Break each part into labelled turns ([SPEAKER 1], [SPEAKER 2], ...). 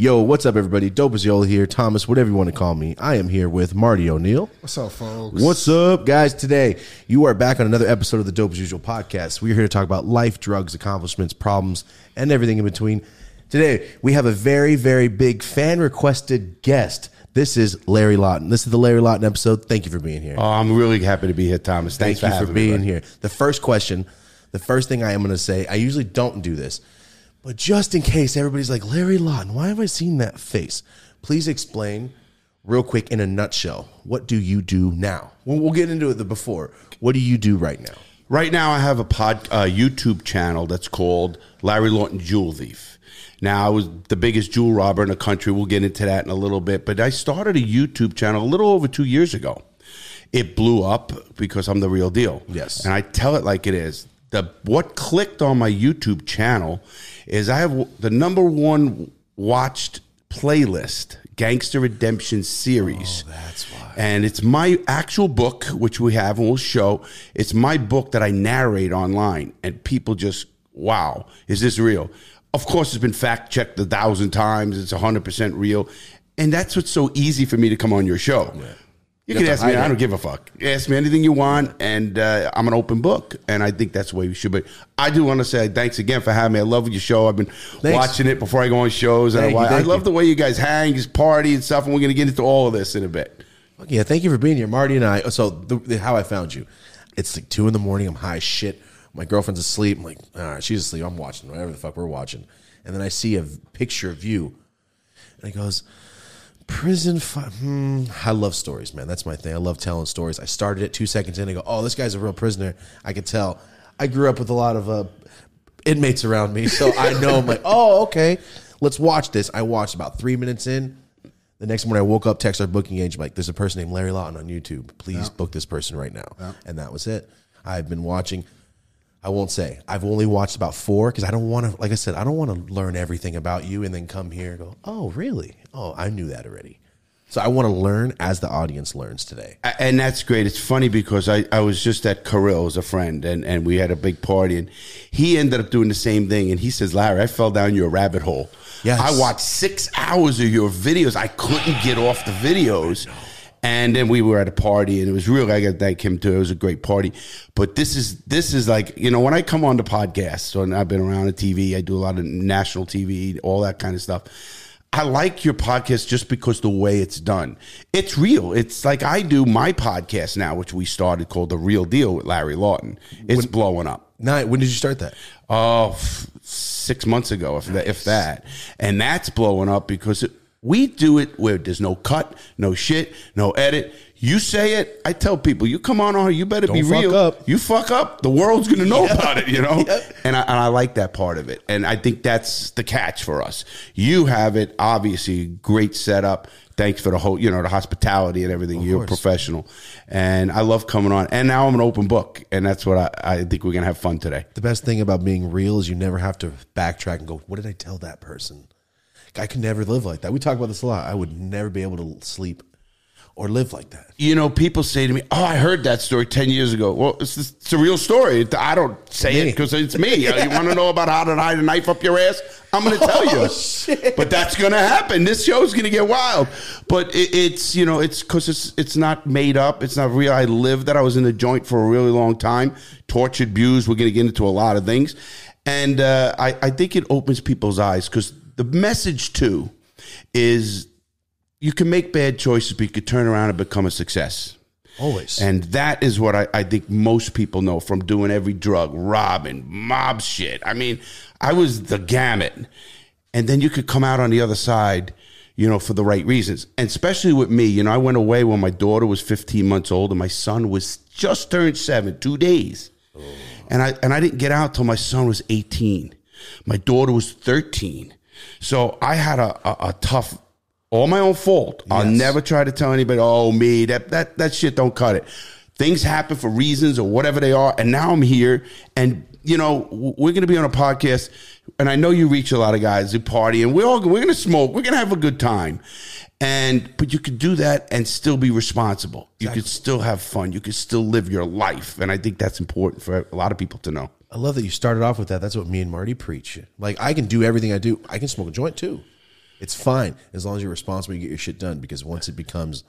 [SPEAKER 1] Yo, what's up, everybody? Dope as Yola here. Thomas, whatever you want to call me. I am here with Marty O'Neill.
[SPEAKER 2] What's up, folks?
[SPEAKER 1] What's up, guys? Today, you are back on another episode of the Dope as Usual podcast. We're here to talk about life, drugs, accomplishments, problems, and everything in between. Today, we have a very, very big fan requested guest. This is Larry Lawton. This is the Larry Lawton episode. Thank you for being here.
[SPEAKER 3] Oh, I'm really happy to be here, Thomas. Thanks
[SPEAKER 1] Thank you for,
[SPEAKER 3] having me,
[SPEAKER 1] being
[SPEAKER 3] bud.
[SPEAKER 1] here. The first question, the first thing I am going to say, I usually don't do this, but just in case everybody's like, Larry Lawton, why have I seen that face? Please explain real quick in a nutshell. What do you do now? We'll, we'll get into it the before. What do you do right now?
[SPEAKER 3] Right now, I have a pod, uh, YouTube channel that's called Larry Lawton Jewel Thief. Now, I was the biggest jewel robber in the country. We'll get into that in a little bit. But I started a YouTube channel a little over two years ago. It blew up because I'm the real deal.
[SPEAKER 1] Yes.
[SPEAKER 3] and I tell it like it is. The what clicked on my YouTube channel is I have the number one watched playlist, Gangster Redemption series.
[SPEAKER 1] Oh, that's why.
[SPEAKER 3] And it's my actual book, which we have and we'll show. It's my book that I narrate online, and people just, wow, is this real? Of course, it's been fact checked a thousand times. It's 100% real. And that's what's so easy for me to come on your show. You,
[SPEAKER 1] have
[SPEAKER 3] can ask me,
[SPEAKER 1] hide
[SPEAKER 3] I don't give a fuck. Ask me anything you want, and uh, I'm an open book. And I think that's the way we should be. I do want to say thanks again for having me. I love your show. I've been watching it before I go on shows. And I,
[SPEAKER 1] you,
[SPEAKER 3] I love
[SPEAKER 1] you.
[SPEAKER 3] the way you guys hang, just party and stuff. And we're going to get into all of this in a bit.
[SPEAKER 1] Yeah, thank you for being here, Marty and I. So, the, the, how I found you, it's like two in the morning. I'm high as shit. My girlfriend's asleep. I'm like, all right, she's asleep. I'm watching whatever the fuck we're watching, and then I see a picture of you, and it goes, prison. Fi- hmm. I love stories, man. That's my thing. I love telling stories. I started it two seconds in. I go, oh, this guy's a real prisoner. I could tell. I grew up with a lot of uh, inmates around me, so I know. I'm like, oh, okay. Let's watch this. I watched about three minutes in. The next morning, I woke up, text our booking agent, like, there's a person named Larry Lawton on YouTube. Please book this person right now. And that was it. I've been watching. I won't say. I've only watched about four because I don't want to, like I said, I don't want to learn everything about you and then come here and go, oh, really? Oh, I knew that already. So I want to learn as the audience learns today.
[SPEAKER 3] And that's great. It's funny because I, I was just at Kirill as a friend and, and we had a big party and he ended up doing the same thing. And he says, Larry, I fell down your rabbit hole.
[SPEAKER 1] Yes.
[SPEAKER 3] I watched six hours of your videos. I couldn't get off the videos. And then we were at a party and it was real. I got to thank him too. It was a great party. But this is, this is like, you know, when I come on the podcast, so I've been around the TV, I do a lot of national TV, all that kind of stuff. I like your podcast just because the way it's done. It's real. It's like I do my podcast now, which we started called The Real Deal with Larry Lawton. It's blowing up.
[SPEAKER 1] Now, when did you start that?
[SPEAKER 3] Oh, f- six months ago, if that, if that, and that's blowing up because it, we do it where there's no cut, no shit, no edit. You say it, I tell people, you come on on, you better be
[SPEAKER 1] Don't fuck
[SPEAKER 3] real.
[SPEAKER 1] up.
[SPEAKER 3] You fuck up, the world's gonna know about it, you know. And I, and I like that part of it, and I think that's the catch for us. You have it, obviously, great setup. Thanks for the whole, you know, the hospitality and everything. You're
[SPEAKER 1] course.
[SPEAKER 3] professional, and I love coming on. And now I'm an open book, and that's what I, I think we're gonna have fun today.
[SPEAKER 1] The best thing about being real is you never have to backtrack and go, what did I tell that person? I could never live like that. We talk about this a lot. I would never be able to sleep or live like that.
[SPEAKER 3] you know, people say to me, "Oh, I heard that story ten years ago." Well, it's, it's a real story. I don't say
[SPEAKER 1] Me.
[SPEAKER 3] it because it's me. You want to know about how to hide a knife up your ass? I'm going to tell you.
[SPEAKER 1] shit.
[SPEAKER 3] But that's going to happen. This show's going to get wild. But it, it's you know, it's because it's it's not made up. It's not real. I lived that. I was in the joint for a really long time. Tortured, abused. We're going to get into a lot of things, and uh, I I think it opens people's eyes because the message too is you can make bad choices, but you could turn around and become a success.
[SPEAKER 1] Always.
[SPEAKER 3] And that is what I, I think most people know from doing every drug, robbing, mob shit. I mean, I was the gamut. And then you could come out on the other side, you know, for the right reasons. And especially with me, you know, I went away when my daughter was 15 months old and my son was just turned seven, two days. Oh. And I and I didn't get out till my son was 18. My daughter was 13. So I had a, a, a tough all my own fault. I'll never try to tell anybody, oh me, that that that shit don't cut it. Things happen for reasons or whatever they are, and now I'm here, and you know we're going to be on a podcast, and I know you reach a lot of guys who party, and we're all we're going to smoke, we're going to have a good time, and but you could do that and still be responsible. You could still have fun. You could still live your life, and I think that's important for a lot of people to know.
[SPEAKER 1] I love that you started off with that. That's what me and Marty preach. Like I can do everything I do. I can smoke a joint too. It's fine as long as you're responsible. You get your shit done because once it becomes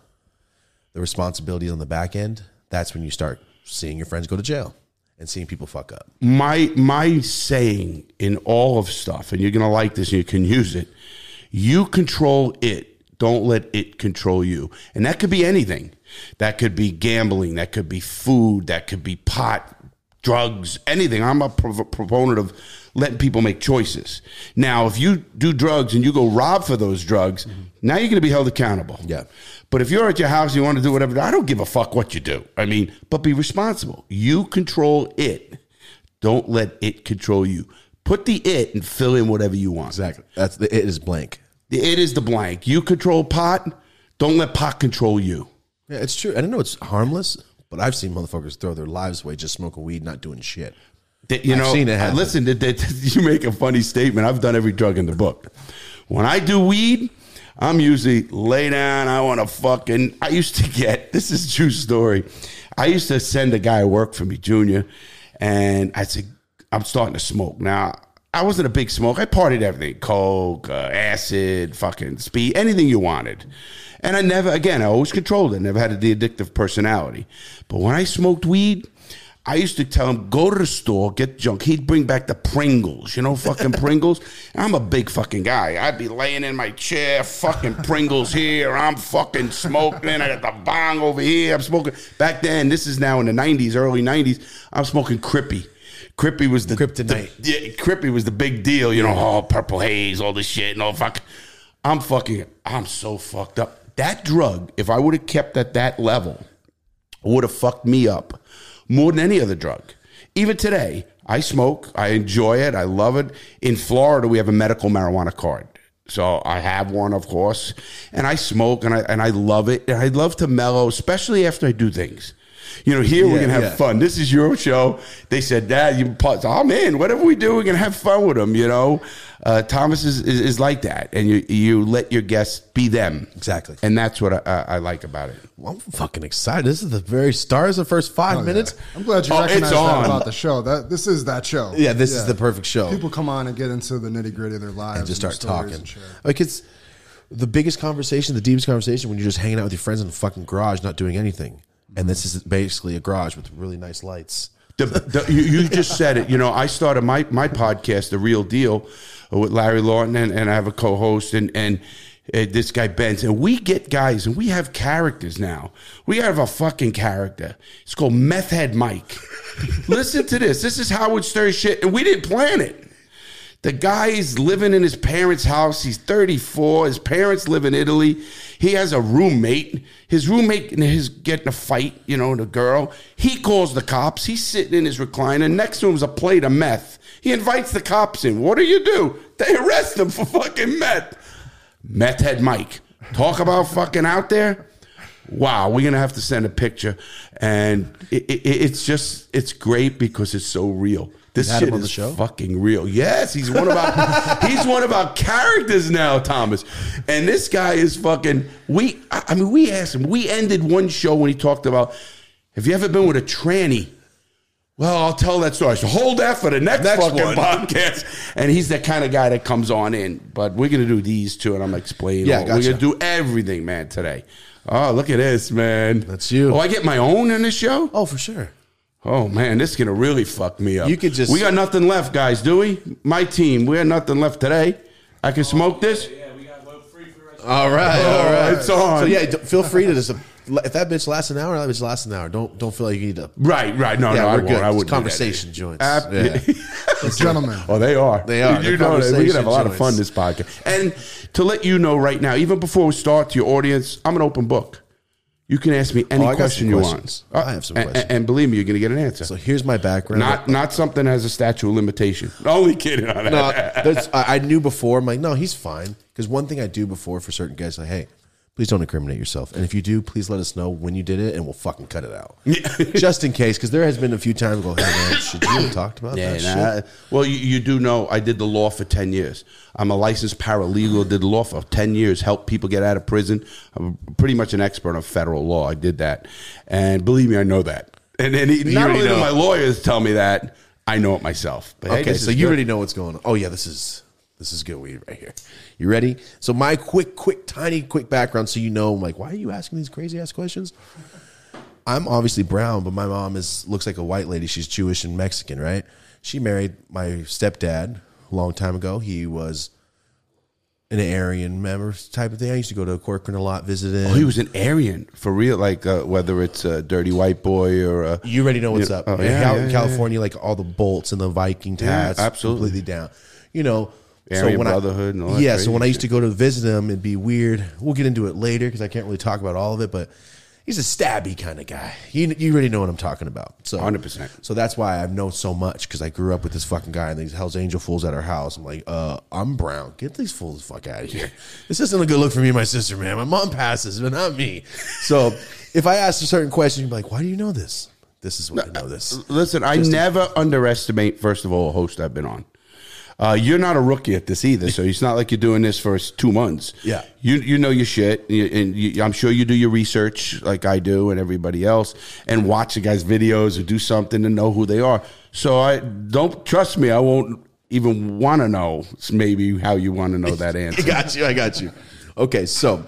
[SPEAKER 1] the responsibility on the back end, that's when you start seeing your friends go to jail and seeing people fuck up.
[SPEAKER 3] my my saying in all of stuff, and you're gonna like this and you can use it. You control it. Don't let it control you. And that could be anything. That could be gambling. That could be food. That could be pot, drugs, anything. I'm a pro- proponent of letting people make choices. Now, if you do drugs and you go rob for those drugs, mm-hmm. now you're going to be held accountable.
[SPEAKER 1] Yeah.
[SPEAKER 3] But if you're at your house, you want to do whatever. I don't give a fuck what you do. I mean, but be responsible. You control it. Don't let it control you. Put the it and fill in whatever you want.
[SPEAKER 1] Exactly. That's the, it is blank.
[SPEAKER 3] The it is the blank. You control pot. Don't let pot control you.
[SPEAKER 1] Yeah, it's true. I don't know it's harmless, but I've seen motherfuckers throw their lives away just smoking weed, not doing shit.
[SPEAKER 3] That, you
[SPEAKER 1] I've
[SPEAKER 3] know,
[SPEAKER 1] seen it happen.
[SPEAKER 3] listen, that, that, you make a funny statement. I've done every drug in the book. When I do weed, I'm usually lay down. I want to fucking. I used to get this is a true story. I used to send a guy worked for me, Junior, and I said, I'm starting to smoke now. I wasn't a big smoker. I partied everything: coke, uh, acid, fucking speed, anything you wanted. And I never, again, I always controlled it. Never had the addictive personality. But when I smoked weed, I used to tell him, go to the store, get junk. He'd bring back the Pringles, you know, fucking Pringles. And I'm a big fucking guy. I'd be laying in my chair, fucking Pringles here. I'm fucking smoking. I got the bong over here. I'm smoking. Back then, this is now in the 90s, early 90s, I'm smoking Crippy. Crippy was the
[SPEAKER 1] Kryptonite.
[SPEAKER 3] the- yeah, Crippy was the big deal, you know, oh, purple haze, all this shit, and all fuck. I'm fucking, I'm so fucked up. That drug, if I would have kept at that level, would have fucked me up more than any other drug. Even today, I smoke. I enjoy it. I love it. In Florida, we have a medical marijuana card. So I have one, of course, and I smoke and I and I love it. And I love to mellow, especially after I do things. You know, here we're gonna have
[SPEAKER 1] yeah.
[SPEAKER 3] fun. This is your show. They said, Dad, you pause. Oh man, whatever we do, we're gonna have fun with them. You know, uh, Thomas is, is is like that, and you you let your guests be them
[SPEAKER 1] Exactly.
[SPEAKER 3] and that's what I, I, I like about it.
[SPEAKER 1] Well, I'm fucking excited. This is the very start. This is the first five
[SPEAKER 2] Oh, yeah.
[SPEAKER 1] minutes.
[SPEAKER 2] I'm glad you
[SPEAKER 3] Oh,
[SPEAKER 2] recognize that about the show. That this is that show.
[SPEAKER 1] Yeah, this is the perfect show.
[SPEAKER 2] People come on and get into the nitty gritty of their lives
[SPEAKER 1] and just
[SPEAKER 2] their
[SPEAKER 1] start
[SPEAKER 2] stories
[SPEAKER 1] talking. Like it's the biggest conversation, the deepest conversation when you're just hanging out with your friends in the fucking garage, not doing anything. And this is basically a garage with really nice lights.
[SPEAKER 3] The, the, you, you just said it. You know, I started my, my podcast, The Real Deal, with Larry Lawton, and, and I have a co host, and, and uh, this guy, Benz. And we get guys, and we have characters now. We have a fucking character. It's called Meth Head Mike. Listen to this. This is Howard Stern shit, and we didn't plan it. The guy is living in his parents' house. He's 34. His parents live in Italy. He has a roommate. His roommate his getting a fight, you know, the girl. He calls the cops. He's sitting in his recliner. Next to him is a plate of meth. He invites the cops in. What do you do? They arrest him for fucking meth. Meth head Mike. Talk about fucking out there. Wow, we're gonna have to send a picture, and it, it, it's just it's great because it's so real. This shit is
[SPEAKER 1] the show?
[SPEAKER 3] fucking real. Yes, he's one of our he's one of our characters now, Thomas. And this guy is fucking. We I mean, we asked him. We ended one show when he talked about. Have you ever been with a tranny? Well, I'll tell that story. So hold that for the next,
[SPEAKER 1] Next
[SPEAKER 3] fucking
[SPEAKER 1] one.
[SPEAKER 3] podcast. And he's the kind of guy that comes on in. But we're gonna do these two, and I'm explaining.
[SPEAKER 1] Yeah,
[SPEAKER 3] all-
[SPEAKER 1] gotcha.
[SPEAKER 3] We're gonna do everything, man, today. Oh, look at this, man.
[SPEAKER 1] That's you.
[SPEAKER 3] Oh, I get my own in this show.
[SPEAKER 1] Oh, for sure.
[SPEAKER 3] Oh man, this is gonna really fuck me up.
[SPEAKER 1] You could just-
[SPEAKER 3] We got nothing left, guys. Do we? My team. We got nothing left today. I can smoke this.
[SPEAKER 1] Yeah, we got free All right,
[SPEAKER 3] Oh,
[SPEAKER 1] all right.
[SPEAKER 3] it's on.
[SPEAKER 1] So yeah, d- feel free to just if that bitch lasts an hour, that bitch lasts an hour. Don't don't feel like you need to.
[SPEAKER 3] Right, right. No,
[SPEAKER 1] Yeah,
[SPEAKER 3] no, I
[SPEAKER 1] we're
[SPEAKER 3] won't.
[SPEAKER 1] good.
[SPEAKER 3] I
[SPEAKER 1] It's
[SPEAKER 3] wouldn't. do that.
[SPEAKER 1] conversation joints.
[SPEAKER 3] Ab-
[SPEAKER 1] Yeah.
[SPEAKER 2] Gentlemen.
[SPEAKER 3] Oh, they are.
[SPEAKER 1] They are.
[SPEAKER 3] You
[SPEAKER 1] They're
[SPEAKER 3] know that. We're gonna have a lot of fun this podcast. And to let you know right now, even before we start, to your audience, I'm an open book. You can ask me any
[SPEAKER 1] Oh, I got
[SPEAKER 3] question
[SPEAKER 1] some
[SPEAKER 3] you
[SPEAKER 1] questions.
[SPEAKER 3] want.
[SPEAKER 1] I have some
[SPEAKER 3] and,
[SPEAKER 1] questions.
[SPEAKER 3] And, believe me, you're gonna get an answer.
[SPEAKER 1] So here's my background.
[SPEAKER 3] not not something that has a statute of limitation. Only kidding on that.
[SPEAKER 1] no, that's, I, I knew before. I'm like, no, he's fine. Because one thing I do before for certain guys, like, hey, please don't incriminate yourself. And if you do, please let us know when you did it, and we'll fucking cut it out, just in case. Because there has been a few times, I go, hey man, should you have talked about
[SPEAKER 3] Yeah,
[SPEAKER 1] that
[SPEAKER 3] nah.
[SPEAKER 1] shit?
[SPEAKER 3] Well, you, you do know I did the law for 10 years. I'm a licensed paralegal, did the law for 10 years, helped people get out of prison. I'm pretty much an expert on federal law. I did that. And believe me, I know that. And, and he- not
[SPEAKER 1] already
[SPEAKER 3] only do my lawyers tell me that, I know it myself. But
[SPEAKER 1] Okay,
[SPEAKER 3] this
[SPEAKER 1] so you
[SPEAKER 3] good.
[SPEAKER 1] already know what's going on. Oh yeah, this is This is good weed right here. You ready? So my quick, quick, tiny, quick background, so you know, like, why are you asking these crazy ass questions? I'm obviously brown, but my mom is looks like a white lady. She's Jewish and Mexican, right? She married my stepdad a long time ago. He was an Aryan member type of thing. I used to go to Corcoran a lot, visit him.
[SPEAKER 3] Oh, he was an Aryan for real, like uh, whether it's a dirty white boy or a.
[SPEAKER 1] You already know what's up.
[SPEAKER 3] Oh, yeah,
[SPEAKER 1] Cal-
[SPEAKER 3] yeah, yeah,
[SPEAKER 1] California, like all the bolts and the Viking
[SPEAKER 3] Yeah,
[SPEAKER 1] tats,
[SPEAKER 3] absolutely.
[SPEAKER 1] completely down. You know,
[SPEAKER 3] Aryan
[SPEAKER 1] when I-
[SPEAKER 3] and all that
[SPEAKER 1] yeah, so when I used to go to visit him, it'd be weird. We'll get into it later because I can't really talk about all of it, but he's a stabby kind of guy. You, you already know what I'm talking about. So
[SPEAKER 3] 100%.
[SPEAKER 1] So that's why I've known so much because I grew up with this fucking guy and these Hell's Angel fools at our house. I'm like, uh, I'm brown. Get these fools the fuck out of here. This isn't a good look for me and my sister, man. My mom passes, but not me. So if I ask a certain question, you'd be like, why do you know this? This is why I know this.
[SPEAKER 3] Listen, I never underestimate. First of all, a host I've been on. Uh, you're not a rookie at this either, so it's not like you're doing this for two months.
[SPEAKER 1] Yeah.
[SPEAKER 3] you you know your shit, You- and you, I'm sure you do your research like I do and everybody else, and watch the guys' videos or do something to know who they are. So I don't trust me. I won't even want to know. Maybe how you want to know that answer.
[SPEAKER 1] I got you. I got you. Okay, so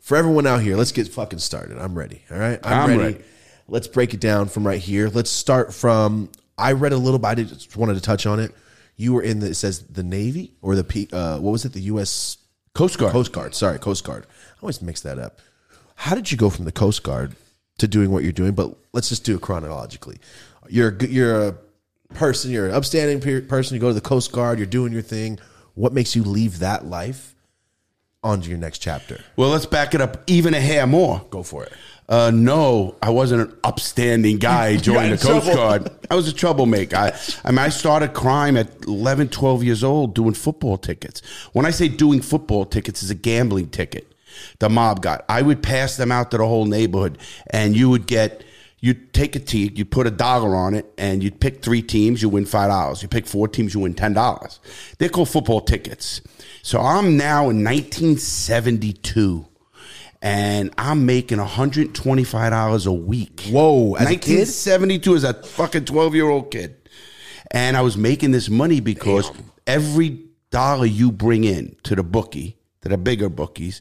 [SPEAKER 1] for everyone out here, let's get fucking started. I'm ready. All right,
[SPEAKER 3] I'm ready.
[SPEAKER 1] Let's break it down from right here. Let's start from. I read a little bit. I just wanted to touch on it. You were in the. It says the Navy or the P. Uh, what was it? The U.S.
[SPEAKER 3] Coast Guard.
[SPEAKER 1] Coast Guard. Sorry, Coast Guard. I always mix that up. How did you go from the Coast Guard to doing what you're doing? But let's just do it chronologically. You're a, you're a person. You're an upstanding pe- person. You go to the Coast Guard. You're doing your thing. What makes you leave that life onto your next chapter?
[SPEAKER 3] Well, let's back it up even a hair more.
[SPEAKER 1] Go for it.
[SPEAKER 3] Uh, no, I wasn't an upstanding guy joining
[SPEAKER 1] in
[SPEAKER 3] the Coast
[SPEAKER 1] trouble.
[SPEAKER 3] Guard. I was a troublemaker. I, I mean, I started crime at 11, 12 years old doing football tickets. When I say doing football tickets, is a gambling ticket. The mob got. I would pass them out to the whole neighborhood, and you would get. You'd take a team, you put a dollar on it, and you'd pick three teams, you win five dollars. You pick four teams, you win ten dollars. They're called football tickets. So I'm now in 1972 and I'm making $125 a week.
[SPEAKER 1] Whoa, as a kid?
[SPEAKER 3] 1972 as a fucking 12 year old kid. And I was making this money because every dollar you bring in to the bookie, to the bigger bookies,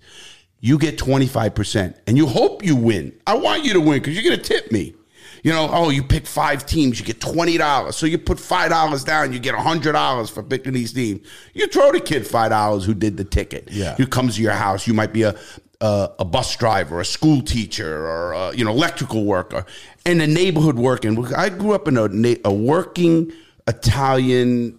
[SPEAKER 3] you get 25%. And you hope you win. I want you to win because you're going to tip me. You know, oh, you pick five teams, you get $20. So you put $5 down, you get $100 for picking these teams. You throw the kid $5 who did the ticket.
[SPEAKER 1] Yeah.
[SPEAKER 3] Who comes to your house. You might be a, a, a bus driver, a school teacher, or a, you know, electrical worker, and a neighborhood working. I grew up in a, na- a working Italian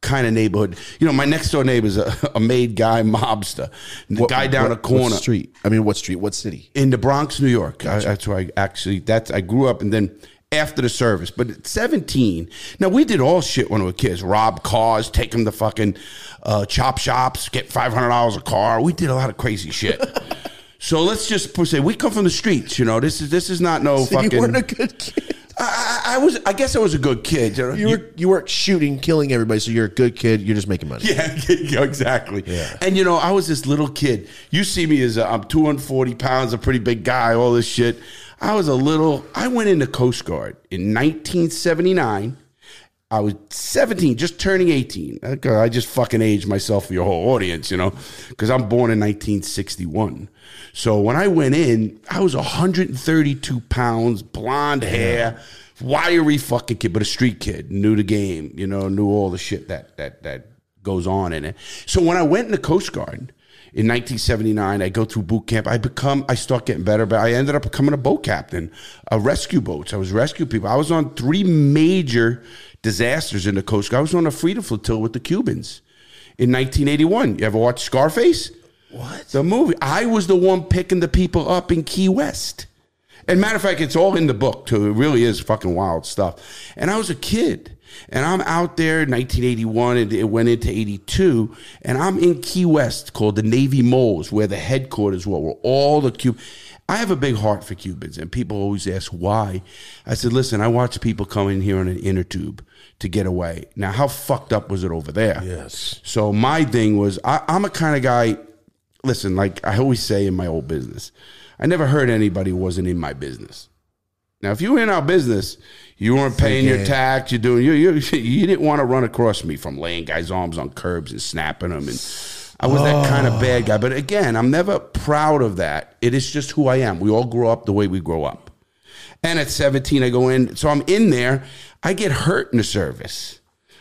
[SPEAKER 3] kind of neighborhood. You know, my next door neighbor's a, a made guy mobster. The guy down
[SPEAKER 1] What-
[SPEAKER 3] the corner
[SPEAKER 1] What street? I mean, what street? What city?
[SPEAKER 3] in the Bronx, New York. I, that's where I actually that's I grew up and then after the service. But at 17, now we did all shit when we were kids. Rob cars, take them to fucking uh, chop shops, get $500 a car. We did a lot of crazy shit. so let's just say we come from the streets, you know. This is this is not no
[SPEAKER 1] So you
[SPEAKER 3] fucking
[SPEAKER 1] weren't a good kid.
[SPEAKER 3] I, I I was I guess I was a good kid. You?
[SPEAKER 1] You were you weren't shooting, killing everybody. So you're a good kid. You're just making money.
[SPEAKER 3] Yeah, exactly.
[SPEAKER 1] Yeah.
[SPEAKER 3] And you know, I was this little kid. You see me as a, I'm 240 pounds, a pretty big guy, all this shit. I was a little. I went into Coast Guard in 1979. I was 17, just turning 18. I just fucking aged myself for your whole audience, you know, because I'm born in 1961. So when I went in, I was 132 pounds, blonde hair, wiry fucking kid, but a street kid, knew the game, you know, knew all the shit that that that goes on in it. So when I went in the Coast Guard in 1979, I go through boot camp. I become, I start getting better, but I ended up becoming a boat captain, a rescue boats. I was rescue people. I was on three major disasters in the Coast Guard. I was on a freedom flotilla with the Cubans in 1981. You ever watch Scarface?
[SPEAKER 1] What?
[SPEAKER 3] The movie. I was the one picking the people up in Key West. And matter of fact, it's all in the book too. It really is fucking wild stuff. And I was a kid, and I'm out there in 1981, and it went into 82, and I'm in Key West called the Navy Moles, where the headquarters were, where all the Cub. I have a big heart for Cubans, and people always ask why. I said, listen, I watch people come in here on an inner tube to get away. Now, how fucked up was it over there?
[SPEAKER 1] Yes.
[SPEAKER 3] So my thing was, I, I'm a kind of guy. Listen, like I always say in my old business, I never heard anybody wasn't in my business. Now, if you were in our business, you weren't paying your tax. You're doing you you you didn't want to run across me from laying guys' arms on curbs and snapping them, and I was that kind of oh. bad guy. But again, I'm never proud of that. It is just who I am. We all grow up the way we grow up. And at 17, I go in. So I'm in there. I get hurt in the service.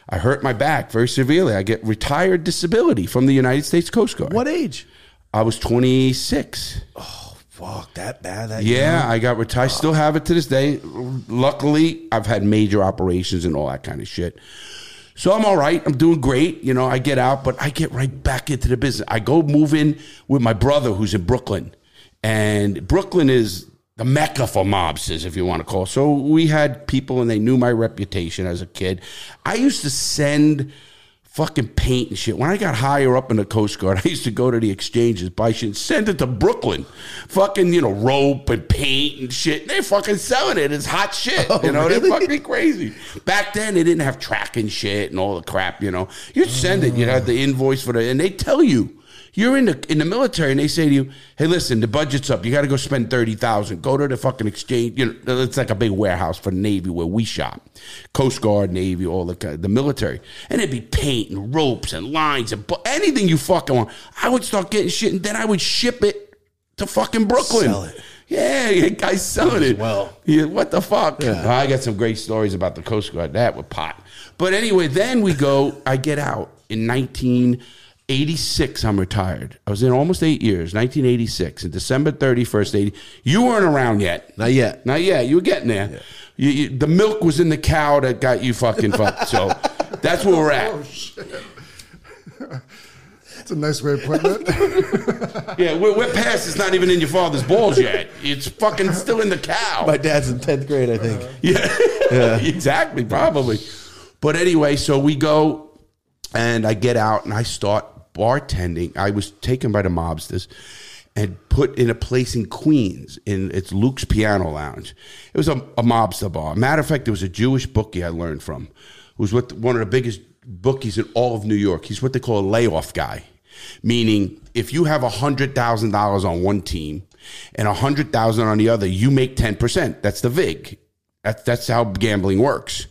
[SPEAKER 3] I hurt my back very severely. I get retired disability from the United States Coast Guard.
[SPEAKER 1] What age?
[SPEAKER 3] I was 26.
[SPEAKER 1] Fuck, that bad? That
[SPEAKER 3] Yeah,
[SPEAKER 1] young?
[SPEAKER 3] I got retired. I still have it to this day. Luckily, I've had major operations and all that kind of shit. So I'm all right. I'm doing great. You know, I get out, but I get right back into the business. I go move in with my brother who's in Brooklyn. And Brooklyn is the mecca for mobsters, if you want to call. it. So we had people and they knew my reputation as a kid. I used to send fucking paint and shit. When I got higher up in the Coast Guard, I used to go to the exchanges, buy shit, and send it to Brooklyn. Fucking, you know, rope and paint and shit. They're fucking selling it. It's hot shit. Oh, you know,
[SPEAKER 1] really?
[SPEAKER 3] they're fucking crazy. Back then, they didn't have tracking shit and all the crap, you know. You'd send it, you'd have the invoice for the, and they tell you. You're in the in the military, and they say to you, "Hey, listen, the budget's up. You got to go spend thirty thousand. Go to the fucking exchange. You know, it's like a big warehouse for the Navy where we shop, Coast Guard, Navy, all the the military, and it'd be paint and ropes and lines and bu- anything you fucking want. I would start getting shit, and then I would ship it to fucking Brooklyn.
[SPEAKER 1] Sell it.
[SPEAKER 3] Yeah, yeah, guys selling it.
[SPEAKER 1] well.
[SPEAKER 3] Yeah, what the fuck? I got some great stories about the Coast Guard. That with pot. But anyway, then we go. I get out in 1986. I'm retired. I was in almost eight years. 1986, and December 31st, 80. You weren't around yet.
[SPEAKER 1] Not yet.
[SPEAKER 3] Not yet. You were getting there. You, you, the milk was in the cow that got you fucking fucked. So that's where we're at.
[SPEAKER 2] Oh, it's a nice way of putting it.
[SPEAKER 3] Yeah, we're, we're past. It's not even in your father's balls yet. It's fucking still in the cow.
[SPEAKER 1] My dad's in tenth grade, I think.
[SPEAKER 3] Yeah, exactly, probably. But anyway, so we go and I get out and I start bartending. I was taken by the mobsters and put in a place in Queens in it's Luke's Piano Lounge. It was a, a mobster bar. Matter of fact, there was a Jewish bookie I learned from, who's with one of the biggest bookies in all of New York. He's what they call a layoff guy, meaning if you have hundred thousand dollars on one team and a hundred thousand on the other, you make ten percent. That's the vig. That's that's how gambling works.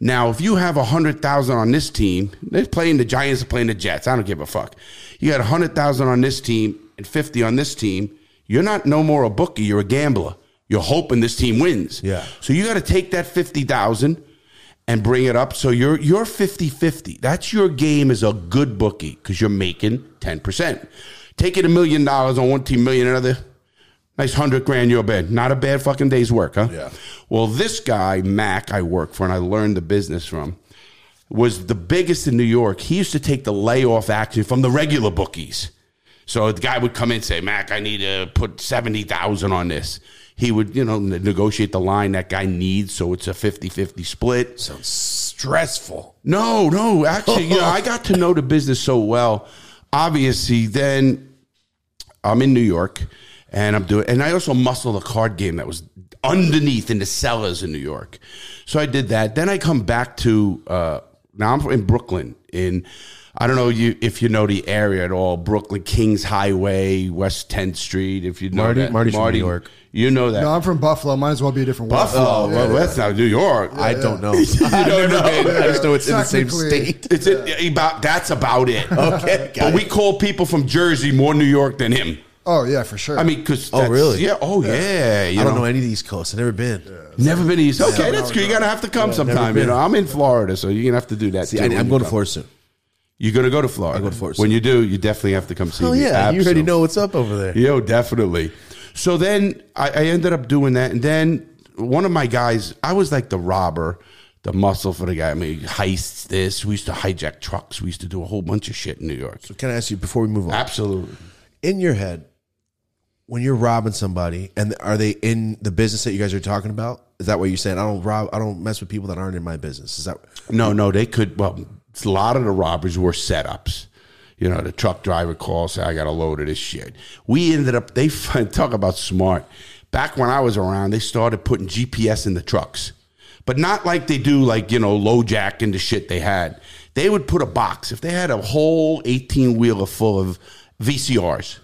[SPEAKER 3] Now, if you have a hundred thousand on this team, they're playing the Giants, are playing the Jets. I don't give a fuck. You got a hundred thousand on this team and fifty on this team. You're not no more a bookie. You're a gambler. You're hoping this team wins.
[SPEAKER 1] Yeah.
[SPEAKER 3] So you got to take that fifty thousand and bring it up. So you're you're 50-50. That's your game as a good bookie because you're making ten percent. Taking a million dollars on one team, million another. Nice hundred grand your bed. Not a bad fucking day's work, huh?
[SPEAKER 1] Yeah.
[SPEAKER 3] Well, this guy, Mac, I work for and I learned the business from, was the biggest in New York. He used to take the layoff action from the regular bookies. So the guy would come in and say, Mac, I need to put 70,000 on this. He would, you know, negotiate the line that guy needs so it's a 50 50 split.
[SPEAKER 1] Sounds stressful.
[SPEAKER 3] No, no, actually, you know, I got to know the business so well. Obviously, then I'm in New York and I'm doing, and I also muscled a card game that was underneath in the cellars in New York. So I did that. Then I come back to, uh, now I'm in Brooklyn in, I don't know you if you know the area at all. Brooklyn, Kings Highway, West 10th Street. If you know
[SPEAKER 1] Marty-
[SPEAKER 3] that,
[SPEAKER 1] Marty's from New York.
[SPEAKER 3] You know that
[SPEAKER 2] No, I'm from Buffalo. Might as well be a different word.
[SPEAKER 3] Buffalo. well, that's not New York.
[SPEAKER 1] I don't know.
[SPEAKER 3] You
[SPEAKER 1] I've
[SPEAKER 3] don't know.
[SPEAKER 1] been. I just know it's in the same state.
[SPEAKER 3] It's a, about that's about it.
[SPEAKER 1] Okay, got
[SPEAKER 3] but we call people from Jersey more New York than him.
[SPEAKER 2] Oh yeah, for sure.
[SPEAKER 3] I mean, because
[SPEAKER 1] Oh, really?
[SPEAKER 3] Yeah. Oh, yeah. You
[SPEAKER 1] I don't
[SPEAKER 3] know,
[SPEAKER 1] know any of the East Coast. I've never been.
[SPEAKER 3] never been east. Coast. Okay, that's good. You're gonna have to come sometime. You
[SPEAKER 1] been.
[SPEAKER 3] know, I'm in Florida, so you're gonna have to do that.
[SPEAKER 1] See,
[SPEAKER 3] too
[SPEAKER 1] I,
[SPEAKER 3] when
[SPEAKER 1] I'm
[SPEAKER 3] you
[SPEAKER 1] going to
[SPEAKER 3] come.
[SPEAKER 1] Florida soon.
[SPEAKER 3] You're gonna go to Florida.
[SPEAKER 1] I go to Florida
[SPEAKER 3] When
[SPEAKER 1] soon.
[SPEAKER 3] you do, you definitely have to come see
[SPEAKER 1] Oh
[SPEAKER 3] me.
[SPEAKER 1] yeah, you already
[SPEAKER 3] Absolutely.
[SPEAKER 1] know what's up over there.
[SPEAKER 3] Yo, definitely. So then I, I ended up doing that, and then one of my guys, I was like the robber, the muscle for the guy. I mean, heists. This we used to hijack trucks. We used to do a whole bunch of shit in New York.
[SPEAKER 1] So can I ask you before we move on?
[SPEAKER 3] Absolutely.
[SPEAKER 1] In your head, when you're robbing somebody, and are they in the business that you guys are talking about? Is that what you're saying? I don't rob. I don't mess with people that aren't in my business. Is that?
[SPEAKER 3] No, no, they could. Well, a lot of the robberies were setups. You know, the truck driver calls, say, I got a load of this shit. We ended up, they talk about smart. Back when I was around, they started putting GPS in the trucks, but not like they do, like, you know, LoJack into shit they had. They would put a box. If they had a whole 18 wheeler full of VCRs,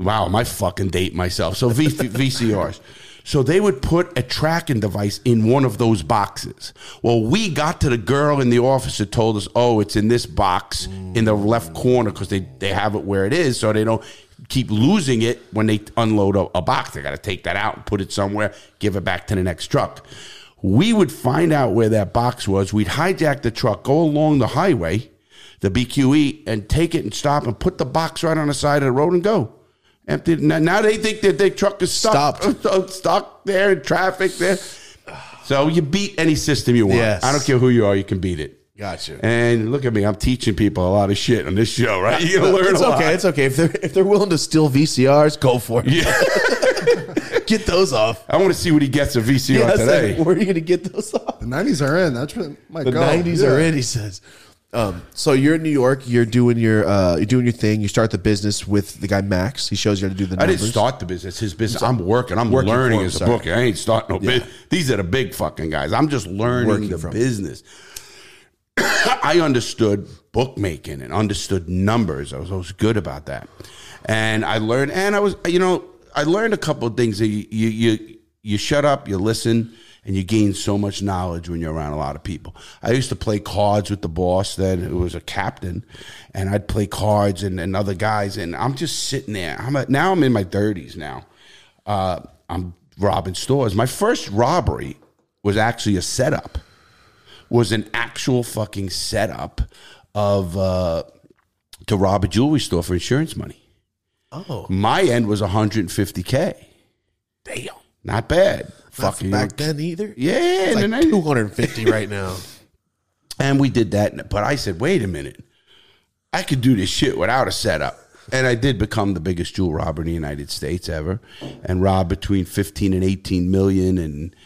[SPEAKER 3] Wow, my fucking date myself. So v- VCRs. So they would put a tracking device in one of those boxes. Well, we got to the girl in the office that told us, oh, it's in this box in the left corner because they, they have it where it is so they don't keep losing it when they unload a, a box. They got to take that out and put it somewhere, give it back to the next truck. We would find out where that box was. We'd hijack the truck, go along the highway, the BQE, and take it and stop and put the box right on the side of the road and go. Empty. Now now they think that their truck is stuck,
[SPEAKER 1] Stopped.
[SPEAKER 3] stuck there in traffic there. So you beat any system you want.
[SPEAKER 1] Yes.
[SPEAKER 3] I don't care who you are, you can beat it.
[SPEAKER 1] Gotcha.
[SPEAKER 3] And look at me, I'm teaching people a lot of shit on this show, right? You're gonna learn
[SPEAKER 1] it's
[SPEAKER 3] a lot.
[SPEAKER 1] okay. It's okay. If they're if they're willing to steal VCRs, go for it.
[SPEAKER 3] Yeah.
[SPEAKER 1] Get those off.
[SPEAKER 3] I want to see what he gets a VCR
[SPEAKER 1] Yeah, I said,
[SPEAKER 3] today.
[SPEAKER 1] where are you going to get those off?
[SPEAKER 2] The nineties are in. That's what my God.
[SPEAKER 1] The nineties are in. He says. Um, so you're in New York. You're doing your uh, you're doing your thing. You start the business with the guy Max. He shows you how to do the Numbers.
[SPEAKER 3] I didn't start the business. His business. I'm working. I'm
[SPEAKER 1] Working
[SPEAKER 3] learning as a bookie. I ain't starting no business. These are the big fucking guys. I'm just learning
[SPEAKER 1] Working
[SPEAKER 3] the
[SPEAKER 1] from.
[SPEAKER 3] business. I understood bookmaking and understood numbers. I was always good about that, and I learned. And I was, you know, I learned a couple of things. That you you you, you shut up, you listen, and you gain so much knowledge when you're around a lot of people. I used to play cards with the boss then, who was a captain, and I'd play cards and, and other guys, and I'm just sitting there. I'm a, now I'm in my 30s now. Uh, I'm robbing stores. My first robbery was actually a setup. Was an actual fucking setup of uh, to rob a jewelry store for insurance money.
[SPEAKER 1] Oh,
[SPEAKER 3] My end was 150k.
[SPEAKER 1] damn.
[SPEAKER 3] Not bad. Fucking
[SPEAKER 1] back then either.
[SPEAKER 3] Yeah,
[SPEAKER 1] it's
[SPEAKER 3] and
[SPEAKER 1] like
[SPEAKER 3] then I-
[SPEAKER 1] 250 right now.
[SPEAKER 3] And we did that. But I said, wait a minute. I could do this shit without a setup. And I did become the biggest jewel robber in the United States ever and robbed between 15 and 18 million and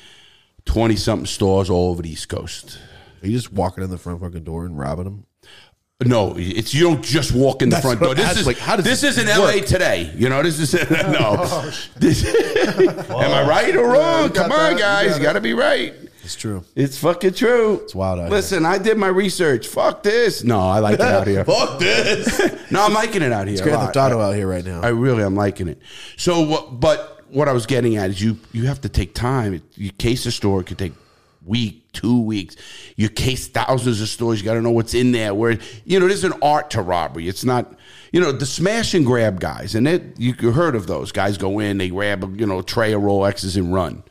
[SPEAKER 3] 20 something stores all over the East Coast.
[SPEAKER 1] Are you just walking in the front fucking door and robbing them?
[SPEAKER 3] No, it's you don't just walk in the
[SPEAKER 1] That's
[SPEAKER 3] front door. This is
[SPEAKER 1] like, how does
[SPEAKER 3] this
[SPEAKER 1] this
[SPEAKER 3] is in LA today. You know, this is no. Oh, this, oh, am I right or wrong?
[SPEAKER 2] got
[SPEAKER 3] Come on,
[SPEAKER 2] that. You
[SPEAKER 3] guys, you got to be right.
[SPEAKER 1] It's true.
[SPEAKER 3] It's fucking true. It's
[SPEAKER 1] wild out
[SPEAKER 3] Listen, I did my research. Fuck this. No, I like it out here.
[SPEAKER 1] Fuck this.
[SPEAKER 3] No, I'm liking it out here. a
[SPEAKER 1] Grand. Theft Auto out here right now.
[SPEAKER 3] I really am liking it. So. But what I was getting at is you you have to take time. You case a store could take week, two weeks. You case thousands of stores. You got to know what's in there. Where you know there's an art to robbery. It's not you know the smash and grab guys, and it you heard of those guys. Go in, they grab you know tray of Rolexes and run.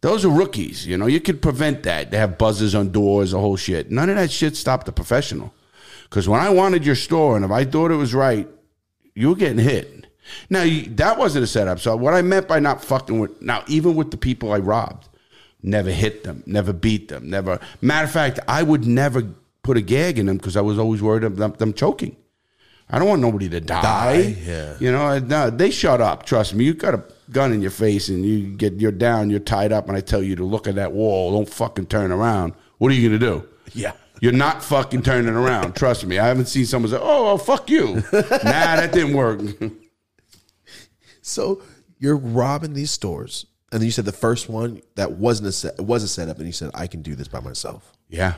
[SPEAKER 3] Those are rookies. You know you could prevent that. They have buzzers on doors, the whole shit. None of that shit stopped the professional. Because when I wanted your store, and if I thought it was right, you were getting hit. Now that wasn't a setup. So what I meant by not fucking with now, even with the people I robbed, never hit them, never beat them, never. Matter of fact, I would never put a gag in them because I was always worried of them, them choking. I don't want nobody to die.
[SPEAKER 1] Die, yeah.
[SPEAKER 3] You know, no, they shut up. Trust me. You got a gun in your face and you get you're down, you're tied up, and I tell you to look at that wall. Don't fucking turn around. What are you gonna do?
[SPEAKER 1] Yeah.
[SPEAKER 3] You're not fucking turning around. Trust me. I haven't seen someone say, "Oh, well, fuck you." nah, that didn't work.
[SPEAKER 1] So you're robbing these stores, and then you said the first one that wasn't a set, was a setup, and you said I can do this by myself.
[SPEAKER 3] yeah.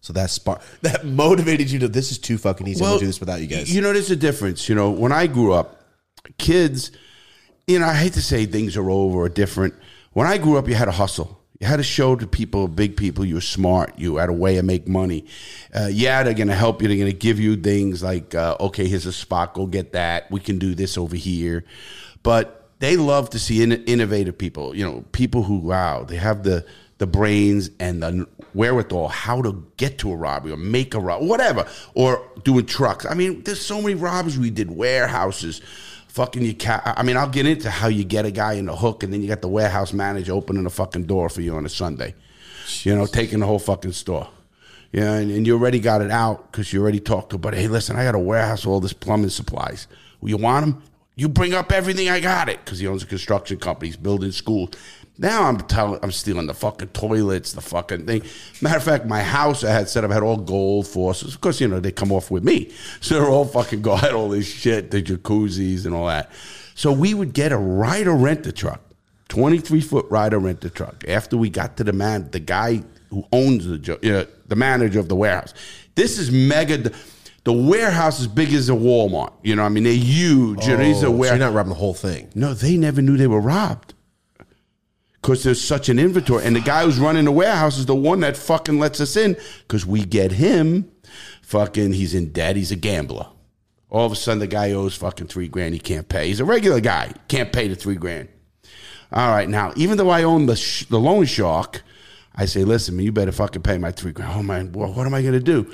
[SPEAKER 1] So that spark that motivated you to this is too fucking easy. I'm gonna do this without you guys.
[SPEAKER 3] You know, there's a difference. You know, when I grew up, kids, you know, I hate to say things are over or different. When I grew up, you had to hustle. You had to show to people, big people, you were smart. You had a way to make money. Uh, yeah, they're going to help you. They're going to give you things like, uh, okay, here's a spot. Go get that. We can do this over here. But they love to see in- innovative people. You know, people who wow, they have the the brains and the wherewithal how to get to a robbery or make a robbery, whatever, or doing trucks. I mean, there's so many robberies we did, warehouses. Fucking you ca- I mean, I'll get into how you get a guy in the hook, and then you got the warehouse manager opening the fucking door for you on a Sunday. You know, taking the whole fucking store. Yeah, and, and you already got it out because you already talked to. But hey, listen, I got a warehouse with all this plumbing supplies. Well, you want them? You bring up everything. I got it because he owns a construction company. He's building schools. Now I'm telling, I'm stealing the fucking toilets, the fucking thing. Matter of fact, my house I had set up had all gold faucets. Of course, you know they come off with me, so they're all fucking gold. All this shit, the jacuzzis and all that. So we would get a Ryder rent a truck. 23 foot Ryder rent a truck. After we got to the man, the guy who owns the uh, the manager of the warehouse. This is mega. The warehouse is big as a Walmart. You know, I mean, they're huge. you know, these are
[SPEAKER 1] Oh, so you're not robbing the whole thing.
[SPEAKER 3] no, they never knew they were robbed. because there's such an inventory. And the guy who's running the warehouse is the one that fucking lets us in because we get him. Fucking, he's in debt. He's a gambler. All of a sudden, the guy owes fucking three grand. He can't pay. He's a regular guy. Can't pay the three grand. All right, now even though I own the sh- the loan shark, I say, listen, man, you better fucking pay my three grand. Oh man, well, what am I gonna do?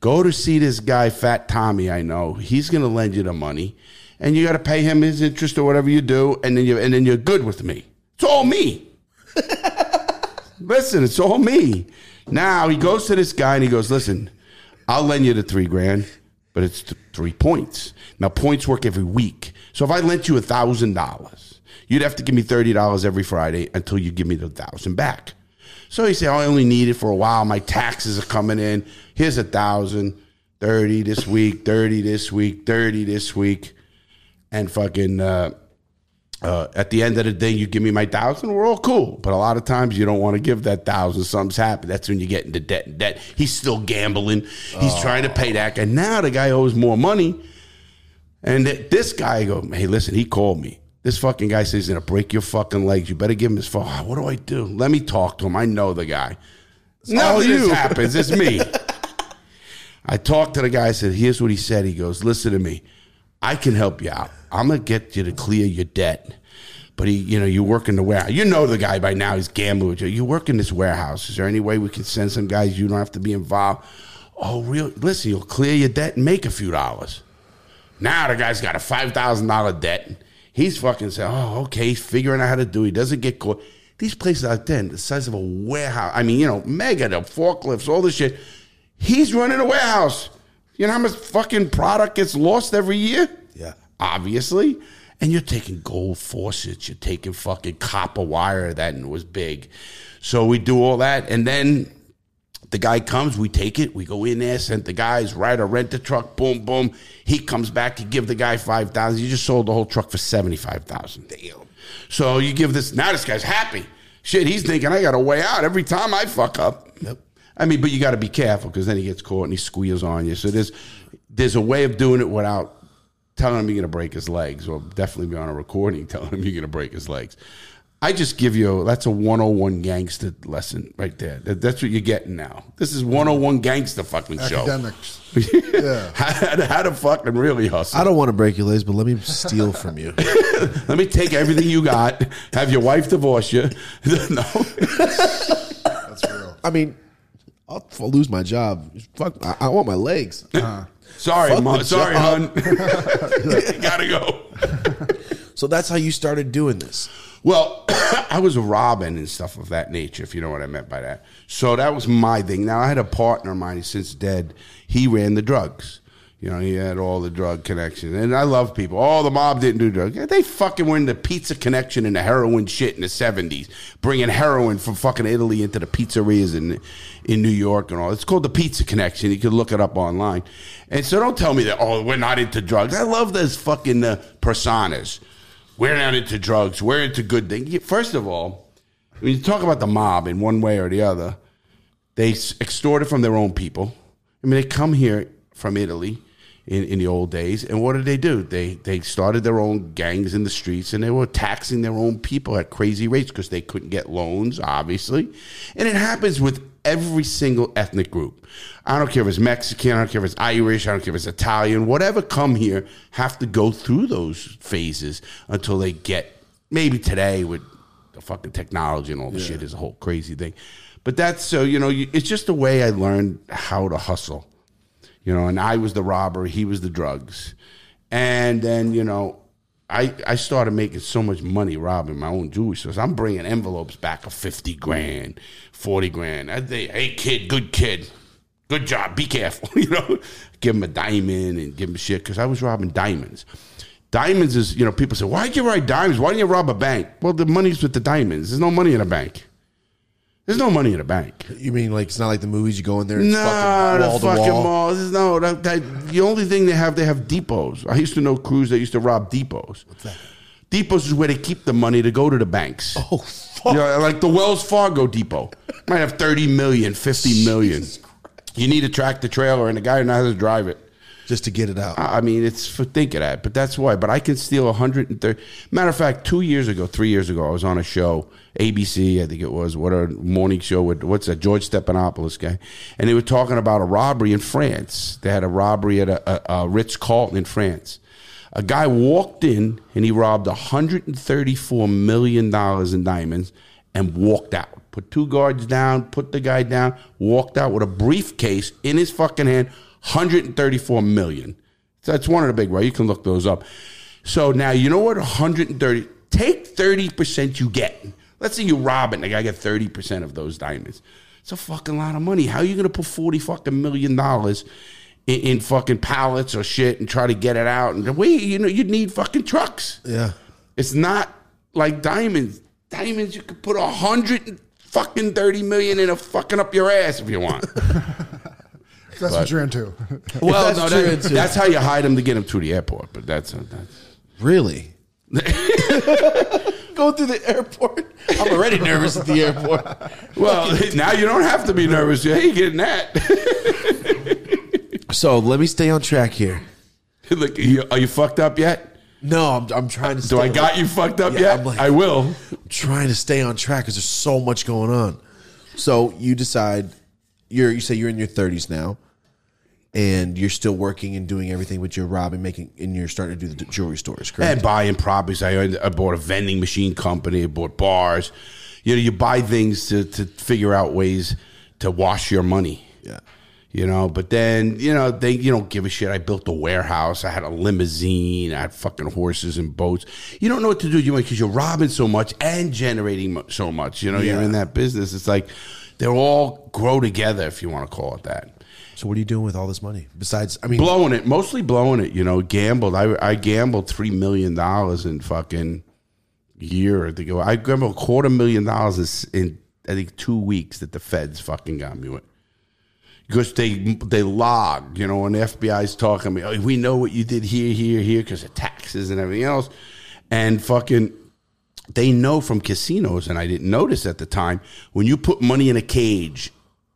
[SPEAKER 3] Go to see this guy, Fat Tommy. I know he's gonna lend you the money, and you got to pay him his interest or whatever you do, and then you and then you're good with me. It's all me. listen, it's all me. Now he goes to this guy and he goes, listen, I'll lend you the three grand, but it's th- three points. Now points work every week. So if I lent you a thousand dollars, you'd have to give me thirty dollars every Friday until you give me the thousand back. So he said, oh, I only need it for a while. My taxes are coming in. Here's a thousand, 30 this week, 30 this week, 30 this week. And fucking uh, uh, at the end of the day, you give me my thousand, we're all cool. But a lot of times you don't want to give that thousand. Something's happened. That's when you get into debt and debt. He's still gambling. He's trying to pay that And Now the guy owes more money. And th- this guy go, hey, listen, he called me. This fucking guy says he's gonna break your fucking legs. You better give him his phone. "Ah, What do I do? Let me talk to him. I know the guy.
[SPEAKER 1] all
[SPEAKER 3] Nothing
[SPEAKER 1] you.
[SPEAKER 3] happens. It's me. I talked to the guy. I said, "Here's what he said." He goes, "Listen to me. I can help you out. I'm gonna get you to clear your debt." But he, you know, you work in the warehouse. You know the guy by now. He's gambling with you. You work in this warehouse. Is there any way we can send some guys? You don't have to be involved. Oh, real? Listen, you'll clear your debt and make a few dollars. Now the guy's got a five thousand dollar debt. He's fucking saying, "Oh, okay." He's figuring out how to do. it. He doesn't get caught. These places out there, the size of a warehouse. I mean, you know, mega the forklifts, all this shit. He's running a warehouse. You know how much fucking product gets lost every year?
[SPEAKER 1] Yeah.
[SPEAKER 3] obviously. And you're taking gold faucets, you're taking fucking copper wire that was big. So we do all that, and then the guy comes, we take it, we go in there, send the guys, Ryder rent the truck, boom, boom. He comes back, you give the guy five thousand. You just sold the whole truck for seventy five thousand. Damn. So you give this now this guy's happy. Shit, he's thinking I got a way out every time I fuck up.
[SPEAKER 1] Yep.
[SPEAKER 3] I mean, but you got to be careful because then he gets caught and he squeals on you. So there's there's a way of doing it without telling him you're going to break his legs, or definitely be on a recording telling him you're going to break his legs. I just give you that's a 101 gangster lesson right there. That, that's what you're getting now. This is 101 gangster fucking show.
[SPEAKER 2] Academics. Yeah.
[SPEAKER 3] how, how to fucking really hustle.
[SPEAKER 1] I don't want to break your legs, but let me steal from you.
[SPEAKER 3] Let me take everything you got, have your wife divorce you. no.
[SPEAKER 2] That's real.
[SPEAKER 1] I mean, I'll, if I lose my job. Fuck, I, I want my legs. Uh-huh.
[SPEAKER 3] Sorry,
[SPEAKER 1] Fuck
[SPEAKER 3] mom. Sorry,
[SPEAKER 1] job.
[SPEAKER 3] hon. Gotta go.
[SPEAKER 1] So that's how you started doing this.
[SPEAKER 3] Well, I was a Robin and stuff of that nature, if you know what I meant by that. So that was my thing. Now I had a partner of mine, since dead. He ran the drugs. You know, he had all the drug connections. And I love people. Oh, the mob didn't do drugs. They fucking were in the pizza connection and the heroin shit in the 70s, bringing heroin from fucking Italy into the pizzerias in, in New York and all. It's called the pizza connection. You can look it up online. And so don't tell me that, oh, we're not into drugs. I love those fucking uh, personas. We're not into drugs. We're into good things. First of all, when you talk about the mob in one way or the other, they s- extorted from their own people. I mean, they come here from Italy in, in the old days, and what did they do? They they started their own gangs in the streets, and they were taxing their own people at crazy rates because they couldn't get loans, obviously. And it happens with every single ethnic group. I don't care if it's Mexican, I don't care if it's Irish, I don't care if it's Italian, whatever come here have to go through those phases until they get maybe today with the fucking technology and all the shit is a whole crazy thing. But that's so you know, you, it's just the way I learned how to hustle. You know, and I was the robber, he was the drugs, and then you know, I I started making so much money robbing my own jewelry stores. I'm bringing envelopes back of fifty grand, forty grand. I think, hey kid, good kid, good job. Be careful. You know, give him a diamond and give him shit because I was robbing diamonds. Diamonds is, you know, people say, why'd you rob diamonds? Why didn't you rob a bank? Well, the money's with the diamonds. There's no money in a bank. There's no money in a bank.
[SPEAKER 1] You mean like it's not like the movies? You go in there, and it's
[SPEAKER 3] No,
[SPEAKER 1] fucking
[SPEAKER 3] the
[SPEAKER 1] wall to
[SPEAKER 3] fucking
[SPEAKER 1] wall.
[SPEAKER 3] malls. No, that, that, the only thing they have, they have depots. I used to know crews that used to rob depots. What's that? Depots is where they keep the money to go to the banks.
[SPEAKER 1] Oh fuck!
[SPEAKER 3] You know, like the Wells Fargo depot. Might have 30 million, 50 million. You need a tractor trailer and a guy who knows how to drive it.
[SPEAKER 1] Just to get it out.
[SPEAKER 3] I mean, it's for thinking that, but that's why. But I can steal 130. Matter of fact, two years ago, three years ago, I was on a show, ABC, I think it was, what a morning show with what's that, George Stephanopoulos guy, and they were talking about a robbery in France. They had a robbery at a, a, a Ritz Carlton in France. A guy walked in and he robbed 134 million dollars in diamonds and walked out. Put two guards down, put the guy down, walked out with a briefcase in his fucking hand, 134 million. So that's one of the big, right? You can look those up. So now you know what 130 take 30% you get. Let's say you rob it and the guy get 30% of those diamonds. It's a fucking lot of money. How are you gonna put 40 fucking million dollars in, in fucking pallets or shit and try to get it out? And wait, you know, you'd need fucking trucks.
[SPEAKER 1] yeah.
[SPEAKER 3] It's not like diamonds. Diamonds, you could put a hundred fucking thirty million in a fucking up your ass if you want.
[SPEAKER 2] That's what you're into.
[SPEAKER 3] well,
[SPEAKER 1] That's
[SPEAKER 3] no, that-
[SPEAKER 1] too.
[SPEAKER 3] that's how you hide them to get them to the airport. But that's, uh, that's
[SPEAKER 1] Really? Go through the airport. I'm already nervous at the airport.
[SPEAKER 3] well. now you don't have to be nervous. You ain't getting that.
[SPEAKER 1] So let me stay on track here.
[SPEAKER 3] Look, you, are you fucked up yet?
[SPEAKER 1] No, I'm, I'm trying to. Stay
[SPEAKER 3] Do I got you fucked up
[SPEAKER 1] Yeah,
[SPEAKER 3] yet?
[SPEAKER 1] I'm like-
[SPEAKER 3] I will.
[SPEAKER 1] I'm trying to stay on track because there's so much going on. So you decide you're you say you're in your 30s now, and you're still working and doing everything, but you're robbing, making, and you're starting to do the jewelry stores, correct?
[SPEAKER 3] And buying properties. I, I bought a vending machine company. I bought bars. You know, you buy things to, to figure out ways to wash your money.
[SPEAKER 1] yeah.
[SPEAKER 3] You know, but then, you know, they you don't give a shit. I built a warehouse. I had a limousine. I had fucking horses and boats. You don't know what to do you because you're robbing so much and generating so much. You know, you're in that business. It's like they're all grow together, if you want to call it that.
[SPEAKER 1] So what are you doing with all this money? Besides, I mean,
[SPEAKER 3] blowing it, mostly blowing it. You know, gambled. I I gambled three million dollars in fucking year to go. I gambled a quarter million dollars in, I think two weeks that the feds fucking got me with. Because they they log, you know, when the FBI's talking to me, oh, we know what you did here, here, here, because of taxes and everything else, and fucking they know from casinos, and I didn't notice at the time when you put money in a cage,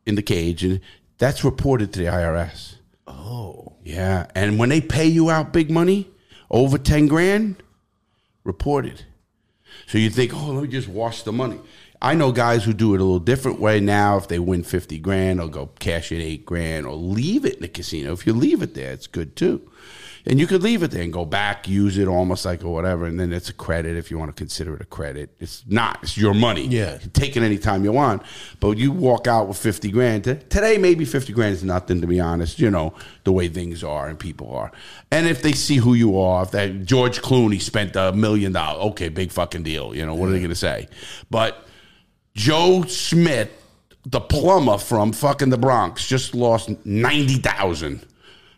[SPEAKER 3] in the cage, and that's reported to the IRS.
[SPEAKER 1] oh,
[SPEAKER 3] Yeah, and when they pay you out big money, over ten grand, reported. So you think, oh, let me just wash the money. I know guys who do it a little different way now. If they win fifty grand, they'll go cash in eight grand or leave it in the casino. If you leave it there, it's good too. And you could leave it there and go back, use it almost like or whatever, and then it's a credit if you want to consider it a credit. It's not. It's your money.
[SPEAKER 1] Yeah.
[SPEAKER 3] You take it anytime you want. But you walk out with fifty grand. Today, maybe fifty grand is nothing to be honest. You know the way things are and people are. And if they see who you are, if that George Clooney spent a million dollars, okay, big fucking deal. You know what are they going to say? But Joe Smith, the plumber from fucking the Bronx, just lost ninety thousand.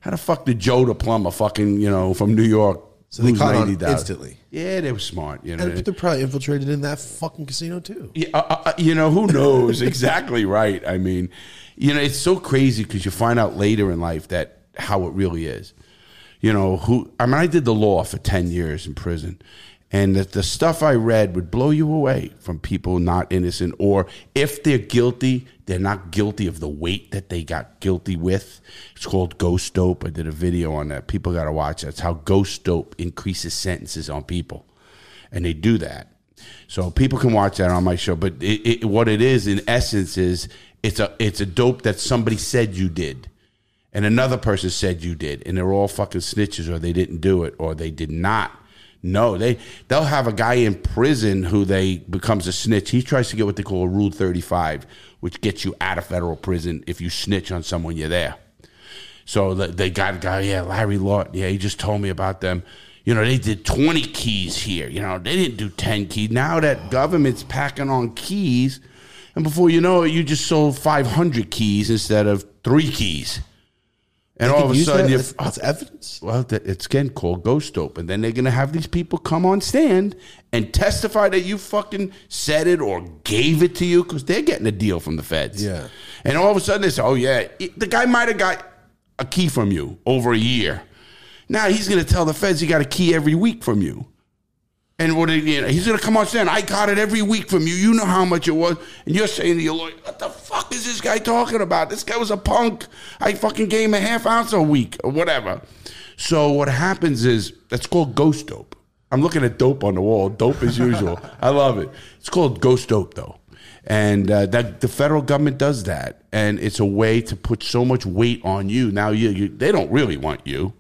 [SPEAKER 3] How the fuck did Joe the plumber, fucking you know, from New York,
[SPEAKER 1] So they
[SPEAKER 3] lose
[SPEAKER 1] caught on
[SPEAKER 3] 90,000?
[SPEAKER 1] instantly.
[SPEAKER 3] Yeah, they were smart. You know,
[SPEAKER 1] and they're probably infiltrated in that fucking casino too.
[SPEAKER 3] yeah, uh, uh, you know who knows exactly right. I mean, you know, it's so crazy because you find out later in life that how it really is. You know who? I mean, I did the law for ten years in prison, and the, the stuff I read would blow you away from people not innocent, or if they're guilty, they're not guilty of the weight that they got guilty with. It's called ghost dope. I did a video on that. People got to watch that. It's how ghost dope increases sentences on people, and they do that. So people can watch that on my show. But it, it, what it is, in essence, is it's a it's a dope that somebody said you did, and another person said you did, and they're all fucking snitches, or they didn't do it, or they did not. No, they they'll have a guy in prison who they becomes a snitch. He tries to get what they call a Rule Thirty Five, which gets you out of federal prison if you snitch on someone you're there. So they got a guy, yeah, Larry Lawton. Yeah, he just told me about them. You know, they did 20 keys here. You know, they didn't do 10 keys. Now that government's packing on keys, and before you know it, you just sold 500 keys instead of three keys. And all of a sudden, you
[SPEAKER 1] as, as evidence.
[SPEAKER 3] well, it's again called ghost dope, and then they're gonna have these people come on stand and testify that you fucking said it or gave it to you because they're getting a deal from the feds.
[SPEAKER 1] Yeah.
[SPEAKER 3] and all of a sudden they say, "Oh yeah, the guy might have got a key from you over a year. Now he's gonna tell the feds he got a key every week from you." And what you know, he's gonna come on stand. I got it every week from you. You know how much it was, and you're saying to your lawyer, "What the fuck is this guy talking about? This guy was a punk. I fucking gave him a half ounce a week or whatever. So what happens is that's called ghost dope. I'm looking at dope on the wall. Dope as usual. I love it. It's called ghost dope though, and uh, that the federal government does that, and it's a way to put so much weight on you. Now you, you they don't really want you.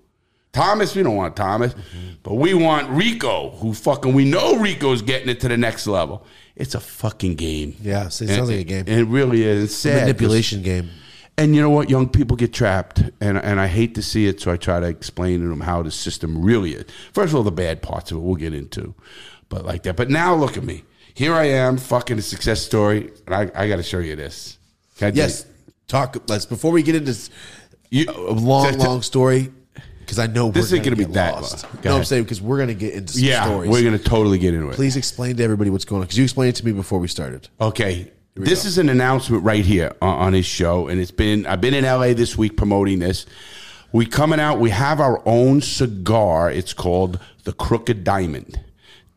[SPEAKER 3] Thomas, we don't want Thomas, but we want Rico, who fucking we know Rico's getting it to the next level. It's a fucking game.
[SPEAKER 1] Yeah, it sounds
[SPEAKER 3] And-
[SPEAKER 1] like a game.
[SPEAKER 3] and It really is. It's sad
[SPEAKER 1] manipulation game.
[SPEAKER 3] and you know what? Young people get trapped, and and I hate to see it. So I try to explain to them how the system really is. First of all, the bad parts of it we'll get into, but like that. But now look at me. Here I am, fucking a success story, and I, I got to show you this. Can I do
[SPEAKER 1] Yes.
[SPEAKER 3] it?
[SPEAKER 1] Talk. Let's before we get into this,
[SPEAKER 3] You-
[SPEAKER 1] a long, long story, because I know
[SPEAKER 3] This
[SPEAKER 1] we're
[SPEAKER 3] ain't gonna be that
[SPEAKER 1] lost.
[SPEAKER 3] Go
[SPEAKER 1] No, I'm saying because we're gonna get into some
[SPEAKER 3] Yeah,
[SPEAKER 1] stories.
[SPEAKER 3] we're gonna totally get into it.
[SPEAKER 1] Please explain to everybody what's going on because you explained it to me before we started.
[SPEAKER 3] Okay. This is an announcement right here on, on his show, and it's been I've been in LA this week promoting this. We coming out. We have our own cigar. It's called the Crooked Diamond.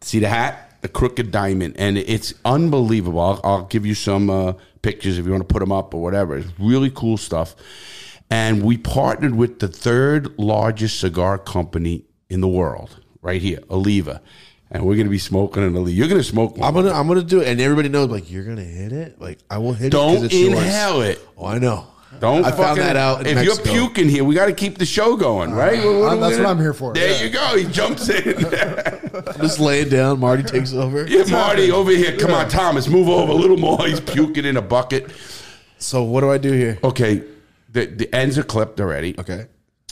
[SPEAKER 3] See the hat, the Crooked Diamond, and it's unbelievable. I'll, I'll give you some uh, pictures if you want to put them up or whatever. It's really cool stuff. And we partnered with the third largest cigar company in the world, right here, Oliva. And we're going to be smoking an Oliva. You're going to smoke one.
[SPEAKER 1] I'm gonna I'm gonna do it, and everybody knows like you're gonna hit it. Like I will hit it.
[SPEAKER 3] Don't
[SPEAKER 1] it's yours.
[SPEAKER 3] inhale it.
[SPEAKER 1] Oh, I know.
[SPEAKER 3] Don't
[SPEAKER 1] I found that out. In
[SPEAKER 3] if
[SPEAKER 1] Mexico.
[SPEAKER 3] you're puking here, we got to keep the show going, right? What- what
[SPEAKER 2] Uh,
[SPEAKER 3] are we
[SPEAKER 2] that's
[SPEAKER 3] gonna-
[SPEAKER 2] what I'm here for,
[SPEAKER 3] There
[SPEAKER 2] yeah.
[SPEAKER 3] you go. He jumps in.
[SPEAKER 1] I'm just laying down. Marty takes over.
[SPEAKER 3] yeah, Marty over here. Come on, Thomas, move over a little more. He's puking in a bucket.
[SPEAKER 1] So what do I do here?
[SPEAKER 3] Okay, the the ends are clipped already.
[SPEAKER 1] Okay,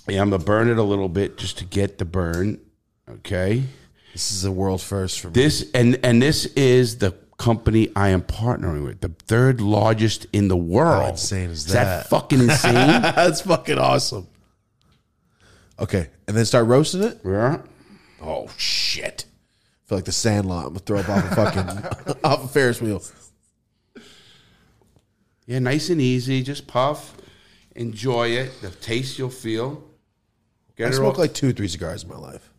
[SPEAKER 3] Yeah, I'm gonna burn it a little bit just to get the burn. Okay.
[SPEAKER 1] this is a world first for me.
[SPEAKER 3] This and and this is the company I am partnering with, the third largest in the world.
[SPEAKER 1] How insane is
[SPEAKER 3] that
[SPEAKER 1] that?
[SPEAKER 3] fucking insane?
[SPEAKER 1] That's fucking awesome. Okay, and then start roasting it.
[SPEAKER 3] yeah.
[SPEAKER 1] Oh shit! I feel like the Sandlot. I'm gonna throw up off a fucking off a Ferris wheel.
[SPEAKER 3] Yeah, nice and easy. Just puff, enjoy it. The taste you'll feel. Get
[SPEAKER 1] I
[SPEAKER 3] it
[SPEAKER 1] smoked
[SPEAKER 3] off.
[SPEAKER 1] like two or three cigars in my life.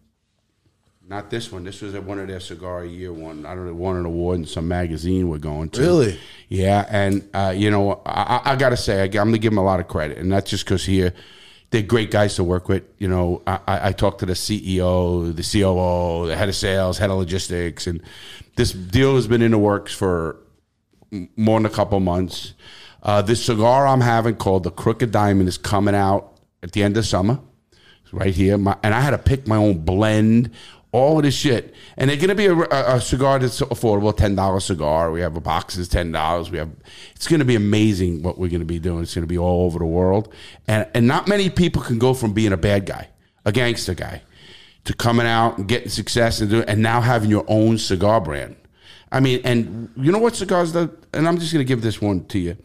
[SPEAKER 3] Not this one. This was at one of their cigar a year one. I don't know, won an award in some magazine we're going to.
[SPEAKER 1] Really?
[SPEAKER 3] Yeah, and uh, you know, I, I, got to say, I, I'm going to give them a lot of credit, and that's just because here they're great guys to work with. You know, I, I I talked to the CEO, the COO, the head of sales, head of logistics, and this deal has been in the works for more than a couple months. Uh, this cigar I'm having called the Crooked Diamond is coming out at the end of summer. Right here. My, and I had to pick my own blend, all of this shit. And they're going to be a, a, a cigar that's affordable, $10 cigar. We have a box that's $10. We have, it's going to be amazing what we're going to be doing. It's going to be all over the world. And, and not many people can go from being a bad guy, a gangster guy, to coming out and getting success and doing, and now having your own cigar brand. I mean, and you know what cigars that, and I'm just going to give this one to you.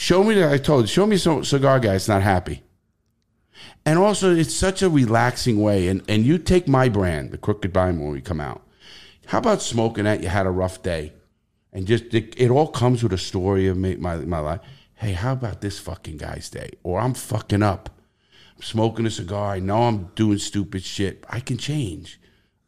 [SPEAKER 3] Show me that I told you, show me some cigar guy that's not happy. And also, it's such a relaxing way. And and you take my brand, the Crooked Diamond, when we come out. How about smoking that? You had a rough day, and just it, it all comes with a story of me, my my life. Hey, how about this fucking guy's day? Or I'm fucking up. I'm smoking a cigar. I know I'm doing stupid shit. I can change.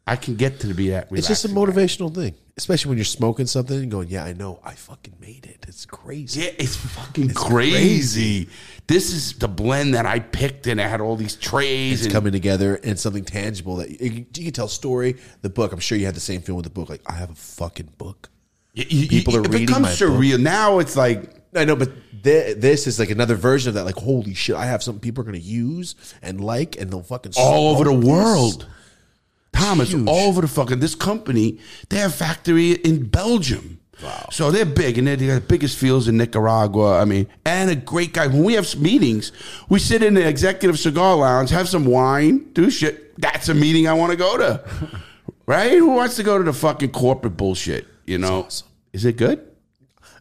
[SPEAKER 3] I can get to be that.
[SPEAKER 1] It's just a
[SPEAKER 3] relaxing
[SPEAKER 1] motivational thing, especially when you're smoking something and going, "Yeah, I know, I fucking made it." It's crazy.
[SPEAKER 3] Yeah, it's fucking crazy. This is the blend that I picked, and I had all these trays.
[SPEAKER 1] It's
[SPEAKER 3] and
[SPEAKER 1] coming together and something tangible that you, you can tell. Story, the book. I'm sure you had the same feeling with the book. Like I have a fucking book.
[SPEAKER 3] You- you-
[SPEAKER 1] People are
[SPEAKER 3] it
[SPEAKER 1] reading
[SPEAKER 3] becomes
[SPEAKER 1] my book.
[SPEAKER 3] surreal. Now it's like
[SPEAKER 1] I know, but th- this is like another version of that. Like, holy shit, I have something people are going to use and like, and they'll fucking
[SPEAKER 3] all over the
[SPEAKER 1] this.
[SPEAKER 3] world. Thomas,
[SPEAKER 1] Huge.
[SPEAKER 3] all over the fucking this company, they have factory in Belgium. Wow. So they're big and they're the biggest fields in Nicaragua. I mean, and a great guy. When we have meetings, we sit in the executive cigar lounge, have some wine, do shit. That's a meeting I want to go to. right? Who wants to go to the fucking corporate bullshit? You know?
[SPEAKER 1] awesome.
[SPEAKER 3] Is it good?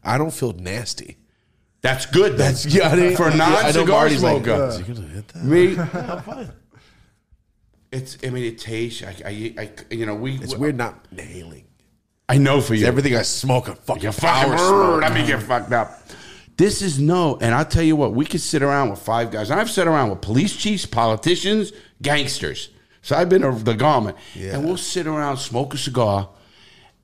[SPEAKER 1] I don't feel nasty.
[SPEAKER 3] That's good.
[SPEAKER 1] That's yeah. I didn't-
[SPEAKER 3] for
[SPEAKER 1] yeah,
[SPEAKER 3] non-cigar
[SPEAKER 1] Marty's like,
[SPEAKER 3] smoker.
[SPEAKER 1] Is he gonna hit that?
[SPEAKER 3] Me. it's. I mean, it tastes. I, I, I you know, we.
[SPEAKER 1] It's weird not inhaling.
[SPEAKER 3] I know for you.
[SPEAKER 1] Everything I smoke, I fucking
[SPEAKER 3] You fucking
[SPEAKER 1] smoke.
[SPEAKER 3] let me get fucked up. This is no, and I'll tell you what, we could sit around with five guys. And I've sat around with police chiefs, politicians, gangsters. So I've been of the garment.
[SPEAKER 1] Yeah.
[SPEAKER 3] And we'll sit around, smoke a cigar,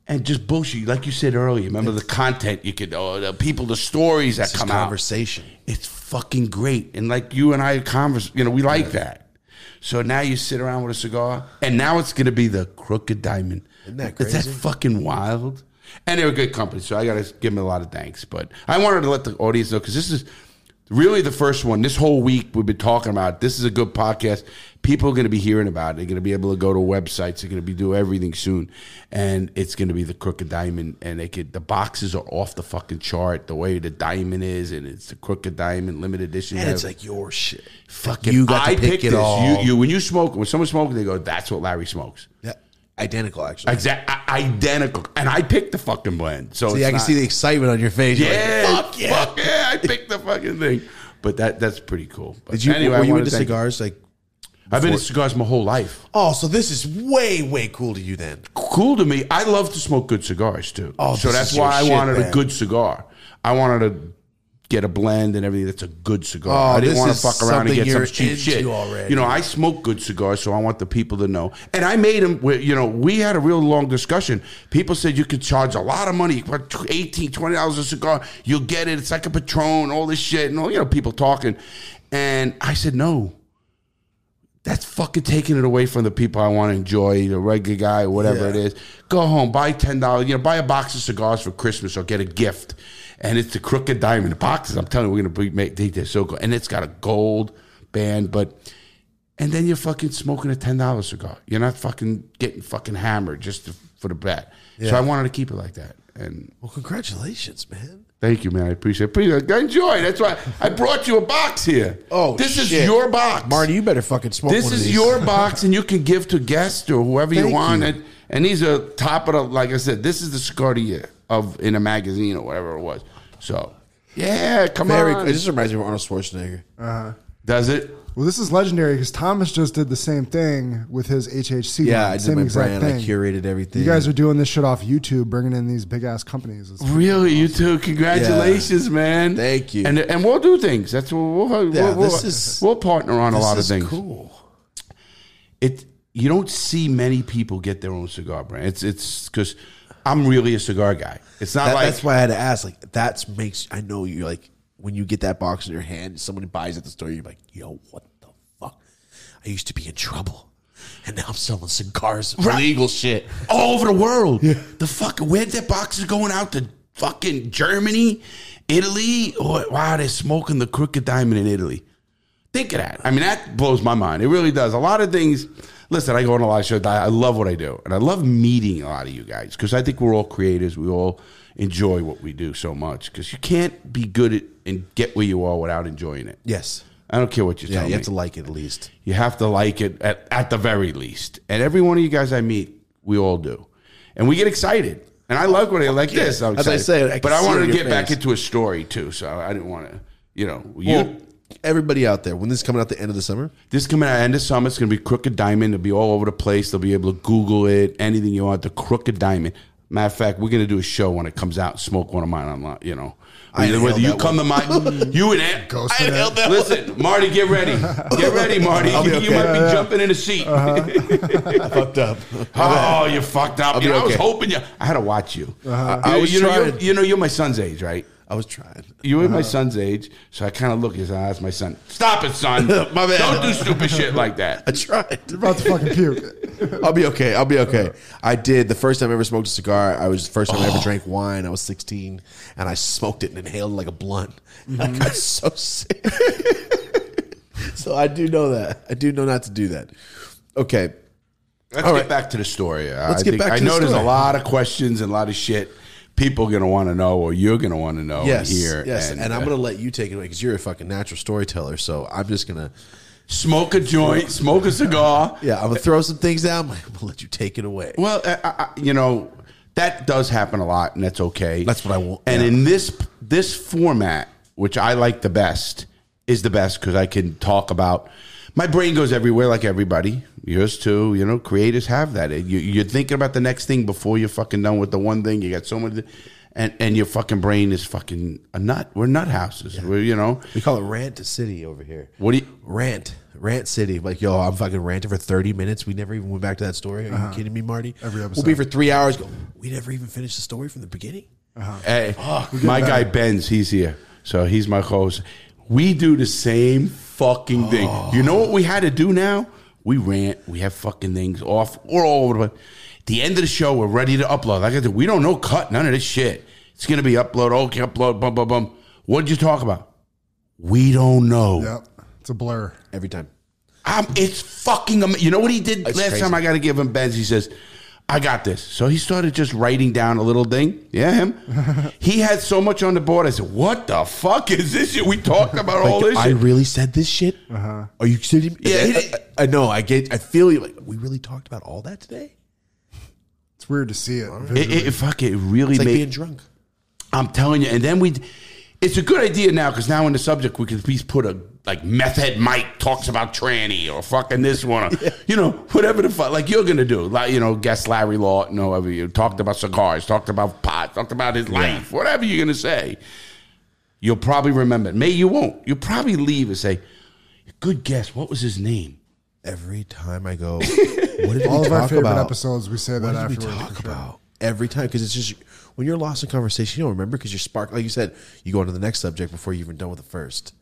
[SPEAKER 3] and just bullshit. Like you said earlier, remember the content you could, oh, the people, the stories that come out.
[SPEAKER 1] conversation.
[SPEAKER 3] It's fucking great. And like you and I converse, you know, we like that. So now you sit around with a cigar, and now it's going to be the Crooked Diamond.
[SPEAKER 1] Isn't that
[SPEAKER 3] Is that
[SPEAKER 1] crazy?
[SPEAKER 3] fucking wild? And they're a good company, so I got to give them a lot of thanks. But I wanted to let the audience know because this is really the first one. This whole week we've been talking about. it. This is a good podcast. People are going to be hearing about it. They're going to be able to go to websites. They're going to be do everything soon, and it's going to be the Crooked Diamond. And they could the boxes are off the fucking chart. The way the diamond is, and it's the Crooked Diamond limited edition.
[SPEAKER 1] And it's like your shit.
[SPEAKER 3] fucking.
[SPEAKER 1] you got to
[SPEAKER 3] I
[SPEAKER 1] pick
[SPEAKER 3] picked
[SPEAKER 1] it
[SPEAKER 3] this.
[SPEAKER 1] all.
[SPEAKER 3] You, you when you smoke when someone smokes, they go, "That's what Larry smokes."
[SPEAKER 1] Yeah, identical actually.
[SPEAKER 3] Exact, identical. And I picked the fucking blend. So
[SPEAKER 1] see, I can
[SPEAKER 3] not-
[SPEAKER 1] see the excitement on your face. You're like,
[SPEAKER 3] yeah,
[SPEAKER 1] fuck yeah.
[SPEAKER 3] fuck yeah, I picked the fucking thing. But that that's pretty cool. But
[SPEAKER 1] Did you?
[SPEAKER 3] anyway,
[SPEAKER 1] were you into cigars? Like,
[SPEAKER 3] I've been into cigars my whole life.
[SPEAKER 1] oh, so this is way, way cool to you then.
[SPEAKER 3] Cool to me. I love to smoke good cigars too.
[SPEAKER 1] Oh,
[SPEAKER 3] so that's why I
[SPEAKER 1] shit,
[SPEAKER 3] wanted a good cigar. I wanted to get a blend and everything that's a good cigar.
[SPEAKER 1] Oh,
[SPEAKER 3] I didn't want to fuck around and get some cheap shit.
[SPEAKER 1] already.
[SPEAKER 3] You know, I smoke good cigars, so I want the people to know. And I made them. You know, we had a real long discussion. People said you could charge a lot of money, what, 18 20 dollars a cigar. You'll get it. It's like a Patron, all this shit, and all you know, people talking. And I said no. That's fucking taking it away from the people I want to enjoy, the regular guy, whatever
[SPEAKER 1] Yeah.
[SPEAKER 3] it is. Go home, buy ten dollars, you know, buy a box of cigars for Christmas or get a gift. And it's the crooked diamond. The boxes, I'm telling you, we're gonna make they, they're so good. And it's got a gold band, but and then you're fucking smoking a ten dollar cigar. You're not fucking getting fucking hammered just to, for the bet. So I wanted to keep it like that. And
[SPEAKER 1] Well, congratulations, man.
[SPEAKER 3] thank you, man. I appreciate it. Appreciate. Uh, enjoy. That's why I brought you a box here.
[SPEAKER 1] Oh,
[SPEAKER 3] this is your box.
[SPEAKER 1] Marty, you better fucking smoke.
[SPEAKER 3] This
[SPEAKER 1] one of
[SPEAKER 3] is your box, and you can give to guests or whoever you want.
[SPEAKER 1] you.
[SPEAKER 3] And, and these are top of the, like I said, this is the cigar of the year of in a magazine or whatever it was. So, yeah, come
[SPEAKER 1] Very.
[SPEAKER 3] on.
[SPEAKER 1] It just reminds me of Arnold Schwarzenegger. Uh-huh.
[SPEAKER 3] Does it?
[SPEAKER 2] Well, this is legendary because Thomas just did the same thing with his HHC.
[SPEAKER 1] Yeah,
[SPEAKER 2] line.
[SPEAKER 1] I did
[SPEAKER 2] same
[SPEAKER 1] my
[SPEAKER 2] exact
[SPEAKER 1] brand. I
[SPEAKER 2] thing.
[SPEAKER 1] curated everything.
[SPEAKER 2] You guys are doing this shit off YouTube, bringing in these big ass companies. It's-
[SPEAKER 3] Really, you too. Congratulations, man.
[SPEAKER 1] Thank you.
[SPEAKER 3] And and we'll do things. That's what we'll
[SPEAKER 1] Yeah,
[SPEAKER 3] we'll, we'll,
[SPEAKER 1] this is-
[SPEAKER 3] we'll partner on a
[SPEAKER 1] This
[SPEAKER 3] lot of things.
[SPEAKER 1] Cool.
[SPEAKER 3] It you don't see many people get their own cigar brand. It's it's because I'm really a cigar guy. It's not
[SPEAKER 1] That-
[SPEAKER 3] like
[SPEAKER 1] that's why I had to ask. Like, that's makes. I know you're like when you get that box in your hand, somebody buys it at the store. You're like, yo, what the fuck? I used to be in trouble, and now I'm selling cigars, illegal shit.
[SPEAKER 3] all over the world. Yeah. The fuck, where that box is going out to fucking Germany, Italy? Or, wow, they're smoking the crooked diamond in Italy. Think of that. I mean, that blows my mind. It really does. A lot of things. Listen, I go on a lot of shows. I I love what I do, and I love meeting a lot of you guys because I think we're all creators. We all enjoy what we do so much because you can't be good at and get where you are without enjoying it.
[SPEAKER 1] Yes.
[SPEAKER 3] I don't care what you
[SPEAKER 1] Yeah,
[SPEAKER 3] tell me.
[SPEAKER 1] you have to like it at least.
[SPEAKER 3] You have to like it at, at the very least. And every one of you guys I meet, we all do. And we get excited. And I like what I like this. I'm
[SPEAKER 1] As I
[SPEAKER 3] excited.
[SPEAKER 1] said, I
[SPEAKER 3] but I wanted to get back into a story too. So I didn't want to, you know, you.
[SPEAKER 1] Well, everybody out there, when this is coming out the end of the summer,
[SPEAKER 3] this coming out end of summer. It's going to be Crooked Diamond. It'll be all over the place. They'll be able to Google it, anything you want. The Crooked Diamond. Matter of fact, we're going to do a show when it comes out. Smoke one of mine online. You know,
[SPEAKER 1] I
[SPEAKER 3] whether, whether you
[SPEAKER 1] that
[SPEAKER 3] come to my, you and Ant,
[SPEAKER 2] Ghost
[SPEAKER 1] I
[SPEAKER 2] in it.
[SPEAKER 1] inhaled that
[SPEAKER 3] Listen, Marty, get ready. Get ready, Marty.
[SPEAKER 1] I'll
[SPEAKER 3] You might be jumping in a seat. Uh-huh.
[SPEAKER 1] fucked up.
[SPEAKER 3] Oh, you fucked up.
[SPEAKER 1] I'll
[SPEAKER 3] You
[SPEAKER 1] be
[SPEAKER 3] know, I was hoping you. I had to watch you. Uh-huh.
[SPEAKER 1] I
[SPEAKER 3] You-
[SPEAKER 1] was
[SPEAKER 3] you know,
[SPEAKER 1] trying.
[SPEAKER 3] you're, you know, you're my son's age, right?
[SPEAKER 1] I was trying.
[SPEAKER 3] You were my son's age, so I kind of look as that's my son. Stop it, son.
[SPEAKER 1] My bad.
[SPEAKER 3] Don't do stupid shit like that.
[SPEAKER 1] I tried.
[SPEAKER 2] You're about to fucking puke.
[SPEAKER 1] I'll be okay. I'll be okay. I did the first time I ever smoked a cigar. I was the first time I
[SPEAKER 3] Oh.
[SPEAKER 1] ever drank wine. I was 16, and I smoked it and inhaled like a blunt.
[SPEAKER 3] Mm-hmm.
[SPEAKER 1] I got so sick. so I do know that. I do know not to do that. Okay.
[SPEAKER 3] Let's
[SPEAKER 1] All
[SPEAKER 3] get
[SPEAKER 1] right.
[SPEAKER 3] back to the story.
[SPEAKER 1] Let's
[SPEAKER 3] I
[SPEAKER 1] get back
[SPEAKER 3] I
[SPEAKER 1] to the
[SPEAKER 3] know there's a lot of questions and a lot of shit people are going to want to know, or you're going to want to know
[SPEAKER 1] Yes.
[SPEAKER 3] and hear.
[SPEAKER 1] yes. And, I'm
[SPEAKER 3] uh,
[SPEAKER 1] going to let you take it away because you're a fucking natural storyteller. So I'm just going to,
[SPEAKER 3] smoke a joint, smoke a cigar.
[SPEAKER 1] yeah, I'm going to throw some things down. I'm going to let you take it away.
[SPEAKER 3] Well, I, I, I- you know that does happen a lot, and that's okay.
[SPEAKER 1] That's what I want,
[SPEAKER 3] And
[SPEAKER 1] yeah.
[SPEAKER 3] in this this format, which I like the best, is the best because I can talk about. My brain goes everywhere, like everybody. Yours too. You know, creators have that. You, you're thinking about the next thing before you're fucking done with the one thing. You got so much, and and your fucking brain is fucking a nut. We're nut houses. We're you know
[SPEAKER 1] We call it rant city over here.
[SPEAKER 3] what do you?
[SPEAKER 1] Rant, rant city. Like yo, I'm fucking ranting for 30 minutes. We never even went back to that story. Are you uh-huh. kidding me, Marty?
[SPEAKER 2] Every episode.
[SPEAKER 1] We'll be for three hours. Go. We never even finished the story from the beginning.
[SPEAKER 3] Hey, my guy Ben's, he's here. So he's my host. We do the same fucking thing. You know what we had to do now? We rant. We have fucking things off. We're all over the place. At the end of the show, we're ready to upload. Like I said, we don't know cut, none of this shit. It's going to be upload, okay, upload, bum, bum, bum. What did you talk about? We don't know.
[SPEAKER 2] Yep. It's a blur.
[SPEAKER 1] Every time.
[SPEAKER 3] Um, it's fucking amazing. You know what he did
[SPEAKER 1] It's
[SPEAKER 3] last
[SPEAKER 1] crazy.
[SPEAKER 3] time? I got to give him Benz. He says, "I got this." So he started just writing down a little thing. Yeah, him. he had so much on the board. I said, "What the fuck is this shit? We talked about all this
[SPEAKER 1] I
[SPEAKER 3] shit."
[SPEAKER 1] really said this shit. Uh-huh. Are you kidding me?
[SPEAKER 3] Yeah, he
[SPEAKER 1] I,
[SPEAKER 3] did-
[SPEAKER 1] I, I know. I get. I feel you. Like we really talked about all that today.
[SPEAKER 2] It's weird to see it.
[SPEAKER 3] it, it, fuck it really
[SPEAKER 1] It's like
[SPEAKER 3] made.
[SPEAKER 1] being drunk.
[SPEAKER 3] I'm telling you. And then we, it's a good idea now because now in the subject we can at least put a like meth head Mike talks about tranny or fucking this one, or, you know, whatever the fuck like you're gonna do. Like you know, guest Larry Lawton, whoever you talked about cigars, talked about pot, talked about his life, whatever you're gonna say. You'll probably remember. it. May you won't. You'll probably leave and say, "Good guess. What was his name?"
[SPEAKER 1] Every time I go, what did
[SPEAKER 2] All
[SPEAKER 1] we
[SPEAKER 2] of our
[SPEAKER 1] talk
[SPEAKER 2] favorite
[SPEAKER 1] about?
[SPEAKER 2] episodes, we say
[SPEAKER 1] What
[SPEAKER 2] that
[SPEAKER 1] did we talk about every time? Because it's just when you're lost in conversation, you don't remember because you're spark. Like you said, you go on to the next subject before you're even done with the first.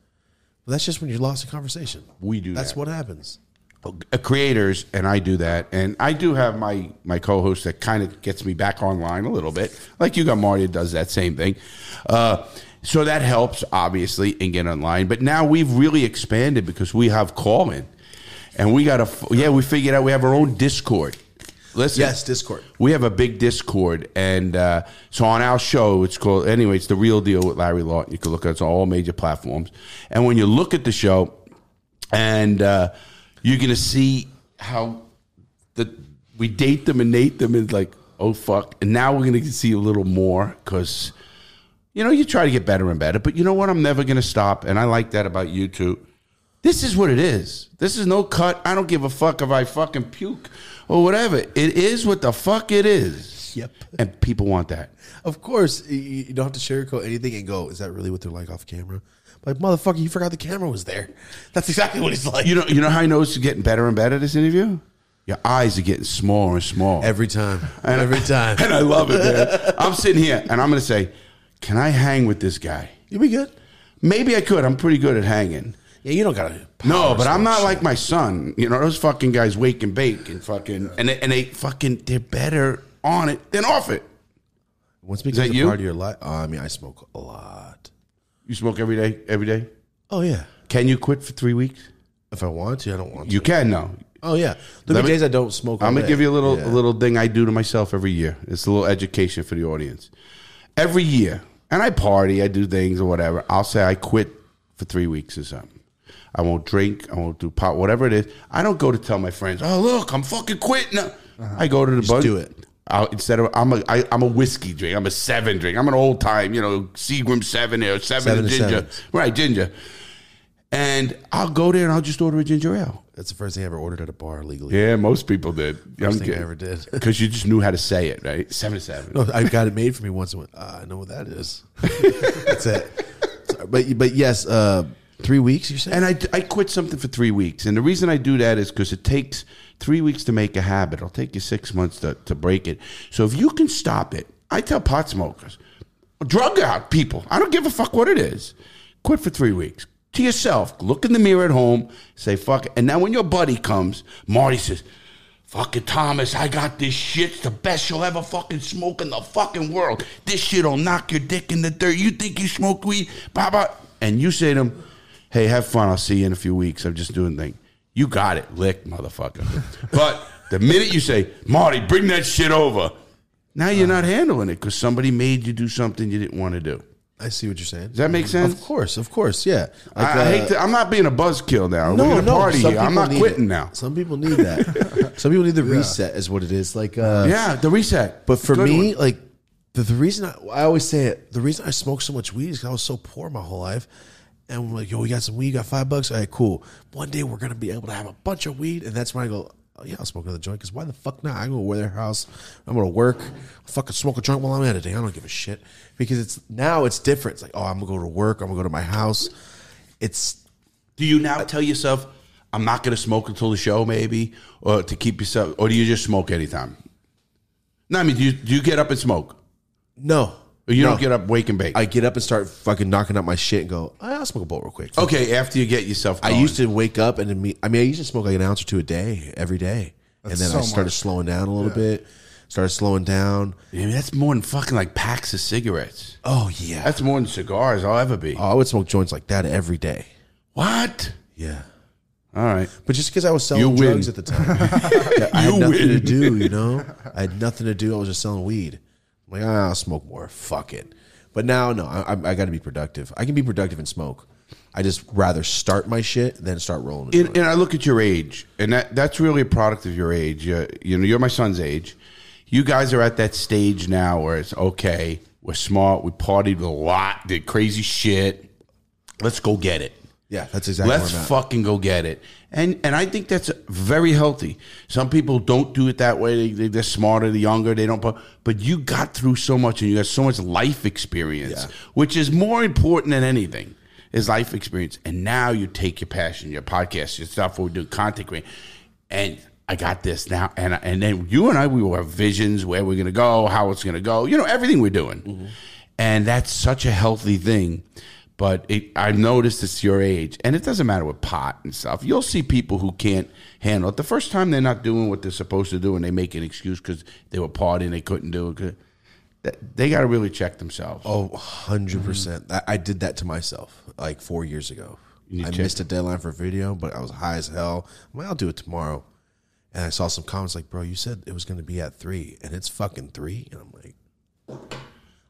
[SPEAKER 1] But that's just when you're lost in conversation.
[SPEAKER 3] We do
[SPEAKER 1] That's
[SPEAKER 3] that.
[SPEAKER 1] what happens.
[SPEAKER 3] uh, creators, and I do that, and I do have my my co-host that kind of gets me back online a little bit. Like you got Marty does that same thing, uh, so that helps obviously and get online. But now we've really expanded because we have call in, and we got a yeah we figured out we have our own Discord. Listen,
[SPEAKER 1] Yes, Discord.
[SPEAKER 3] we have a big Discord, and uh, so on our show, it's called anyway. It's the real deal with Larry Lawton. You can look at it on all major platforms, and when you look at the show, and uh, you're gonna see how the we date them and Nate them and like oh fuck, and now we're gonna see a little more because you know you try to get better and better, but you know what? I'm never gonna stop, and I like that about you too. This is what it is. This is no cut. I don't give a fuck if I fucking puke or whatever. It is what the fuck it is.
[SPEAKER 1] Yep.
[SPEAKER 3] And people want that.
[SPEAKER 1] Of course, you- don't have to sugarcoat anything and go, "Is that really what they're like off camera?" Like motherfucker, you forgot the camera was there. That's exactly what he's like.
[SPEAKER 3] You know, you know how I know it's getting better and better. This interview, your eyes are getting smaller and smaller.
[SPEAKER 1] every time, And every time.
[SPEAKER 3] and I love it, man. I'm sitting here and I'm going to say, can I hang with this guy?
[SPEAKER 1] You'll be good.
[SPEAKER 3] Maybe I could. I'm pretty good at hanging.
[SPEAKER 1] Yeah, you don't gotta.
[SPEAKER 3] No, but I'm not
[SPEAKER 1] shit.
[SPEAKER 3] like my son. You know, those fucking guys wake and bake and fucking and they, and they fucking they're better on it than off it.
[SPEAKER 1] Once becomes
[SPEAKER 3] that
[SPEAKER 1] a
[SPEAKER 3] you?
[SPEAKER 1] part of your life. Oh, I mean, I smoke a lot.
[SPEAKER 3] You smoke every day, every day.
[SPEAKER 1] Oh yeah.
[SPEAKER 3] Can you quit for three weeks?
[SPEAKER 1] If I want to, I don't want to.
[SPEAKER 3] You can no.
[SPEAKER 1] Oh yeah. There'll be days I don't smoke.
[SPEAKER 3] I'm gonna
[SPEAKER 1] day.
[SPEAKER 3] give you a little
[SPEAKER 1] Yeah.
[SPEAKER 3] a little thing I do to myself every year. It's a little education for the audience. Every year, and I party, I do things or whatever. I'll say I quit for three weeks or something. I won't drink. I won't do pot. Whatever it is, I don't go to tell my friends. Oh look, I'm fucking quitting. I go to the bud.
[SPEAKER 1] do it.
[SPEAKER 3] I'll, instead of I'm a I, I'm a whiskey drink. I'm a seven drink. I'm an old time, you know, Seagram seven or seven,
[SPEAKER 1] Seven
[SPEAKER 3] and ginger,
[SPEAKER 1] sevens.
[SPEAKER 3] right? Ginger. And I'll go there and I'll just order a ginger ale.
[SPEAKER 1] That's the first thing I ever ordered at a bar legally.
[SPEAKER 3] Yeah, most people did.
[SPEAKER 1] First thing I ever did.
[SPEAKER 3] Because you just knew how to say it, right? Seven to seven.
[SPEAKER 1] No, I got it made for me once and went, ah, I know what that is. That's it. But but yes, uh, three weeks. You said.
[SPEAKER 3] And I, I quit something for three weeks. And the reason I do that is because it takes three weeks to make a habit. It'll take you six months to, to break it. So if you can stop it, I tell pot smokers, drug out people. I don't give a fuck what it is. Quit for three weeks. To yourself, look in the mirror at home, say fuck it. And now when your buddy comes, Marty says, Fucking Thomas, I got this shit. It's the best you'll ever fucking smoke in the fucking world. This shit'll knock your dick in the dirt. You think you smoke weed? Blah, blah. And you say to him, Hey, have fun. I'll see you in a few weeks. I'm just doing thing. You got it, lick, motherfucker. but the minute you say, Marty, bring that shit over, now you're not handling it because somebody made you do something you didn't want to do.
[SPEAKER 1] I see what you're saying.
[SPEAKER 3] Does that make sense?
[SPEAKER 1] Of course, of course, yeah. Like,
[SPEAKER 3] I, I
[SPEAKER 1] uh,
[SPEAKER 3] hate to, I'm not being a buzzkill now.
[SPEAKER 1] No,
[SPEAKER 3] We're
[SPEAKER 1] no.
[SPEAKER 3] party
[SPEAKER 1] some
[SPEAKER 3] here. I'm
[SPEAKER 1] people
[SPEAKER 3] not
[SPEAKER 1] need
[SPEAKER 3] quitting
[SPEAKER 1] it.
[SPEAKER 3] now.
[SPEAKER 1] Some people need that. some people need the reset, is what it is. Like, uh,
[SPEAKER 3] Yeah, the reset.
[SPEAKER 1] But for
[SPEAKER 3] Good
[SPEAKER 1] me,
[SPEAKER 3] one.
[SPEAKER 1] like the, the reason I, I always say it, the reason I smoke so much weed is because I was so poor my whole life. And we're like, yo, we got some weed, you got five bucks. All right, cool. One day we're gonna be able to have a bunch of weed, and that's when I go, Oh yeah, I'll smoke another joint. Because why the fuck not? I go to their house. I'm gonna work. I'll fucking smoke a joint while I'm editing. I don't give a shit. Because it's now it's different. It's like oh, I'm gonna go to work. I'm gonna go to my house. It's
[SPEAKER 3] Do you now tell yourself, I'm not going to smoke until the show, maybe, or to keep yourself, or do you just smoke anytime? No, I mean, do you, do you get up and smoke?
[SPEAKER 1] no.
[SPEAKER 3] Or you
[SPEAKER 1] No.
[SPEAKER 3] don't get up, wake and bake?
[SPEAKER 1] I get up and start fucking knocking out my shit and go. "Ah, I'll smoke a bowl real quick.
[SPEAKER 3] okay, after you get yourself
[SPEAKER 1] I used to wake up and imme- I mean, I used to smoke like an ounce or two a day every day, and then
[SPEAKER 2] so
[SPEAKER 1] I started
[SPEAKER 2] much.
[SPEAKER 1] slowing down a little bit. Started slowing down.
[SPEAKER 3] I mean, that's more than fucking like packs of cigarettes.
[SPEAKER 1] Oh yeah,
[SPEAKER 3] That's more than cigars I'll ever be.
[SPEAKER 1] oh, I would smoke joints like that every day.
[SPEAKER 3] What?
[SPEAKER 1] Yeah.
[SPEAKER 3] All right.
[SPEAKER 1] But just because I was selling
[SPEAKER 3] You win.
[SPEAKER 1] drugs at the time, yeah, I had
[SPEAKER 3] You
[SPEAKER 1] nothing to do. You know, I had nothing to do. I was just selling weed. I'm like, ah, I'll smoke more. Fuck it. But now, no, I, I, I got to be productive. I can be productive and smoke. I just rather start my shit than start rolling.
[SPEAKER 3] And, and I look at your age, and that, that's really a product of your age. You, you know, you're my son's age. You guys are at that stage now where it's okay. We're smart. We partied a lot. Did crazy shit. Let's go get it.
[SPEAKER 1] Yeah, that's exactly.
[SPEAKER 3] Let's
[SPEAKER 1] where I'm at.
[SPEAKER 3] fucking go get it. And and I think that's very healthy. Some people don't do it that way. They, they, they're smarter, they're younger, they don't. But, but you got through so much and you got so much life experience,
[SPEAKER 1] Yeah.
[SPEAKER 3] which is more important than anything is life experience. And now you take your passion, your podcast, your stuff, we do, content creation. And I got this now. And, and then you and I, we will have visions where we're going to go, how it's going to go, you know, everything we're doing. Mm-hmm. And that's such a healthy thing. But it, I've noticed it's your age, and it doesn't matter with pot and stuff. You'll see people who can't handle it. The first time they're not doing what they're supposed to do, and they make an excuse because they were partying, they couldn't do it. They got to really check themselves.
[SPEAKER 1] Oh, 100%. I, I did that to myself like four years ago. I
[SPEAKER 3] check
[SPEAKER 1] missed a deadline for a video, but I was high as hell. I'm like, I'll do it tomorrow. And I saw some comments like, bro, you said it was going to be at three, and it's fucking three. And I'm like,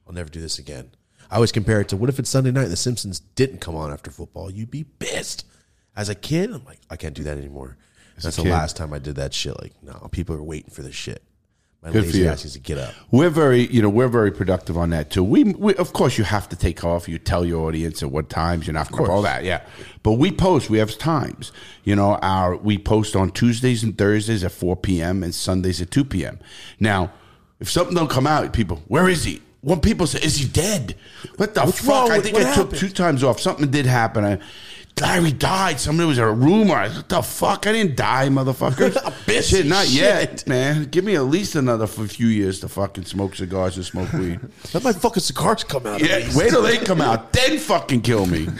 [SPEAKER 1] I'll never do this again. I always compare it to what if it's Sunday night and The Simpsons didn't come on after football? You'd be pissed. As a kid, I'm like, I can't do that anymore. That's the
[SPEAKER 3] kid.
[SPEAKER 1] last time I did that shit. Like, no, people are waiting for this shit. My
[SPEAKER 3] Good for
[SPEAKER 1] lazy
[SPEAKER 3] you.
[SPEAKER 1] ass needs to get up.
[SPEAKER 3] We're very, you know, we're very productive on that too. We, we of course, you have to take off. You tell your audience at what times you're not going to all that, yeah. But we post. We have times. You know, our we post on Tuesdays and Thursdays at 4 p.m. and Sundays at 2 p.m. Now, if something don't come out, people, where is he? When people say, "Is he dead?" What the
[SPEAKER 1] What's
[SPEAKER 3] fuck?
[SPEAKER 1] wrong
[SPEAKER 3] I think I took two times off. Something did happen. I, Larry died. Somebody was a rumor. I What the fuck? I didn't die, motherfucker.
[SPEAKER 1] Bitch,
[SPEAKER 3] Shit, not
[SPEAKER 1] shit.
[SPEAKER 3] yet, man. Give me at least another f- few years to fucking smoke cigars and smoke weed.
[SPEAKER 1] Let my fucking cigars come out. at
[SPEAKER 3] yeah,
[SPEAKER 1] least.
[SPEAKER 3] wait till they come out, then fucking kill me.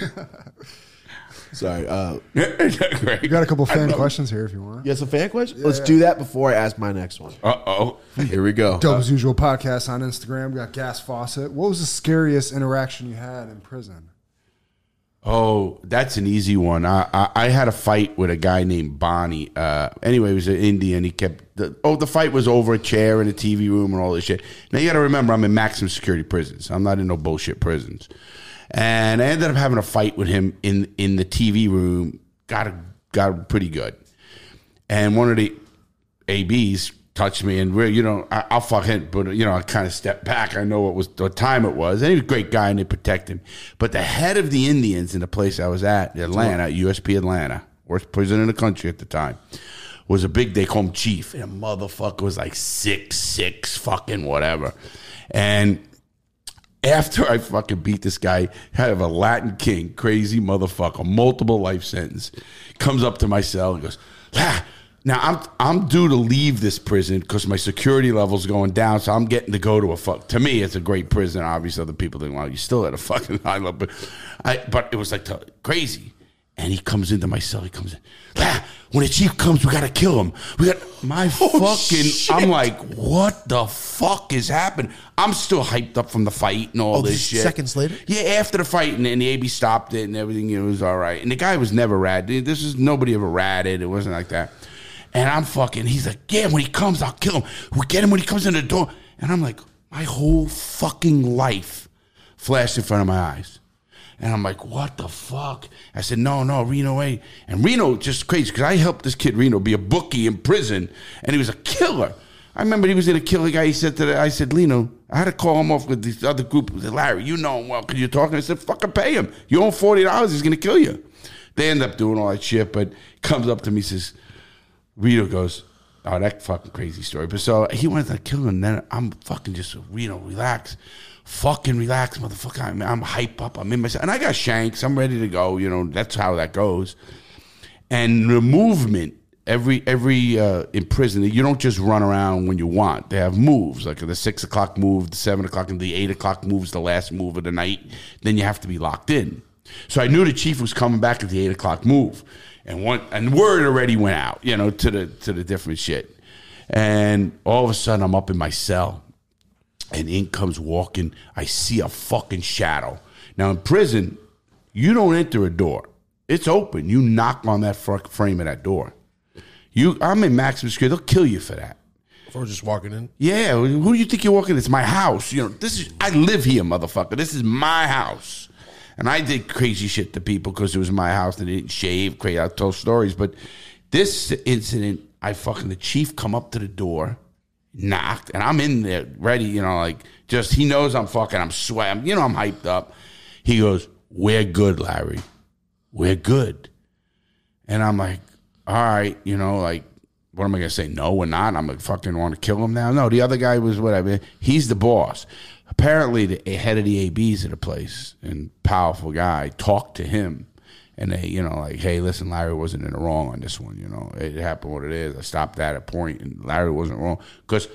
[SPEAKER 1] Sorry. Uh,
[SPEAKER 2] You got a couple fan questions here if you want.
[SPEAKER 1] you have some fan questions? Let's do that before I ask my next one.
[SPEAKER 3] Uh oh.
[SPEAKER 1] Here we go.
[SPEAKER 2] Dope as usual podcast on Instagram. We got Gas Faucet. What was the scariest interaction you had in prison?
[SPEAKER 3] Oh, that's an easy one. I, I I had a fight with a guy named Bonnie. Uh, anyway, he was an Indian. He kept the, oh the fight was over a chair in a TV room and all this shit. Now you got to remember, I'm in maximum security prisons. I'm not in no bullshit prisons. And I ended up having a fight with him in in the TV room. Got got pretty good. And one of the ABs touched me, and we're, you know, I, I'll fuck him, but you know, I kind of stepped back. I know what was what time it was, and he was a great guy, and they protected him. But the head of the Indians in the place I was at, Atlanta, USP Atlanta, worst prison in the country at the time, was a big. They call him chief, and a motherfucker was like six six, fucking whatever, and after I fucking beat this guy, kind of a Latin king, crazy motherfucker, multiple life sentence, comes up to my cell and goes, ah, now I'm I'm due to leave this prison because my security level's going down, so I'm getting to go to a fuck. To me, it's a great prison. Obviously, other people think, well, you still at a fucking high level, but I but it was like t- crazy. And he comes into my cell. He comes in. Ah, when the chief comes, we gotta kill him. We got my fucking. I'm like, what the fuck is happening? I'm still hyped up from the fight and all
[SPEAKER 1] Oh,
[SPEAKER 3] this shit.
[SPEAKER 1] seconds later?
[SPEAKER 3] Yeah, after the fight, and, and the AB stopped it and everything. It was all right. And the guy was never ratted. This is nobody ever ratted. It wasn't like that. And I'm fucking. He's like, yeah, when he comes, I'll kill him. We get him when he comes in the door. And I'm like, my whole fucking life flashed in front of my eyes. And I'm like, what the fuck? I said, no, no, Reno ain't. And Reno just crazy because I helped this kid Reno be a bookie in prison, and he was a killer. I remember he was in a killer guy. He said to the, I said, Lino, I had to call him off with this other group. He said, Larry, you know him well because you're talking. I said, fucking pay him. You owe forty dollars. He's gonna kill you. They end up doing all that shit, but comes up to me says, Reno goes, Oh, that fucking crazy story. But so he went to kill him, and then I'm fucking just, Reno, relax. Fucking relax, motherfucker. I'm, I'm hype up. I'm in myself. And I got shanks. I'm ready to go. You know, that's how that goes. And the movement, every every uh, in prison, you don't just run around when you want. They have moves, like the six o'clock move, the seven o'clock, and the eight o'clock moves, the last move of the night. Then you have to be locked in. So I knew the chief was coming back at the eight o'clock move, and one and word already went out, you know, to the to the different shit. And all of a sudden, I'm up in my cell, and in comes walking. I see a fucking shadow. Now in prison, you don't enter a door; it's open. You knock on that fr- frame of that door. You, I'm in maximum security. They'll kill you for that.
[SPEAKER 1] Or just walking in.
[SPEAKER 3] Yeah, who do you think you're walking? It's my house. You know, this is I live here, motherfucker. This is my house, and I did crazy shit to people because it was my house. and They didn't shave. Crazy. I tell stories, but this incident, I fucking the chief come up to the door, knocked, and I'm in there ready. You know, like just he knows I'm fucking. I'm sweating. You know, I'm hyped up. He goes, "We're good, Larry. We're good." And I'm like, all right, you know, like, what am I gonna say? No, we're not. I'm gonna fucking want to kill him now. No, the other guy was whatever. He's the boss. Apparently, the head of the ABs of the place and powerful guy talked to him, and they, you know, like, hey, listen, Larry wasn't in the wrong on this one. You know, it happened what it is. I stopped that at a point, and Larry wasn't wrong because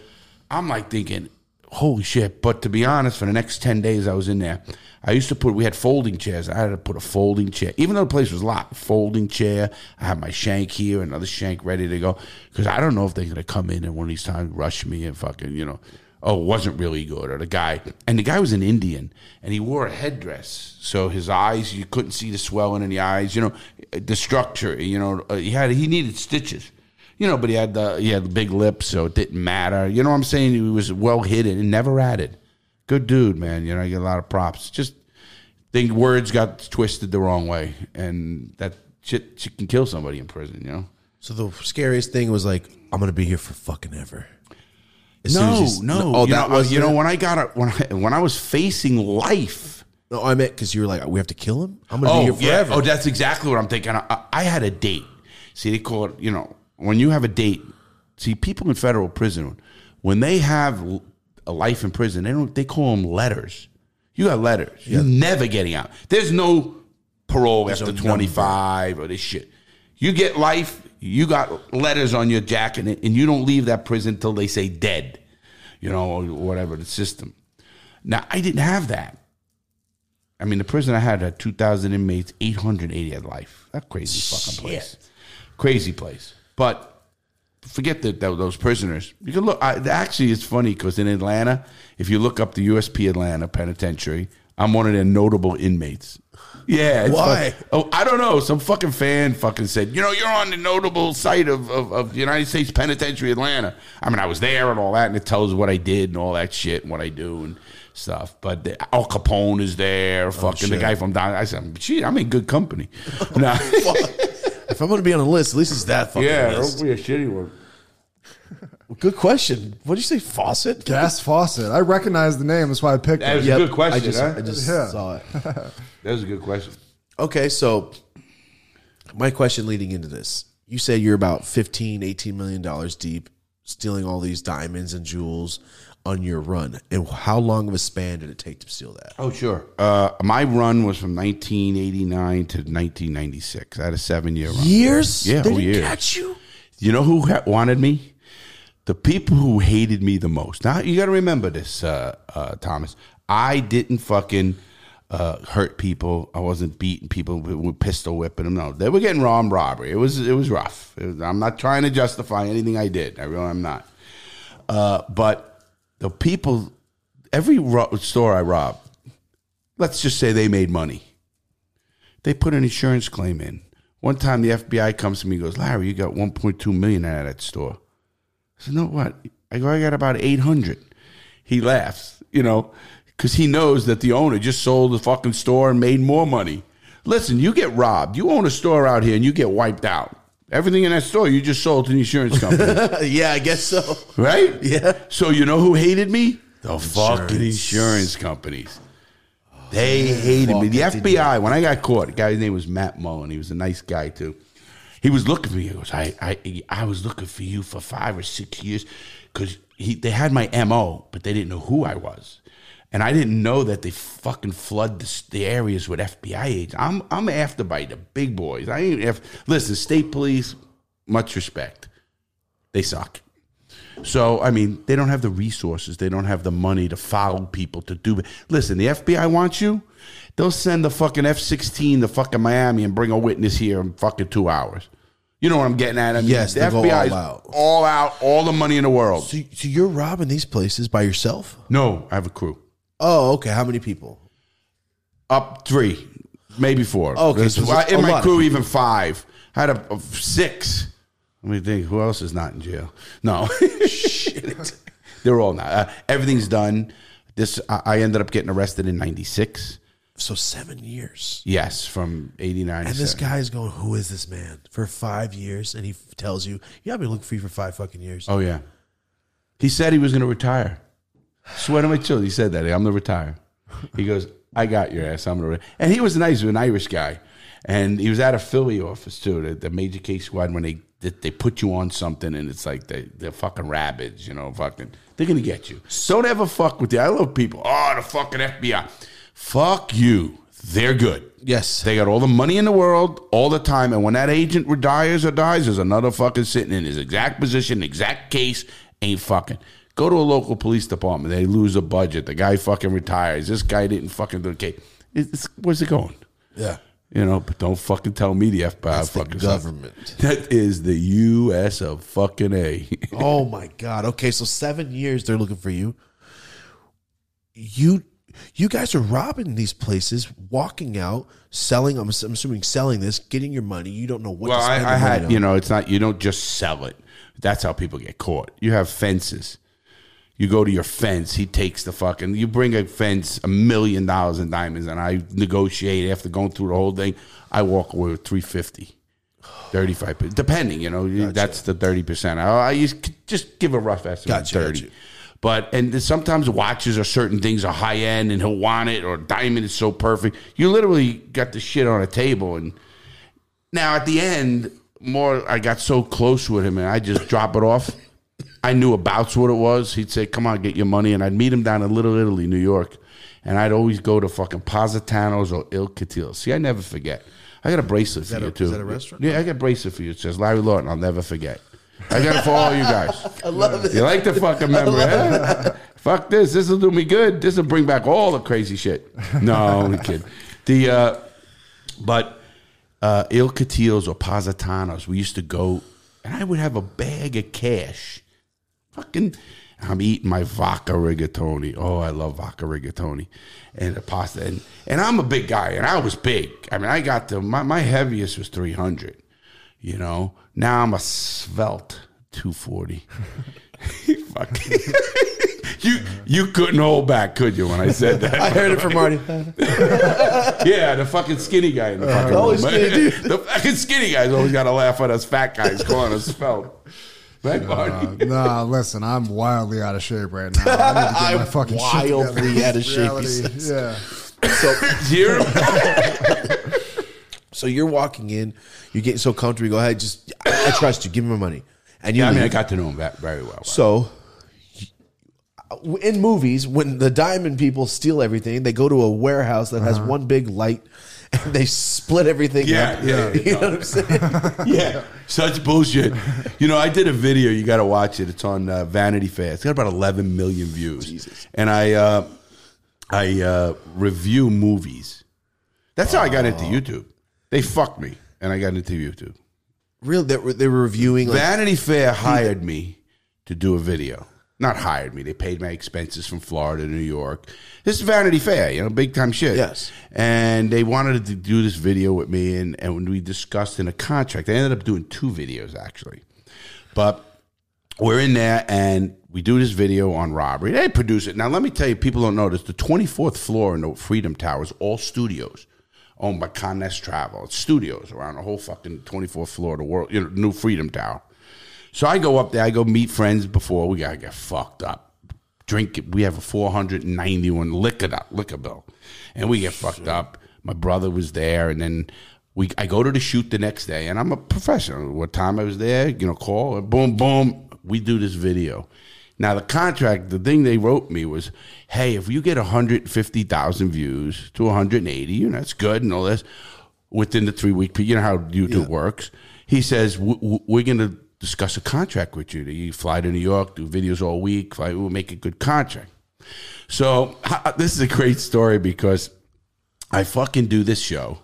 [SPEAKER 3] I'm like thinking, holy shit. But to be honest, for the next 10 days I was in there, I used to put, we had folding chairs. I had to put a folding chair, even though the place was locked, folding chair. I had my shank here, another shank ready to go. Because I don't know if they're going to come in and one of these times rush me and fucking, you know, oh, wasn't really good. Or the guy, and the guy was an Indian and he wore a headdress. So his eyes, you couldn't see the swelling in the eyes, you know, the structure, you know, uh, he had, he needed stitches you know, but he had the he had the big lips, so it didn't matter. You know what I'm saying? He was well hidden and never added. Good dude, man. You know, I get a lot of props. Just think words got twisted the wrong way, and that shit, shit can kill somebody in prison. You know.
[SPEAKER 1] So the scariest thing was like, I'm gonna be here for fucking ever. As soon
[SPEAKER 3] No,
[SPEAKER 1] as you-
[SPEAKER 3] no.
[SPEAKER 1] Oh,
[SPEAKER 3] you
[SPEAKER 1] that
[SPEAKER 3] know,
[SPEAKER 1] was
[SPEAKER 3] you know when I got a, when I, when I was facing life.
[SPEAKER 1] No, I meant because you were like, we have to kill him. I'm gonna
[SPEAKER 3] Oh
[SPEAKER 1] be here
[SPEAKER 3] yeah.
[SPEAKER 1] forever.
[SPEAKER 3] Oh, that's exactly what I'm thinking. I, I had a date. See, they call it. You know, when you have a date. See, people in federal prison, when they have a life in prison, they don't. They call them letters. You got letters. You're never getting out. There's no parole after
[SPEAKER 1] no
[SPEAKER 3] 25 or this shit. You get life. You got letters on your jacket, and you don't leave that prison until they say dead. You know, or whatever the system. Now, I didn't have that. I mean, the prison I had had 2,000 inmates, 880 had life. That crazy fucking place. Crazy place. But forget that, that those prisoners. You can look. I, actually, it's funny because in Atlanta, if you look up the USP Atlanta Penitentiary, I'm one of their notable inmates. Yeah.
[SPEAKER 1] Why?
[SPEAKER 3] fun- Oh, I don't know. Some fucking fan fucking said, you know, you're on the notable site of, of, of the United States Penitentiary Atlanta. I mean, I was there and all that, and it tells what I did and all that shit and what I do and stuff. But the, Al Capone is there. Oh, fucking the guy from down. I said, gee, I'm in good company. Nah.
[SPEAKER 1] if I'm gonna be on a list, at least it's that fucking
[SPEAKER 3] yeah,
[SPEAKER 1] list.
[SPEAKER 3] don't be a shitty one.
[SPEAKER 1] Good question. What did you say? Faucet?
[SPEAKER 2] Gas faucet. I recognize the name. That's why I picked
[SPEAKER 3] That
[SPEAKER 2] it.
[SPEAKER 3] was a good question.
[SPEAKER 1] I just,
[SPEAKER 3] huh?
[SPEAKER 1] I just
[SPEAKER 2] Yeah.
[SPEAKER 1] saw it.
[SPEAKER 3] that was a good question.
[SPEAKER 1] Okay, so my question leading into this. You say you're about 15, 18 million dollars deep, stealing all these diamonds and jewels on your run. And how long of a span did it take to steal that?
[SPEAKER 3] Oh, sure. Uh, my run was from 1989 to 1996. I had a seven year run.
[SPEAKER 1] Years?
[SPEAKER 3] Yeah,
[SPEAKER 1] They
[SPEAKER 3] oh,
[SPEAKER 1] didn't
[SPEAKER 3] years.
[SPEAKER 1] catch you?
[SPEAKER 3] You know who ha- wanted me? The people who hated me the most. Now you got to remember this, uh, uh, Thomas. I didn't fucking uh, hurt people. I wasn't beating people with, pistol whipping them. No, they were getting armed robbery. It was it was rough. It was- I'm not trying to justify anything I did. I really am not. Uh, but the people, every ro- store I robbed, let's just say they made money. They put an insurance claim in. One time the FBI comes to me and goes, Larry, you got 1.2 million out of that store. I said, no, what? I go, I got about 800. He laughs, you know, because he knows that the owner just sold the fucking store and made more money. Listen, you get robbed. You own a store out here and you get wiped out. Everything in that store you just sold to the insurance company.
[SPEAKER 1] yeah, I guess so.
[SPEAKER 3] right?
[SPEAKER 1] Yeah.
[SPEAKER 3] So you know who hated me? The fucking insurance companies. They hated me. The FBI, when I got caught, the guy's name was Matt Mullen. He was a nice guy too. He was looking for me. He goes, I, I, I was looking for you for five or six years because he they had my mo, but they didn't know who I was, and I didn't know that they fucking flood the, the areas with FBI agents. I'm I'm after by the big boys. I ain't after, listen. State police, much respect, they suck. So I mean, they don't have the resources. They don't have the money to follow people to do it. Listen, the FBI wants you. They'll send the fucking F sixteen to fucking Miami and bring a witness here in fucking two hours. You know what I'm getting at? I mean,
[SPEAKER 1] Yes,
[SPEAKER 3] the FBI
[SPEAKER 1] all
[SPEAKER 3] is
[SPEAKER 1] out.
[SPEAKER 3] all out, all the money in the world.
[SPEAKER 1] So, so you're robbing these places by yourself?
[SPEAKER 3] No, I have a crew.
[SPEAKER 1] Oh, okay. How many people?
[SPEAKER 3] Up three, maybe four.
[SPEAKER 1] Okay, so
[SPEAKER 3] in my crew, even five. I had a, a six. Let me think. Who else is not in jail? No, shit. They're all not. Uh, everything's done. This I, I ended up getting arrested in '96.
[SPEAKER 1] So seven years.
[SPEAKER 3] Yes, from '89.
[SPEAKER 1] And this guy's going, "Who is this man?" For five years, and he f- tells you, "Yeah, I've been looking for you for five fucking years."
[SPEAKER 3] Oh yeah. He said he was going to retire. Swear to my children, he said that I'm going to retire. He goes, "I got your ass. I'm going to." And he was nice, he was an Irish guy, and he was at a Philly office too, the, the major case squad. When they they- they put you on something, and it's like they they're fucking rabbits, you know, fucking. They're gonna get you. Don't ever fuck with you. I love people. Oh, the fucking FBI. Fuck you. They're good.
[SPEAKER 1] Yes.
[SPEAKER 3] They got all the money in the world all the time. And when that agent retires or dies, there's another fucking sitting in his exact position, exact case, ain't fucking. Go to a local police department. They lose a budget. The guy fucking retires. This guy didn't fucking do the case. It's, where's it going?
[SPEAKER 1] yeah.
[SPEAKER 3] You know, but don't fucking tell me the FBI
[SPEAKER 1] That's the
[SPEAKER 3] fucking
[SPEAKER 1] government.
[SPEAKER 3] That is the U.S. of fucking A.
[SPEAKER 1] oh my god. Okay, so seven years they're looking for you. You you guys are robbing these places, walking out, selling. I'm, I'm assuming selling this, getting your money. You don't know what.
[SPEAKER 3] Well,
[SPEAKER 1] to
[SPEAKER 3] I,
[SPEAKER 1] spend
[SPEAKER 3] I had,
[SPEAKER 1] on.
[SPEAKER 3] you know, it's not, you don't just sell it. That's how people get caught. You have fences. You go to your fence, he takes the fucking, you bring a fence, a million dollars in diamonds, and I negotiate after going through the whole thing. I walk away with 350 35 depending, you know, that's the 30%. I, I just give a rough estimate
[SPEAKER 1] Gotcha,
[SPEAKER 3] 30.
[SPEAKER 1] gotcha.
[SPEAKER 3] But and sometimes watches or certain things are high end and he'll want it or diamond is so perfect. You literally got the shit on a table and now at the end, more I got so close with him and I just drop it off. I knew about what it was. He'd say, "Come on, get your money," and I'd meet him down in Little Italy, New York, and I'd always go to fucking Positano's or Il Catillo. See, I never forget. I got a bracelet for
[SPEAKER 1] that
[SPEAKER 3] you
[SPEAKER 1] a-
[SPEAKER 3] too.
[SPEAKER 1] is that a restaurant?
[SPEAKER 3] Yeah, I got a bracelet for you. It says Larry Lawton. I'll never forget. I got it for all you guys. I love it. You like the fucking memory? huh? Fuck this. This will do me good. This will bring back all the crazy shit. No, I'm kidding. The uh, but uh, Il Catillos or Positanos, we used to go, and I would have a bag of cash. Fucking, I'm eating my vodka rigatoni. Oh, I love vodka rigatoni, and the pasta. And, and I'm a big guy, and I was big. I mean, I got the my, my heaviest was 300. You know, now I'm a svelte 240. Fuck. you you couldn't hold back, could you? When I said that,
[SPEAKER 1] I heard it from Marty.
[SPEAKER 3] yeah, the fucking skinny guy in the uh-huh. fucking
[SPEAKER 1] always
[SPEAKER 3] room.
[SPEAKER 1] skinny dude.
[SPEAKER 3] The fucking skinny guys always got to laugh at us fat guys calling us spelt. Right, uh, Marty?
[SPEAKER 2] Nah, listen, I'm wildly out of shape right now. I need to get my
[SPEAKER 1] I'm
[SPEAKER 2] fucking
[SPEAKER 1] wildly
[SPEAKER 2] together.
[SPEAKER 1] out of shape, he
[SPEAKER 2] Yeah.
[SPEAKER 1] So
[SPEAKER 3] Zero.
[SPEAKER 1] So you're walking in, you're getting so comfortable. You go ahead, just I, I trust you. Give me my money, and you.
[SPEAKER 3] Yeah, I mean, I got to know him very well.
[SPEAKER 1] so in movies, when the diamond people steal everything, they go to a warehouse that has one big light, and they split everything
[SPEAKER 3] Yeah,
[SPEAKER 1] up.
[SPEAKER 3] yeah,
[SPEAKER 1] you know what I'm saying?
[SPEAKER 3] yeah, such bullshit. You know, I did a video. You got to watch it. It's on uh, Vanity Fair. It's got about 11 million views.
[SPEAKER 1] Jesus.
[SPEAKER 3] And I, uh, I uh, review movies. That's how I got into YouTube. They fucked me, and I got into YouTube.
[SPEAKER 1] Real, they were, they were reviewing. Like,
[SPEAKER 3] Vanity Fair hired me to do a video. Not hired me. They paid my expenses from Florida to New York. This is Vanity Fair, you know, big time shit.
[SPEAKER 1] Yes.
[SPEAKER 3] And they wanted to do this video with me, and, and when we discussed in a contract, I ended up doing two videos actually. But we're in there and we do this video on robbery. They produce it. Now, let me tell you, people don't know this. The 24th floor in the Freedom Tower is all studios owned by Condé Nast Travel. It's studios around the whole fucking 24th floor of the world, you know, new Freedom Tower. So I go up there, I go meet friends before we gotta get fucked up. Drink it. We have a 491 liquor, liquor bill. And we get fucked up. My brother was there, and then We I go to the shoot the next day, and I'm a professional. What time I was there, you know, call boom, boom. We do this video. Now the contract, the thing they wrote me was, hey, if you get 150,000 views to 180, you know, that's good and all this within the three week. You know how YouTube works. He says "W- w- we're going to discuss a contract with you. You fly to New York, do videos all week. Fly, we'll make a good contract. So ha- uh, this is a great story because I fucking do this show.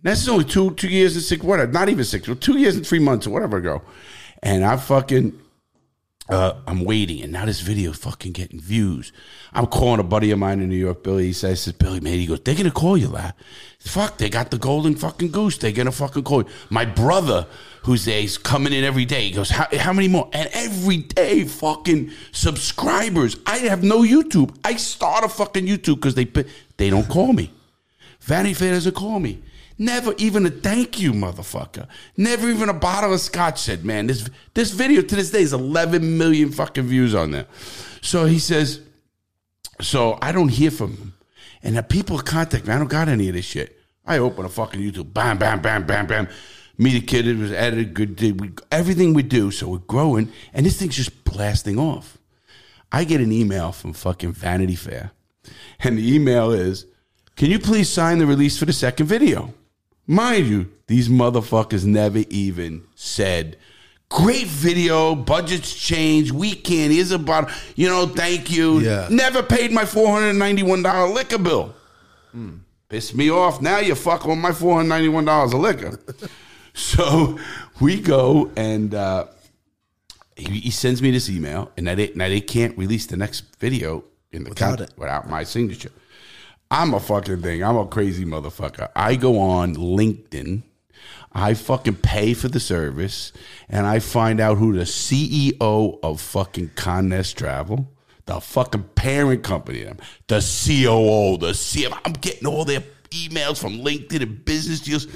[SPEAKER 3] This is only two two years and six whatever, not even six, well, two years and three months or whatever ago. And I fucking uh, I'm waiting, and now this video is fucking getting views. I'm calling a buddy of mine in New York, Billy. He says, says Billy, man, he goes, they're gonna call you, lad. Fuck, they got the golden fucking goose. They're gonna fucking call you. My brother, who's there, he's coming in every day. He goes, how, how many more? And every day, fucking subscribers. I have no YouTube. I start a fucking YouTube because they they don't call me. Vanity Fair doesn't call me. Never even a thank you, motherfucker. Never even a bottle of scotch said, man, this this video to this day is 11 million fucking views on there. So he says, so I don't hear from him. And the people contact me. I don't got any of this shit. I open a fucking YouTube, bam, bam, bam, bam, bam. Meet a kid, it was edited, good, did we, everything we do. So we're growing, and this thing's just blasting off. I get an email from fucking Vanity Fair, and the email is, "Can you please sign the release for the second video?" Mind you, these motherfuckers never even said, "Great video, budgets change, we can." Here's a bottle, you know. Thank you.
[SPEAKER 1] Yeah.
[SPEAKER 3] Never paid my four hundred ninety one dollar liquor bill. Pissed me off. Now you fuck on my four hundred ninety one dollars of liquor. so we go and. uh he, he sends me this email, and now they, now they can't release the next video in the
[SPEAKER 1] Without it.
[SPEAKER 3] without my signature. I'm a fucking thing. I'm a crazy motherfucker. I go on LinkedIn. I fucking pay for the service, and I find out who the CEO of fucking Condé Nast Travel, the fucking parent company, of them, the COO, the CFO. I'm getting all their emails from LinkedIn and business deals.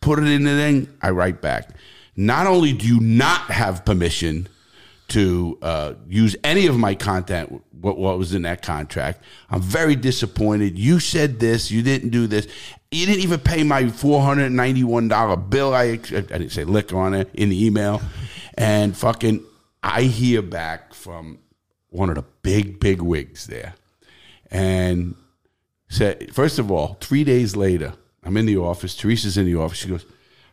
[SPEAKER 3] Put it in the thing. I write back. Not only do you not have permission to uh, use any of my content, what, what was in that contract. I'm very disappointed. You said this, you didn't do this. You didn't even pay my $491 bill. I, I didn't say lick on it in the email. And fucking, I hear back from one of the big, big wigs there. And said, first of all, three days later, I'm in the office. Teresa's in the office. She goes,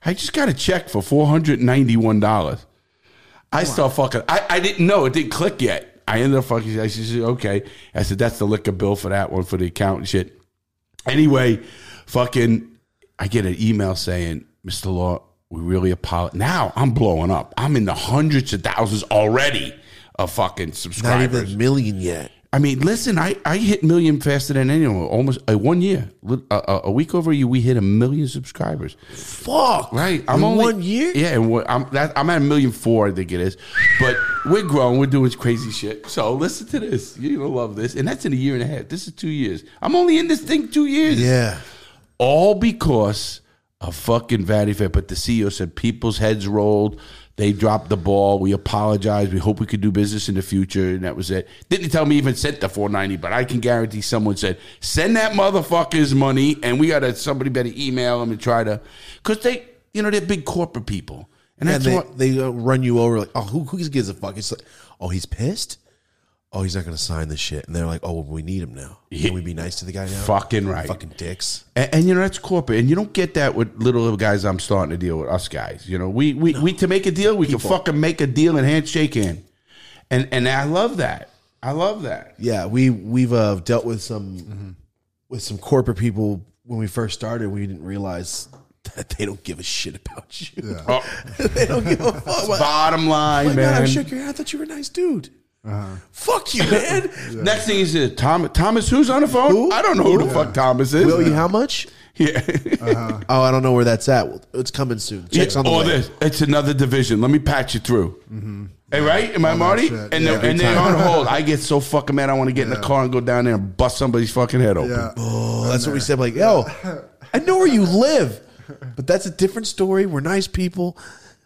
[SPEAKER 3] I just got a check for $491. I start fucking. I, I didn't know it didn't click yet. I ended up fucking. I said, okay. I said that's the liquor bill for that one for the account and shit. Anyway, fucking. I get an email saying, Mr. Law, we really apologize. Now I'm blowing up. I'm in the hundreds of thousands already of fucking subscribers.
[SPEAKER 1] Not even a million yet.
[SPEAKER 3] I mean, listen, I, I hit million faster than anyone. Almost uh, one year, a, a, a week over a year, we hit a million subscribers.
[SPEAKER 1] Fuck.
[SPEAKER 3] Right.
[SPEAKER 1] I'm in only one year?
[SPEAKER 3] Yeah, and what- I'm that, I'm at a million four, I think it is. But we're growing. We're doing crazy shit. So listen to this. You're gonna love this. And that's in a year and a half. This is two years. I'm only in this thing two years.
[SPEAKER 1] Yeah.
[SPEAKER 3] All because of fucking Vanity Fair. But the CEO said people's heads rolled. They dropped the ball. We apologize. We hope we could do business in the future. And that was it. Didn't tell me even sent the 490, but I can guarantee someone said, send that motherfucker's money and we gotta somebody better email them and try to because they you know, they're big corporate people. And
[SPEAKER 1] they,
[SPEAKER 3] what
[SPEAKER 1] they uh, run you over like, oh, who, who gives a fuck? It's like, oh, he's pissed. Oh, he's not going to sign this shit. And they're like, oh, well, we need him now. Can we be nice to the guy now?
[SPEAKER 3] fucking right.
[SPEAKER 1] Fucking dicks.
[SPEAKER 3] And, and you know that's corporate, and you don't get that with little guys. I'm starting to deal with us guys. You know, we we, we to make a deal, we can fucking make a deal and handshake in, and and I love that. I love that.
[SPEAKER 1] Yeah, we we've uh, dealt with some with some corporate people when we first started. We didn't realize that they don't give a shit about you.
[SPEAKER 3] Oh,
[SPEAKER 1] they don't give a fuck.
[SPEAKER 3] Bottom
[SPEAKER 1] oh
[SPEAKER 3] line,
[SPEAKER 1] my God, I
[SPEAKER 3] man.
[SPEAKER 1] shook your hand. I thought you were a nice dude. Fuck you, man.
[SPEAKER 3] Next thing is uh, Tom, Thomas. Who's on the phone?
[SPEAKER 1] Who?
[SPEAKER 3] I don't know who the fuck Thomas is.
[SPEAKER 1] Will you how much?
[SPEAKER 3] Yeah.
[SPEAKER 1] Oh, I don't know where that's at. Well, It's coming soon. Checks
[SPEAKER 3] Yeah,
[SPEAKER 1] on the
[SPEAKER 3] or
[SPEAKER 1] way.
[SPEAKER 3] this. It's another division. Let me patch you through. Hey, right? Am I Marty? And,
[SPEAKER 2] Yeah,
[SPEAKER 3] they're, and they're on hold. I get so fucking mad. I want to get in the car and go down there and bust somebody's fucking head open.
[SPEAKER 2] Yeah.
[SPEAKER 1] Oh, that's what we said. Like, yo, I know where you live, but that's a different story. We're nice people.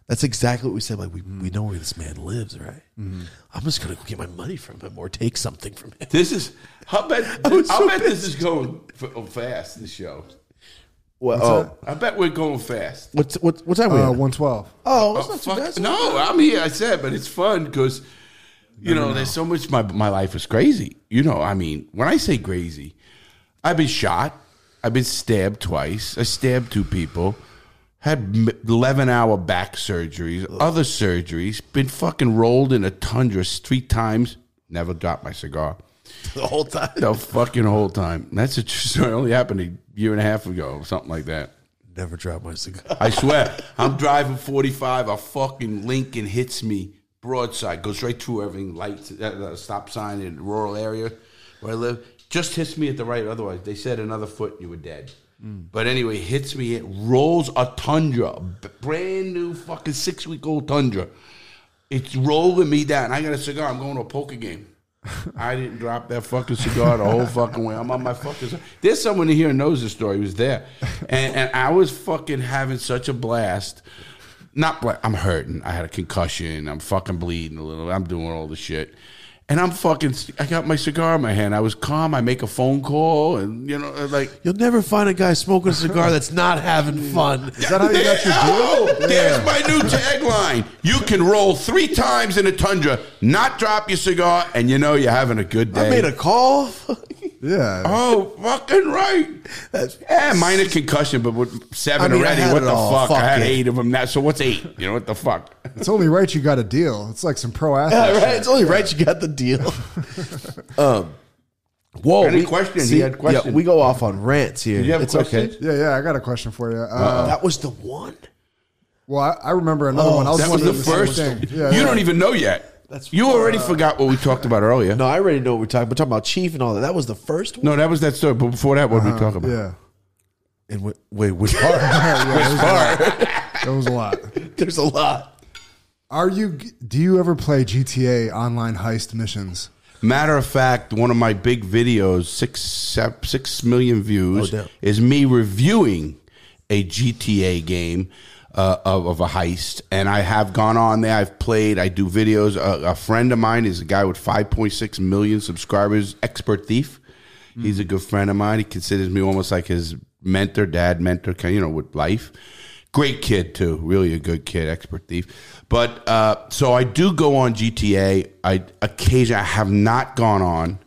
[SPEAKER 1] That's exactly what we said. Like, we, we know where this man lives, right? I'm just gonna go get my money from him or take something from him.
[SPEAKER 3] This is. I'll bet.
[SPEAKER 1] I was so
[SPEAKER 3] bet this is going f- oh, fast. This show.
[SPEAKER 1] Well,
[SPEAKER 2] What's
[SPEAKER 1] oh,
[SPEAKER 3] I bet we're going fast.
[SPEAKER 1] what's what what time we
[SPEAKER 2] Uh,
[SPEAKER 1] at?
[SPEAKER 2] one twelve.
[SPEAKER 1] Oh, it's
[SPEAKER 3] Oh,
[SPEAKER 1] not too
[SPEAKER 3] fuck-
[SPEAKER 1] bad.
[SPEAKER 3] No, I'm here. I said, but it's fun because you know, there's so much. My my life is crazy. You know, I mean, when I say crazy, I've been shot. I've been stabbed twice. I stabbed two people. Had 11 hour back surgeries, other surgeries. Been fucking rolled in a tundra three times. Never dropped my cigar.
[SPEAKER 1] the whole time.
[SPEAKER 3] The fucking whole time. That's a true story. It only happened a year and a half ago, something like that.
[SPEAKER 1] Never dropped my cigar.
[SPEAKER 3] I swear, I'm driving 45. A fucking Lincoln hits me broadside, goes right through everything. Lights, uh, stop sign in the rural area where I live. Just hits me at the right. Otherwise, they said another foot, you were dead. Mm. But anyway, hits me. It rolls a Tundra, a brand new fucking six week old Tundra. It's rolling me down. I got a cigar. I'm going to a poker game. I didn't drop that fucking cigar the whole fucking way. I'm on my fucking. There's someone in here who knows the story. He was there, and, and I was fucking having such a blast. Not bla I'm hurting. I had a concussion. I'm fucking bleeding a little. I'm doing all the shit. And I'm fucking. I got my cigar in my hand. I was calm. I make a phone call, and you know, like
[SPEAKER 1] You'll never find a guy smoking a cigar that's not having fun.
[SPEAKER 2] Is that how you got your deal?
[SPEAKER 3] There's my new tagline. You can roll three times in a tundra, not drop your cigar, and you know you're having a good day.
[SPEAKER 1] I made a call.
[SPEAKER 2] Yeah.
[SPEAKER 3] Oh, fucking right.
[SPEAKER 1] That's-
[SPEAKER 3] yeah, minor concussion, but with seven
[SPEAKER 1] I mean,
[SPEAKER 3] already. What the
[SPEAKER 1] all.
[SPEAKER 3] fuck? I had
[SPEAKER 1] it.
[SPEAKER 3] eight of them now. So what's eight? You know what the fuck?
[SPEAKER 2] It's only right you got a deal. It's like some pro athlete.
[SPEAKER 1] Yeah,
[SPEAKER 2] shit.
[SPEAKER 1] right. It's only right you got the deal. um, whoa.
[SPEAKER 3] Any
[SPEAKER 1] we-
[SPEAKER 3] question? He had question.
[SPEAKER 1] Yeah, we go off on rants here.
[SPEAKER 3] you have
[SPEAKER 1] it's
[SPEAKER 3] questions?
[SPEAKER 1] okay.
[SPEAKER 2] Yeah, yeah. I got a question for you. Uh,
[SPEAKER 1] That was the one.
[SPEAKER 2] well, I, I remember another one. I was
[SPEAKER 3] That was the first.
[SPEAKER 2] thing. Yeah,
[SPEAKER 3] you
[SPEAKER 2] yeah.
[SPEAKER 3] don't even know yet.
[SPEAKER 1] That's-
[SPEAKER 3] you already forgot what we talked about earlier.
[SPEAKER 1] No, I already know what we're talking. We're talking about Chief and all that. That was the first one.
[SPEAKER 3] No, that was that story. But before that, what did we uh-huh, talk about?
[SPEAKER 2] Yeah.
[SPEAKER 1] And wait, wait, which part?
[SPEAKER 2] That was a lot.
[SPEAKER 1] There's a lot.
[SPEAKER 2] Are you? Do you ever play GTA online heist missions?
[SPEAKER 3] Matter of fact, one of my big videos, six se- six million views,
[SPEAKER 1] Oh, damn.
[SPEAKER 3] is me reviewing a GTA game uh, of, of a heist, and I have gone on there. I've played. I do videos. A, a friend of mine is a guy with five point six million subscribers, expert thief. He's a good friend of mine. He considers me almost like his mentor, dad, mentor, you know, with life. Great kid too, really a good kid, expert thief. But uh, so I do go on GTA. I occasionally I have not gone on.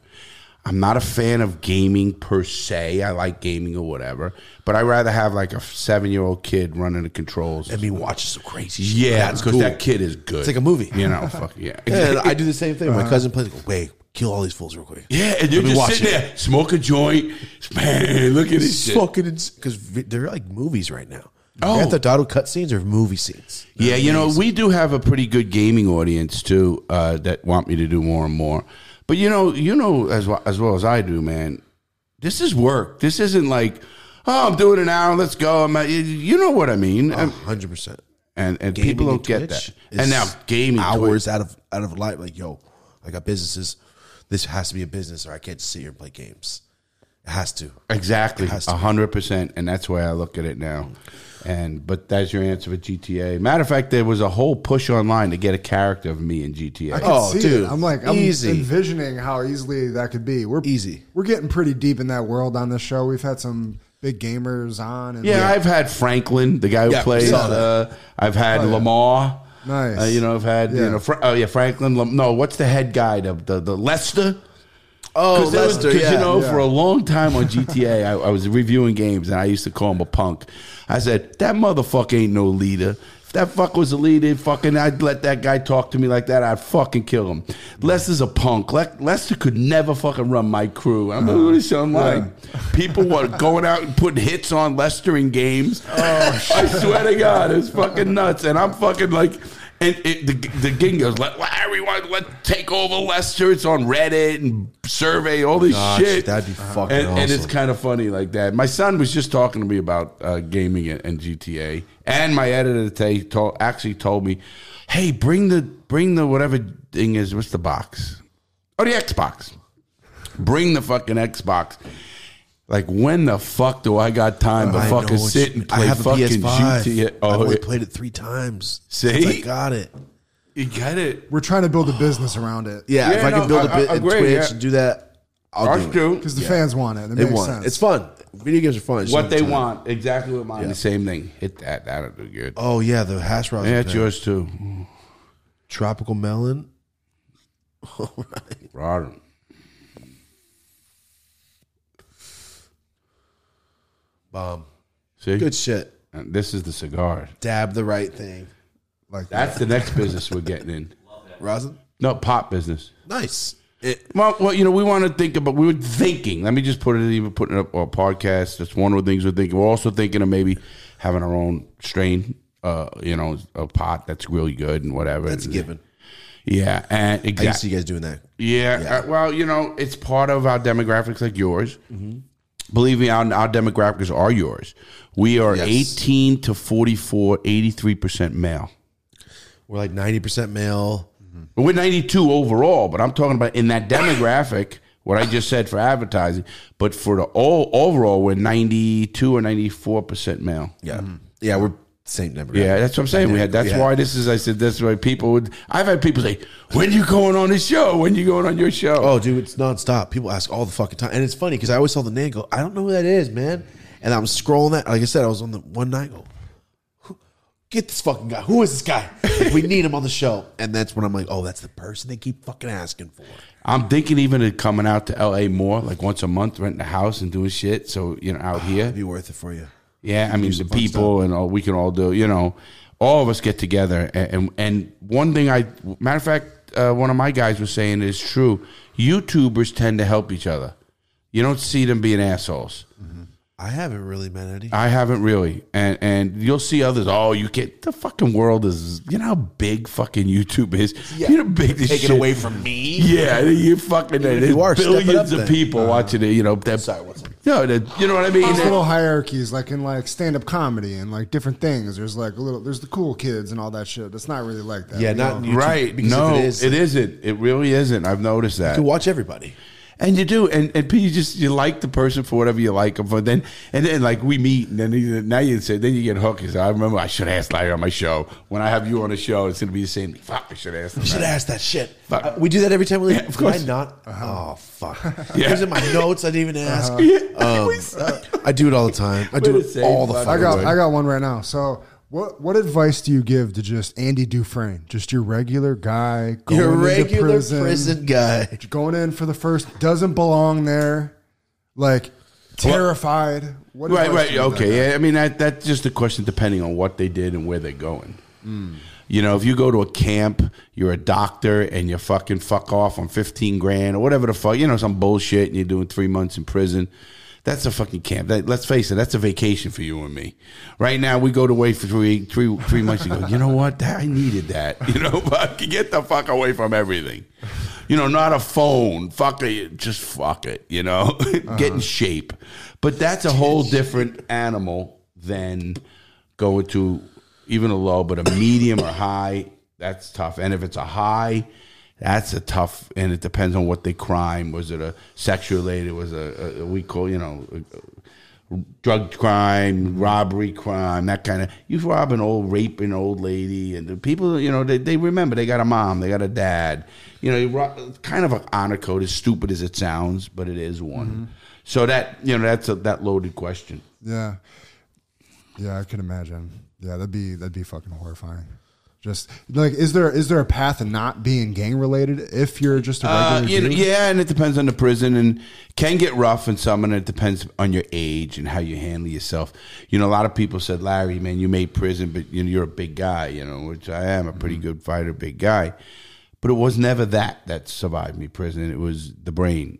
[SPEAKER 3] I'm not a fan of gaming per se. I like gaming or whatever, but I rather have like a seven year old kid running the controls.
[SPEAKER 1] And me watching some crazy shit.
[SPEAKER 3] yeah, because
[SPEAKER 1] cool.
[SPEAKER 3] that kid is good.
[SPEAKER 1] It's like a movie.
[SPEAKER 3] you know. Fuck yeah,
[SPEAKER 1] And I do the same thing. My cousin plays. Go, Wait, kill all these fools real quick.
[SPEAKER 3] yeah, and you're just sitting
[SPEAKER 1] it.
[SPEAKER 3] there, smoke a joint. Man, look at this
[SPEAKER 1] fucking because they're like movies right now.
[SPEAKER 3] Oh.
[SPEAKER 1] Grand Theft Auto cutscenes or movie scenes.
[SPEAKER 3] Yeah, you know, we do have a pretty good gaming audience too uh, that want me to do more and more. But you know, you know as well, as well as I do, man. This is work. This isn't like, oh, I'm doing it now. Let's go. I'm, you- know what I mean?
[SPEAKER 1] Hundred percent.
[SPEAKER 3] and, and
[SPEAKER 1] Gaming
[SPEAKER 3] people don't get that. And now gaming
[SPEAKER 1] hours
[SPEAKER 3] Twitch-
[SPEAKER 1] out of out of life. Like yo, I got businesses. This has to be a business, or I can't sit here and play games. It has to.
[SPEAKER 3] Exactly,
[SPEAKER 1] It has to
[SPEAKER 3] a hundred percent, and that's why I look at it now. Mm. And but that's your answer for GTA. Matter of fact, there was a whole push online to get a character of me in GTA.
[SPEAKER 2] I can
[SPEAKER 1] Oh,
[SPEAKER 2] see
[SPEAKER 1] dude,
[SPEAKER 2] it. I'm like, I'm
[SPEAKER 1] easy.
[SPEAKER 2] envisioning how easily that could be. We're
[SPEAKER 1] Easy.
[SPEAKER 2] We're getting pretty deep in that world on this show. We've had some big gamers on. And
[SPEAKER 3] Yeah, I've had Franklin, the guy who
[SPEAKER 1] Yeah,
[SPEAKER 3] plays.
[SPEAKER 1] saw that.
[SPEAKER 3] Uh, I've had Lamar.
[SPEAKER 2] Nice.
[SPEAKER 3] Uh, you know, I've had you know. Fra- oh yeah, Franklin. Lam- no, what's the head guy? The the, the Lester.
[SPEAKER 1] Oh,
[SPEAKER 3] was-
[SPEAKER 1] Lester. yeah.
[SPEAKER 3] you know,
[SPEAKER 2] yeah.
[SPEAKER 3] for a long time on GTA, I, I was reviewing games, and I used to call him a punk. I said that motherfucker ain't no leader. If that fuck was a leader, fucking, I'd let that guy talk to me like that. I'd fucking kill him. Lester's a punk. Le- Lester could never fucking run my crew. I'm like, what is sound like? People were going out and putting hits on Lester in games.
[SPEAKER 1] Oh,
[SPEAKER 3] I swear to God, it's fucking nuts. And I'm fucking like, and it, the the game goes, let everyone let take over Lester. It's on Reddit and survey all this
[SPEAKER 1] Gosh,
[SPEAKER 3] shit.
[SPEAKER 1] that'd be fucking
[SPEAKER 3] and, and it's kind of funny like that. My son was just talking to me about uh, gaming and, and GTA, and my editor today actually told me, "Hey, bring the bring the whatever thing is. What's the box? Oh, the Xbox. Bring the fucking Xbox." Like when the fuck do I got time to
[SPEAKER 1] I
[SPEAKER 3] fucking
[SPEAKER 1] know
[SPEAKER 3] sit and play
[SPEAKER 1] I have a
[SPEAKER 3] fucking
[SPEAKER 1] PS5.
[SPEAKER 3] GTA?
[SPEAKER 1] I've
[SPEAKER 3] Oh,
[SPEAKER 1] only
[SPEAKER 3] it-
[SPEAKER 1] played it three times.
[SPEAKER 3] See?
[SPEAKER 1] I got it.
[SPEAKER 3] you get it.
[SPEAKER 2] we're trying to build a business around it.
[SPEAKER 1] Yeah, if
[SPEAKER 3] Yeah,
[SPEAKER 1] I can build a
[SPEAKER 3] I-
[SPEAKER 1] bit
[SPEAKER 3] I
[SPEAKER 1] in
[SPEAKER 3] agree,
[SPEAKER 1] Twitch
[SPEAKER 3] yeah.
[SPEAKER 1] and do that, I'll
[SPEAKER 3] Us
[SPEAKER 1] do it.
[SPEAKER 2] because the fans want it. It
[SPEAKER 1] They
[SPEAKER 2] makes
[SPEAKER 1] want
[SPEAKER 2] sense.
[SPEAKER 1] it. It's fun. Video games are fun. It's
[SPEAKER 3] what they
[SPEAKER 1] time.
[SPEAKER 3] want, exactly what mine.
[SPEAKER 1] Yeah.
[SPEAKER 3] The same thing. Hit that. That'll do good.
[SPEAKER 1] Oh yeah, the hash browns.
[SPEAKER 3] yeah, it's yours too.
[SPEAKER 1] Tropical melon.
[SPEAKER 3] All right. Right.
[SPEAKER 1] Bomb.
[SPEAKER 3] See,
[SPEAKER 1] Good shit.
[SPEAKER 3] And this is the cigar.
[SPEAKER 1] Dab the right thing.
[SPEAKER 2] Like
[SPEAKER 3] That's the next business we're getting in.
[SPEAKER 1] Rosin.
[SPEAKER 3] No pot business.
[SPEAKER 1] Nice. It,
[SPEAKER 3] Well, well, you know, we want to think about. We were thinking. Let me just put it. Even putting it up our podcast. That's one of the things we're thinking. We're also thinking of maybe having our own strain. Uh, you know, a pot that's really good and whatever.
[SPEAKER 1] that's a given.
[SPEAKER 3] Yeah, and
[SPEAKER 1] I used to
[SPEAKER 3] exactly.
[SPEAKER 1] see you guys doing that.
[SPEAKER 3] Yeah,
[SPEAKER 1] Yeah.
[SPEAKER 3] uh, well, you know, it's part of our demographics like yours.
[SPEAKER 1] Mm-hmm.
[SPEAKER 3] Believe me, our, our demographics are yours. We are
[SPEAKER 1] Yes.
[SPEAKER 3] 18 to 44, 83% male.
[SPEAKER 1] We're like ninety percent male. Mm-hmm.
[SPEAKER 3] But We're 92 overall, but I'm talking about in that demographic, what I just said for advertising. But for the all overall, we're 92 or 94% male.
[SPEAKER 1] Yeah, mm-hmm. yeah, we're same number.
[SPEAKER 3] Yeah, that's what I'm saying. We had that's
[SPEAKER 1] Yeah.
[SPEAKER 3] why this is. I said that's why people would. I've had people say, "When you going on this show? When you going on your show?"
[SPEAKER 1] Oh, dude, it's nonstop. People ask all the fucking time, and it's funny because I always saw the name. Go, I don't know who that is, man. And I'm scrolling that. Like I said, I was on the one night. Go, get this fucking guy. Who is this guy? we need him on the show. And that's when I'm like, oh, that's the person they keep fucking asking for.
[SPEAKER 3] I'm thinking even of coming out to LA more, like once a month, renting a house and doing shit. So you know, out ah, here,
[SPEAKER 1] It'd be worth it for you.
[SPEAKER 3] Yeah. I mean, the people and all we can all do. You know, all of us get together. And and, and one thing I, matter of fact, uh, one of my guys was saying is true. YouTubers tend to help each other. You don't see them being assholes.
[SPEAKER 1] I haven't really met Eddie.
[SPEAKER 3] I haven't really, and and you'll see others. Oh, you get the fucking world is. You know how big fucking YouTube is. You know big this
[SPEAKER 1] Take
[SPEAKER 3] shit-
[SPEAKER 1] away from me.
[SPEAKER 3] Yeah, you fucking.
[SPEAKER 1] if you are,
[SPEAKER 3] billions of
[SPEAKER 1] then.
[SPEAKER 3] people watching it. You know that.
[SPEAKER 1] Sorry, what's up?
[SPEAKER 3] No, that, you know what I mean.
[SPEAKER 2] There's little hierarchies, like in like stand up comedy and like different things. There's like a little, there's the cool kids and all that shit. That's not really like that.
[SPEAKER 1] Yeah, not
[SPEAKER 2] know?
[SPEAKER 1] YouTube,
[SPEAKER 3] right?
[SPEAKER 1] because
[SPEAKER 3] No,
[SPEAKER 1] if
[SPEAKER 3] it,
[SPEAKER 1] it is,
[SPEAKER 3] it isn't. It really isn't. I've noticed that.
[SPEAKER 1] to watch everybody.
[SPEAKER 3] And you do, and and you just you like the person for whatever you like them for. Then and then like we meet, and then you, now you say then you get hooked. You say, I remember I should ask Larry on my show. When I have you on the show, it's gonna be the same. Fuck, I should ask. him
[SPEAKER 1] You should
[SPEAKER 3] that.
[SPEAKER 1] ask that shit.
[SPEAKER 3] Fuck.
[SPEAKER 1] Uh, we do that every time we leave.
[SPEAKER 3] Yeah, of
[SPEAKER 1] Did
[SPEAKER 3] course.
[SPEAKER 1] I not? Oh fuck!
[SPEAKER 3] Yeah.
[SPEAKER 1] It was in my notes. I didn't even ask.
[SPEAKER 3] Yeah.
[SPEAKER 1] Um, I do it all the time. I do it all the
[SPEAKER 3] fucking
[SPEAKER 1] fucking
[SPEAKER 2] I got. I got one right now. So, what what advice do you give to just Andy Dufresne, just your regular guy, going into
[SPEAKER 1] regular
[SPEAKER 2] prison,
[SPEAKER 1] prison, guy.
[SPEAKER 2] going in for the first, doesn't belong there, like terrified. What
[SPEAKER 3] Right, right.
[SPEAKER 2] do you give that?
[SPEAKER 3] Okay. Yeah, I mean, that, that's just a question depending on what they did and where they're going. Hmm. You know, if you go to a camp, you're a doctor and you're fucking fuck off on 15 grand or whatever the fuck, you know, some bullshit and you're doing three months in prison. That's a fucking camp. That, let's face it, that's a vacation for you and me. Right now, we go to wait for three, three, three months and go, you know what? I needed that. You know, fuck, get the fuck away from everything. You know, not a phone. Fuck it. Just fuck it. You know, get in uh-huh. shape. But that's a whole different animal than going to even a low, but a medium or high. That's tough. And if it's a high, that's a tough. And it depends on what they crime. Was it a sexual related? Was a, a we call you know. a- Drug crime, robbery crime, that kind of. You rob an old, rape an old lady, and the people, you know, they, they remember they got a mom, they got a dad. You know, you rob, kind of an honor code, as stupid as it sounds, but it is one. Mm-hmm. So that you know, that's a that loaded question.
[SPEAKER 2] Yeah, yeah, I can imagine. Yeah, that'd be that'd be fucking horrifying. Just like, is there is there a path of not being gang related if you're just a
[SPEAKER 3] Uh,
[SPEAKER 2] regular
[SPEAKER 3] you know,
[SPEAKER 2] dude?
[SPEAKER 3] yeah, and it depends on the prison, and can get rough in some, and it depends on your age and how you handle yourself. You know, a lot of people said, "Larry, man, you made prison, but you know, you're a big guy." You know, which I am, a pretty good fighter, big guy. But it was never that that survived me prison. It was the brain,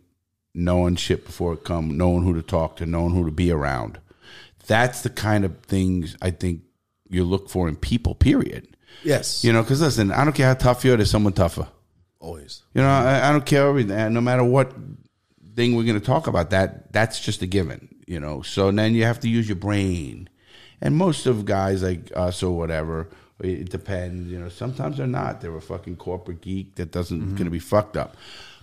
[SPEAKER 3] knowing shit before it come, knowing who to talk to, knowing who to be around. That's the kind of things I think you look for in people. Period.
[SPEAKER 1] Yes.
[SPEAKER 3] You know, because listen, I don't care how tough you are. There's someone tougher.
[SPEAKER 1] Always.
[SPEAKER 3] You know, I, I don't care everything. Uh, no matter what thing we're going to talk about, that that's just a given. You know, so then you have to use your brain. And most of guys like us or whatever, it depends. You know, sometimes they're not. They're a fucking corporate geek that doesn't mm-hmm. going to be fucked up.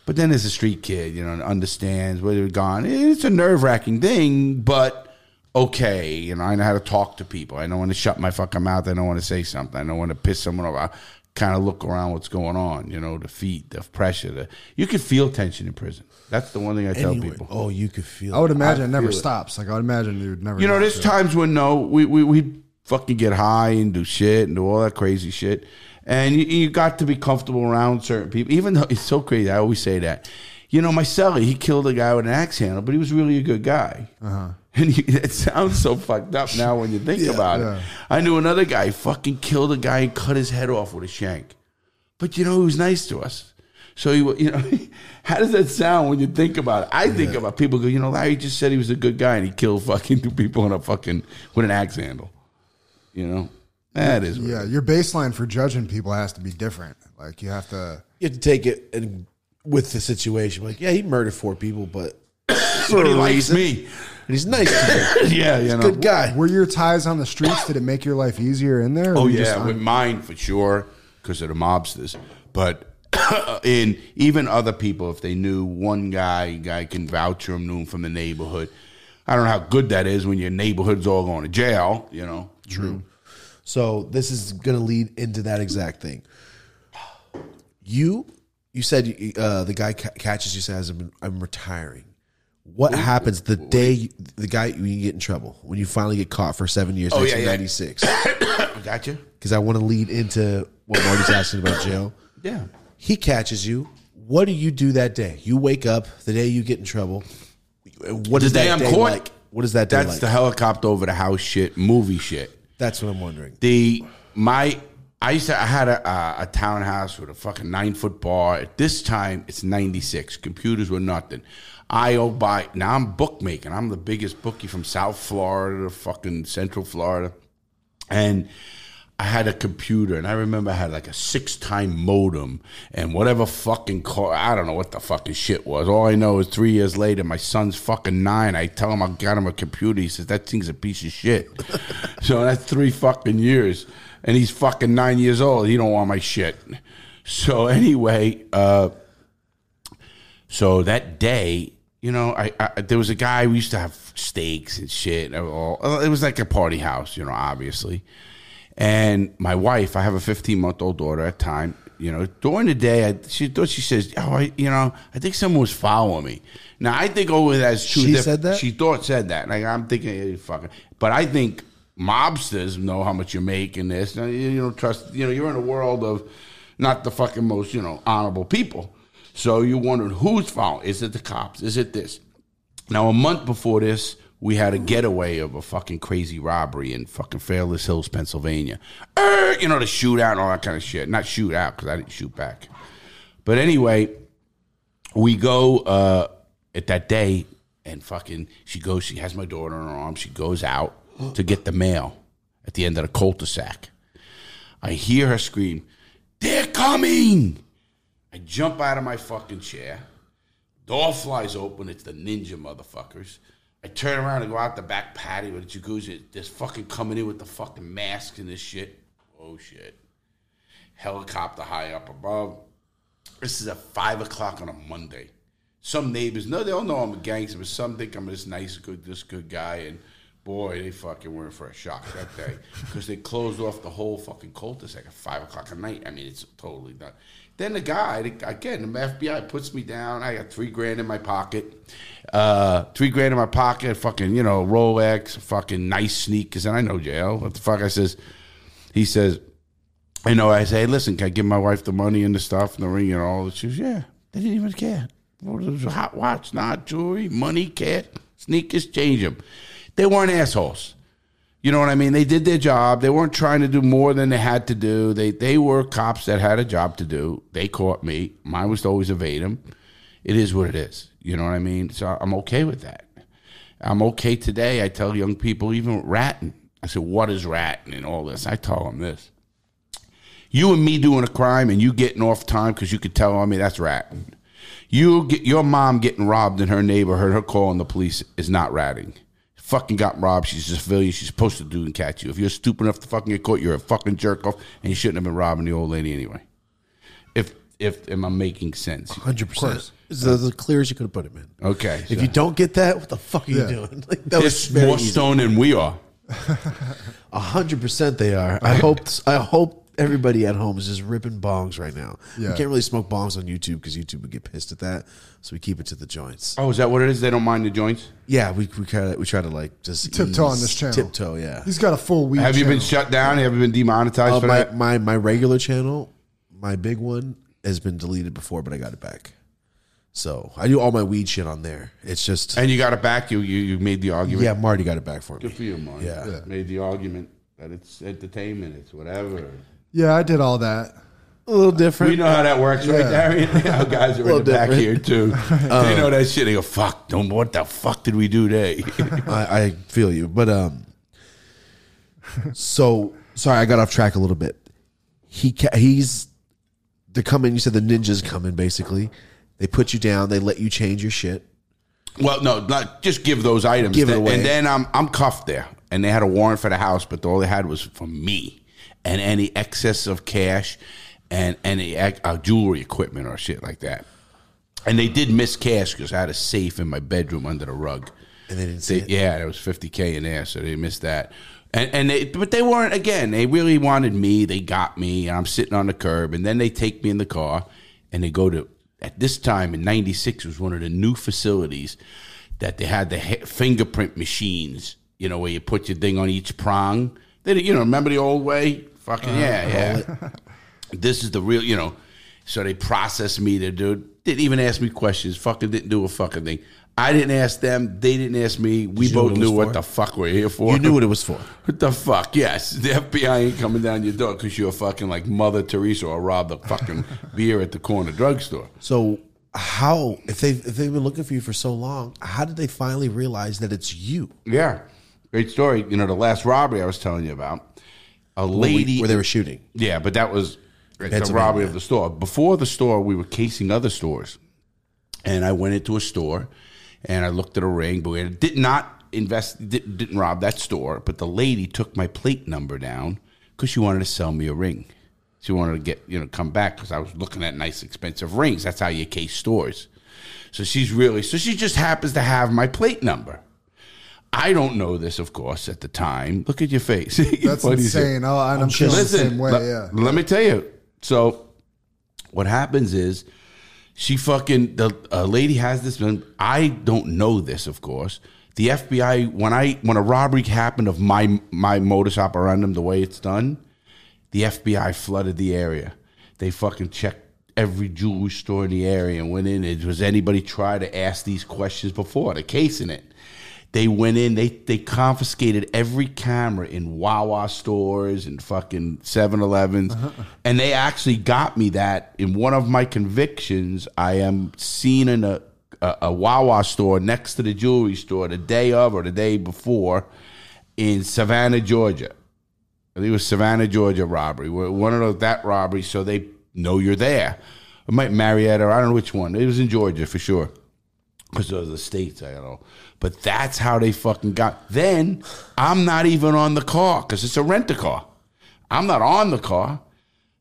[SPEAKER 3] But then there's a street kid, you know, and understands where they're gone. It's a nerve wracking thing, but okay. You know, I know how to talk to people. I don't want to shut my fucking mouth. I don't want to say something. I don't want to piss someone off. I kind of look around what's going on. You know, the feet, the pressure. The, you can feel tension in prison. That's the one thing I tell
[SPEAKER 1] Anyway,
[SPEAKER 3] people.
[SPEAKER 1] oh, you could feel.
[SPEAKER 2] I would
[SPEAKER 1] it.
[SPEAKER 2] imagine it never
[SPEAKER 3] feel it.
[SPEAKER 2] stops. Like I would imagine you would never.
[SPEAKER 3] You know,
[SPEAKER 2] not
[SPEAKER 3] there's
[SPEAKER 2] do it.
[SPEAKER 3] times when no, we we we fucking get high and do shit and do all that crazy shit, and you, you got to be comfortable around certain people. Even though it's so crazy, I always say that. You know, my cellie, he killed a guy with an axe handle, but he was really a good guy.
[SPEAKER 2] Uh-huh.
[SPEAKER 3] And he, it sounds so fucked up now when you think about
[SPEAKER 2] Yeah.
[SPEAKER 3] it. I knew another guy fucking killed a guy and cut his head off with a shank. But you know, he was nice to us. So he, you know, how does that sound when you think about it? I think about people go, you know, Larry just said he was a good guy and he killed fucking two people in a fucking with an axe handle. You know, that is what
[SPEAKER 2] Yeah, your baseline for judging people has to be different. Like you have to.
[SPEAKER 1] You have to take it and with the situation. Like, yeah, he murdered four people, but for
[SPEAKER 3] But he
[SPEAKER 1] a
[SPEAKER 3] likes
[SPEAKER 1] reason.
[SPEAKER 3] me.
[SPEAKER 1] And he's nice to me.
[SPEAKER 3] Yeah, you know.
[SPEAKER 1] Good guy.
[SPEAKER 2] Were your ties on the streets? Did it make your life easier in there?
[SPEAKER 3] Oh
[SPEAKER 2] were just
[SPEAKER 3] yeah, with mine for sure because of the mobsters. But in even other people, if they knew one guy, guy can vouch for him, knew him from the neighborhood. I don't know how good that is when your neighborhood's all going to jail. You know,
[SPEAKER 1] True. So this is going to lead into that exact thing. You, you said uh, the guy ca- catches you says I'm, I'm retiring. What happens the day you, the guy you get in trouble when you finally get caught for seven years,
[SPEAKER 3] Oh, yeah, yeah.
[SPEAKER 1] 1996?
[SPEAKER 3] I.
[SPEAKER 1] Because I want to lead into what Marty's asking about jail.
[SPEAKER 3] Yeah.
[SPEAKER 1] He catches you. What do you do that day? You wake up the day you get in trouble. What
[SPEAKER 3] The
[SPEAKER 1] is
[SPEAKER 3] day
[SPEAKER 1] that
[SPEAKER 3] I'm
[SPEAKER 1] day
[SPEAKER 3] caught.
[SPEAKER 1] like? What is that day
[SPEAKER 3] That's
[SPEAKER 1] like?
[SPEAKER 3] the helicopter over the house shit, movie shit.
[SPEAKER 1] That's what I'm wondering.
[SPEAKER 3] the my I used to I had a a, a townhouse with a fucking nine foot bar. At this time, it's ninety six. Computers were nothing. I oh by now I'm bookmaking. I'm the biggest bookie from South Florida fucking Central Florida, and. I had a computer, and I remember I had like a six-time modem and whatever fucking car. I don't know what the fucking shit was. All I know is three years later, my son's fucking nine. I tell him I got him a computer. He says that thing's a piece of shit. so that's three fucking years, and he's fucking nine years old. He don't want my shit. So anyway, uh, so that day, you know, I, I there was a guy. We used to have steaks and shit. and all- uh, It was like a party house, you know, obviously. And my wife, I have a 15 month old daughter at the time. You know, during the day, I, she thought she says, "Oh, I, you know, I think someone was following me." Now I think over that's true.
[SPEAKER 1] She said that?
[SPEAKER 3] She thought said that. Like I'm thinking, hey, fucking. But I think mobsters know how much you're making. This, you, you don't trust. You know, you're in a world of not the fucking most you know honorable people. So you wondering whose fault? Is it the cops? Is it this? Now, a month before this, we had a getaway of a fucking crazy robbery in fucking Fairless Hills, Pennsylvania. Er, you know, the shootout and all that kind of shit. Not shootout because I didn't shoot back. But anyway, we go uh, at that day, and fucking, she goes, she has my daughter in her arms. She goes out to get the mail at the end of the cul-de-sac. I hear her scream, They're coming! I jump out of my fucking chair. Door flies open. It's the ninja motherfuckers. I turn around and go out the back patio with the jacuzzi. There's fucking coming in with the fucking masks and this shit. Oh shit. Helicopter high up above. This is at five o'clock on a Monday. Some neighbors, no, they don't know I'm a gangster, but some think I'm this nice, good, this good guy. And boy, they fucking were for a shock that day because they closed off the whole fucking cul-de-sac at five o'clock at night. I mean, it's totally done. Then the guy, again, the FBI puts me down. I got three grand in my pocket, uh, three grand in my pocket, fucking, you know, Rolex, fucking nice sneakers. And I know jail. What the fuck? I says, he says, I know. I say, hey, listen, can I give my wife the money and the stuff and the ring and all? She goes, yeah. They didn't even care. Hot watch, not jewelry, money, cat, sneakers, change them. They weren't assholes. You know what I mean? They did their job. They weren't trying to do more than they had to do. They they were cops that had a job to do. They caught me. Mine was to always evade them. It is what it is. You know what I mean? So I'm okay with that. I'm okay today. I tell young people, even ratting, I said, "What is ratting?" and all this. I tell them this: you and me doing a crime and you getting off time because you could tell on me that's ratting. You get your mom getting robbed in her neighborhood, her calling the police is not ratting. Fucking got robbed. She's a civilian. She's supposed to do and catch you. If you're stupid enough to fucking get caught, you're a fucking jerk off, and you shouldn't have been robbing the old lady anyway. If if am I making sense?
[SPEAKER 1] Hundred percent. It's the, the clear as you could have put it, man.
[SPEAKER 3] Okay.
[SPEAKER 1] If you don't get that, what the fuck are you
[SPEAKER 2] Yeah.
[SPEAKER 1] doing? Like, that was
[SPEAKER 3] it's
[SPEAKER 1] very
[SPEAKER 3] more
[SPEAKER 1] easy.
[SPEAKER 3] stone than we are.
[SPEAKER 1] A hundred percent, they are. I hope. I hope everybody at home is just ripping bongs right now.
[SPEAKER 2] Yeah.
[SPEAKER 1] We can't really smoke bongs on YouTube because YouTube would get pissed at that. So we keep it to the joints.
[SPEAKER 3] Oh, is that what it is? They don't mind the joints.
[SPEAKER 1] Yeah, we we try to we try to like just
[SPEAKER 2] Tiptoe on this channel.
[SPEAKER 1] Tiptoe, yeah.
[SPEAKER 2] He's got a full weed.
[SPEAKER 3] Have you been shut down? Have you been demonetized
[SPEAKER 1] Uh,
[SPEAKER 3] for
[SPEAKER 1] my,
[SPEAKER 3] that?
[SPEAKER 1] my my regular channel, my big one, has been deleted before, but I got it back. So I do all my weed shit on there. It's just
[SPEAKER 3] And you got it back. You you, you made the argument.
[SPEAKER 1] yeah, Marty got it back for me.
[SPEAKER 3] Good for you, Mark.
[SPEAKER 1] Yeah.
[SPEAKER 3] Made the argument that it's entertainment. It's whatever.
[SPEAKER 2] Yeah, I did all that.
[SPEAKER 1] A little different.
[SPEAKER 3] We know how that works, right,
[SPEAKER 2] Yeah.
[SPEAKER 3] Darian? Our guys are in the back
[SPEAKER 1] different.
[SPEAKER 3] here too. they know that shit. They go, "Fuck! Don't, what the fuck did we do today?"
[SPEAKER 1] I, I feel you, but um, so sorry, I got off track a little bit. He ca- he's they're coming. You said the ninjas coming. Basically, they put you down. They let you change your shit.
[SPEAKER 3] well, no, not just give those items.
[SPEAKER 1] Give it away.
[SPEAKER 3] And then I'm I'm cuffed there, and they had a warrant for the house, but all they had was for me and any excess of cash and any uh, jewelry equipment or shit like that. And they did miss cash because I had a safe in my bedroom under the rug.
[SPEAKER 1] And they didn't see
[SPEAKER 3] They,
[SPEAKER 1] it?
[SPEAKER 3] yeah, there was fifty k in there, so they missed that. And and they, but they weren't again. They really wanted me. They got me, and I'm sitting on the curb. And then they take me in the car, and they go to at this time in '96 was one of the new facilities that they had the he- fingerprint machines. You know where you put your thing on each prong. They, you know, remember the old way? Fucking uh, yeah, yeah. this is the real, you know. So they processed me. The dude didn't even ask me questions. Fucking didn't do a fucking thing. I didn't ask them. They didn't ask me. We both knew what
[SPEAKER 1] for?
[SPEAKER 3] the fuck we're here for.
[SPEAKER 1] You knew what it was for.
[SPEAKER 3] What the fuck? Yes, the FBI ain't coming down your door because you're fucking like Mother Teresa or robbed the fucking beer at the corner drugstore.
[SPEAKER 1] So how if they if they've been looking for you for so long, how did they finally realize that it's you?
[SPEAKER 3] Yeah, great story. You know the last robbery I was telling you about. A lady
[SPEAKER 1] where they were shooting.
[SPEAKER 3] Yeah, but that was the robbery of the store. Before the store, we were casing other stores, and I went into a store and I looked at a ring, but we did not invest, didn't, didn't rob that store. But the lady took my plate number down because she wanted to sell me a ring. She wanted to get you know come back because I was looking at nice expensive rings. That's how you case stores. So she's really so she just happens to have my plate number. I don't know this, of course, at the time. Look at your face.
[SPEAKER 2] That's
[SPEAKER 3] What is it?
[SPEAKER 2] insane. Oh, and I'm feeling the same way.
[SPEAKER 3] let,
[SPEAKER 2] yeah.
[SPEAKER 3] let me tell you. So, what happens is she fucking the a lady has this. I don't know this, of course. The FBI when I when a robbery happened of my my modus operandum, the way it's done, the FBI flooded the area. They fucking checked every jewelry store in the area and went in. It was anybody try to ask these questions before the case in it. They went in, they they confiscated every camera in Wawa stores and fucking 7-Elevens. Uh-huh. And they actually got me that in one of my convictions, I am seen in a, a, a Wawa store next to the jewelry store the day of or the day before in Savannah, Georgia. I think it was Savannah, Georgia robbery. One of those that robbery, so they know you're there. It might Marietta, or I don't know which one. It was in Georgia for sure. Because are the states, I don't know. But that's how they fucking got. Then I'm not even on the car because it's a rent a car. I'm not on the car.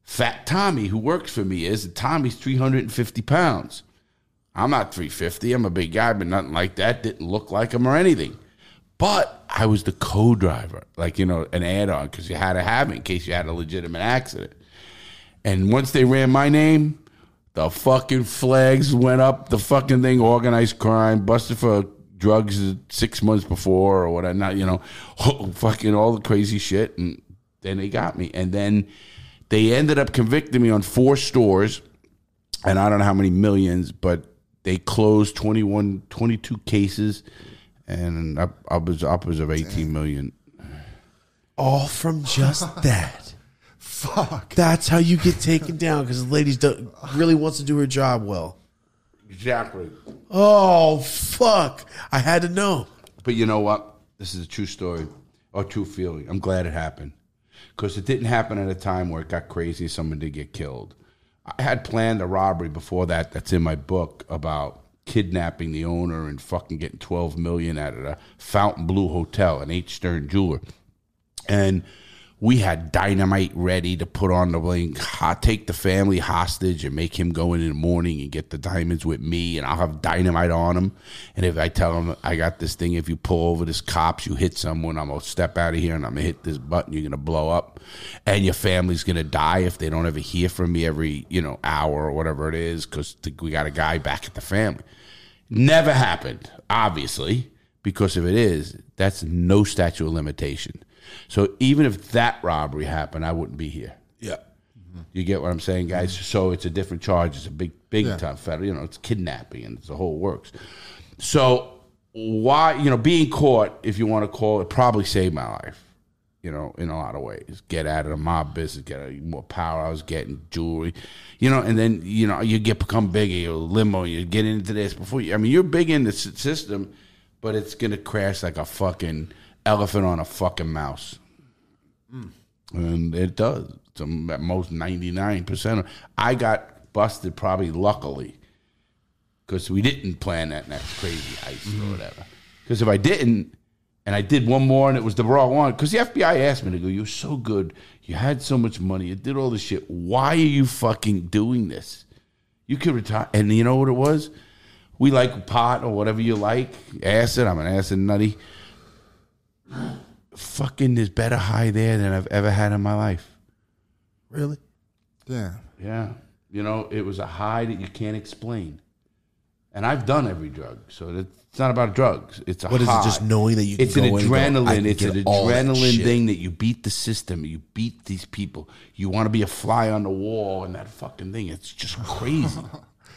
[SPEAKER 3] Fat Tommy, who works for me, is. Tommy's 350 pounds. I'm not 350. I'm a big guy, but nothing like that. Didn't look like him or anything. But I was the co-driver, like you know, an add-on because you had to have it in case you had a legitimate accident. And once they ran my name, the fucking flags went up. The fucking thing, organized crime, busted for drugs six months before or whatever. Not you know, fucking all the crazy shit. And then they got me. And then they ended up convicting me on four stores, and I don't know how many millions, but they closed 21, 22 cases, and up, upwards, upwards of 18 million.
[SPEAKER 1] All from just that.
[SPEAKER 2] Fuck.
[SPEAKER 1] That's how you get taken down because the lady do, really wants to do her job well.
[SPEAKER 3] Exactly.
[SPEAKER 1] Oh fuck! I had to know.
[SPEAKER 3] But you know what? This is a true story or true feeling. I'm glad it happened because it didn't happen at a time where it got crazy someone did get killed. I had planned a robbery before that. That's in my book about kidnapping the owner and fucking getting 12 million out of the Fontainebleau Hotel, an H Stern jeweler. And we had dynamite ready to put on the wing, take the family hostage and make him go in in the morning and get the diamonds with me, and I'll have dynamite on him. And if I tell him I got this thing, if you pull over this cops, you hit someone, I'm gonna step out of here and I'm gonna hit this button, you're gonna blow up, and your family's gonna die if they don't ever hear from me every you know hour or whatever it is, because we got a guy back at the family. Never happened, obviously, because if it is, that's no statute of limitation. So even if that robbery happened, I wouldn't be here.
[SPEAKER 1] Yeah.
[SPEAKER 3] You get what I'm saying, guys? Mm-hmm. So it's a different charge. It's a big, big
[SPEAKER 2] Yeah.
[SPEAKER 3] time federal. You know, it's kidnapping and it's the whole works. So why, you know, being caught, if you want to call it, probably saved my life. You know, in a lot of ways, get out of the mob business, get a, more power. I was getting jewelry, you know, and then you know you get become bigger, you limo, you get into this before you. I mean, you're big in the system, but it's gonna crash like a fucking elephant on a fucking mouse and it does. Um, at most ninety nine percent. I got busted probably luckily because we didn't plan that next crazy heist or whatever. Because if I didn't, and I did one more and it was the wrong one, because the FBI asked me to go, "You're so good. You had so much money. You did all this shit. Why are you fucking doing this? You could retire." And you know what it was? We like pot or whatever you like, acid. I'm an acid nutty fucking there's better high there than I've ever had in my life.
[SPEAKER 1] Really?
[SPEAKER 2] Yeah.
[SPEAKER 3] Yeah. You know, it was a high that you can't explain. And I've done every drug, so it's not about drugs. It's a
[SPEAKER 1] What is it, just knowing that you can
[SPEAKER 3] It's an
[SPEAKER 1] go in go,
[SPEAKER 3] adrenaline. it's an
[SPEAKER 1] all that
[SPEAKER 3] adrenaline thing that you beat the system. You beat these people. You want to be a fly on the wall and that fucking thing. It's just crazy.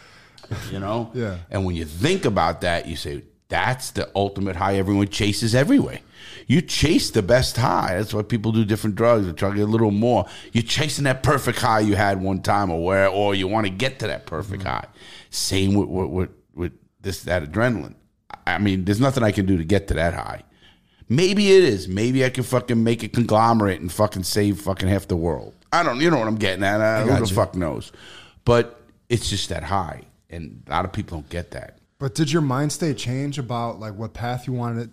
[SPEAKER 3] you know?
[SPEAKER 2] Yeah.
[SPEAKER 3] And when you think about that, you say, that's the ultimate high everyone chases everywhere. You chase the best high. That's why people do different drugs. They try to get a little more. You're chasing that perfect high you had one time, or where, or you want to get to that perfect high. Same with, with with with this that adrenaline. I mean, there's nothing I can do to get to that high. Maybe it is. Maybe I can fucking make a conglomerate and fucking save fucking half the world. I don't. You know what I'm getting at? Uh, who the fuck knows? But it's just that high, and a lot of people don't get that.
[SPEAKER 2] But did your mind state change about like what path you wanted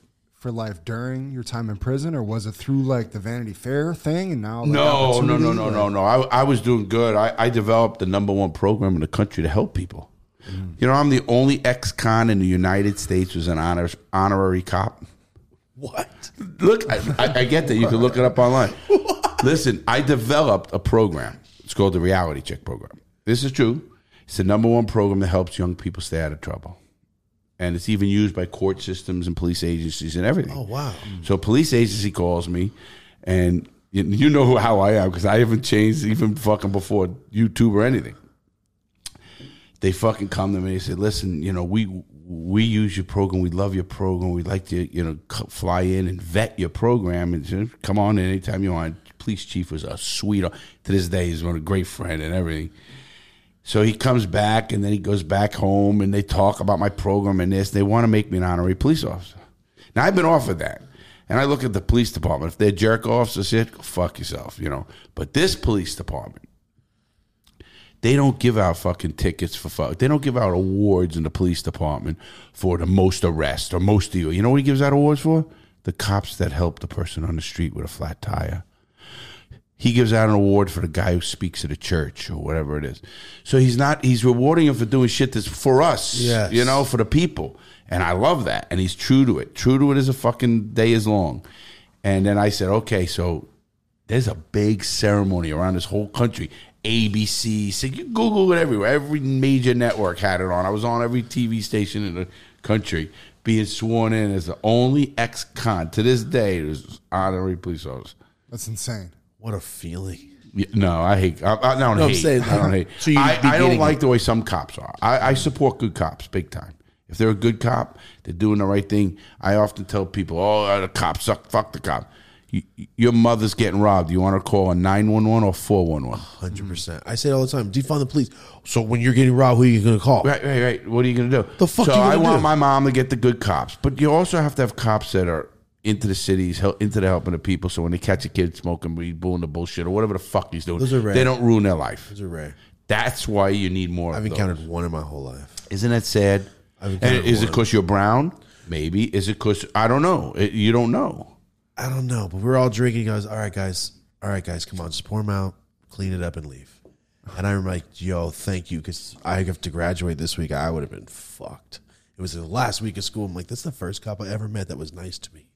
[SPEAKER 2] for life during your time in prison, or was it through like the Vanity Fair thing and now? Like,
[SPEAKER 3] No, no, no,
[SPEAKER 2] opportunity?
[SPEAKER 3] no, no, no. I, I was doing good. I, I developed the number one program in the country to help people. Mm. You know, I'm the only ex-con in the United States who's an honor, honorary cop.
[SPEAKER 1] What?
[SPEAKER 3] Look, I, I, I get that. You can look it up online. Listen, I developed a program. It's called the Reality Check Program. This is true. It's the number one program that helps young people stay out of trouble. And it's even used by court systems and police agencies and everything.
[SPEAKER 1] Oh wow.
[SPEAKER 3] So a police agency calls me, and you, you know how I am because I haven't changed even fucking before YouTube or anything. They fucking come to me and say, "Listen, you know we we use your program. We love your program. We'd like to you know fly in and vet your program and come on in anytime you want." Police chief was a sweet. To this day, he's one a great friend and everything. So he comes back and then he goes back home and they talk about my program and this. They want to make me an honorary police officer. Now I've been offered that. And I look at the police department. If they're jerk offs or shit, go fuck yourself, you know. But this police department, they don't give out fucking tickets for fuck. They don't give out awards in the police department for the most arrest or most deal. You know what he gives out awards for? The cops that help the person on the street with a flat tire he gives out an award for the guy who speaks at a church or whatever it is. So he's not he's rewarding him for doing shit that's for us,
[SPEAKER 1] Yes.
[SPEAKER 3] you know, for the people. And I love that. And he's true to it. True to it as a fucking day is long. And then I said, okay, so there's a big ceremony around this whole country. ABC, so you Google it everywhere. Every major network had it on. I was on every TV station in the country being sworn in as the only ex-con to this day. There's honorary police officer.
[SPEAKER 2] That's insane.
[SPEAKER 1] What a feeling.
[SPEAKER 3] Yeah, no, I hate. I, I don't
[SPEAKER 1] No, I'm
[SPEAKER 3] hate.
[SPEAKER 1] saying-
[SPEAKER 3] I don't hate.
[SPEAKER 1] So
[SPEAKER 3] I, I don't like the way some cops are. I, I support good cops big time. If they're a good cop, they're doing the right thing. I often tell people, "Oh, uh, the cops suck. Fuck the cop." You, your mother's getting robbed. You want to call a nine one one or four one one?
[SPEAKER 1] Hundred percent. I say it all the time. Defund the police. So when you're getting robbed, who are you going to call?
[SPEAKER 3] Right, right, right. What are you going to do?
[SPEAKER 1] The fuck
[SPEAKER 3] So I want
[SPEAKER 1] do?
[SPEAKER 3] my mom to get the good cops, but you also have to have cops that are into the cities, hel- into the helping the people. So when they catch a kid smoking weed, doing the bullshit, or whatever the fuck he's doing,
[SPEAKER 1] Those are rare.
[SPEAKER 3] they don't ruin their life.
[SPEAKER 1] Those are rare.
[SPEAKER 3] That's why you need more.
[SPEAKER 1] I've
[SPEAKER 3] of those.
[SPEAKER 1] encountered one in my whole life.
[SPEAKER 3] Isn't that sad?
[SPEAKER 1] I've
[SPEAKER 3] And
[SPEAKER 1] encountered
[SPEAKER 3] is it
[SPEAKER 1] one.
[SPEAKER 3] because you're brown? Maybe. Is it because I don't know? It, you don't know.
[SPEAKER 1] I don't know, but we're all drinking. He goes, all right, guys, all right, guys, come on, just pour them out, clean it up, and leave. And I'm like, yo, thank you, because I have to graduate this week. I would have been fucked. It was the last week of school. I'm like, that's the first cop I ever met that was nice to me.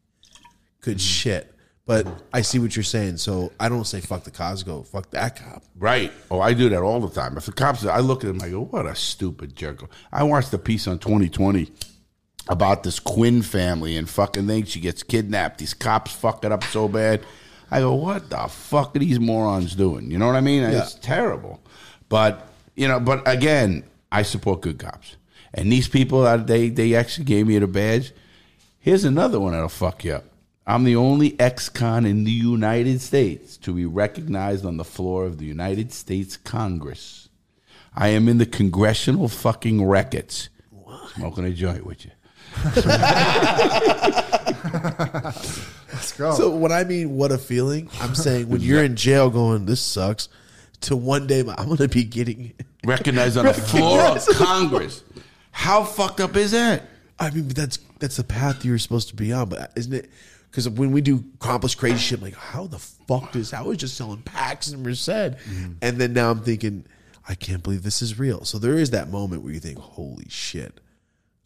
[SPEAKER 1] Good shit. But I see what you're saying. So I don't say fuck the cops. Go fuck that cop.
[SPEAKER 3] Right. Oh, I do that all the time. If the cops, I look at them, I go, "What a stupid jerk." I watched the piece on 2020 about this Quinn family and fucking thing. She gets kidnapped. These cops fuck it up so bad. I go, "What the fuck are these morons doing?" You know what I mean? It's terrible. But you know, but again, I support good cops. And these people, uh, they they actually gave me the badge. Here's another one that'll fuck you up. I'm the only ex-con in the United States to be recognized on the floor of the United States Congress. I am in the congressional fucking records. Smoking a joint with you.
[SPEAKER 2] Let's go.
[SPEAKER 1] So when I mean what a feeling, I'm saying when you're in jail going, this sucks, to one day I'm going to be getting.
[SPEAKER 3] Recognized on the floor of Congress. How fucked up is that?
[SPEAKER 1] I mean, that's that's the path you're supposed to be on, but isn't it? Because when we do accomplish crazy shit, I'm like, how the fuck does I was just selling packs and Merced, mm-hmm. and then now I'm thinking, I can't believe this is real. So there is that moment where you think, holy shit.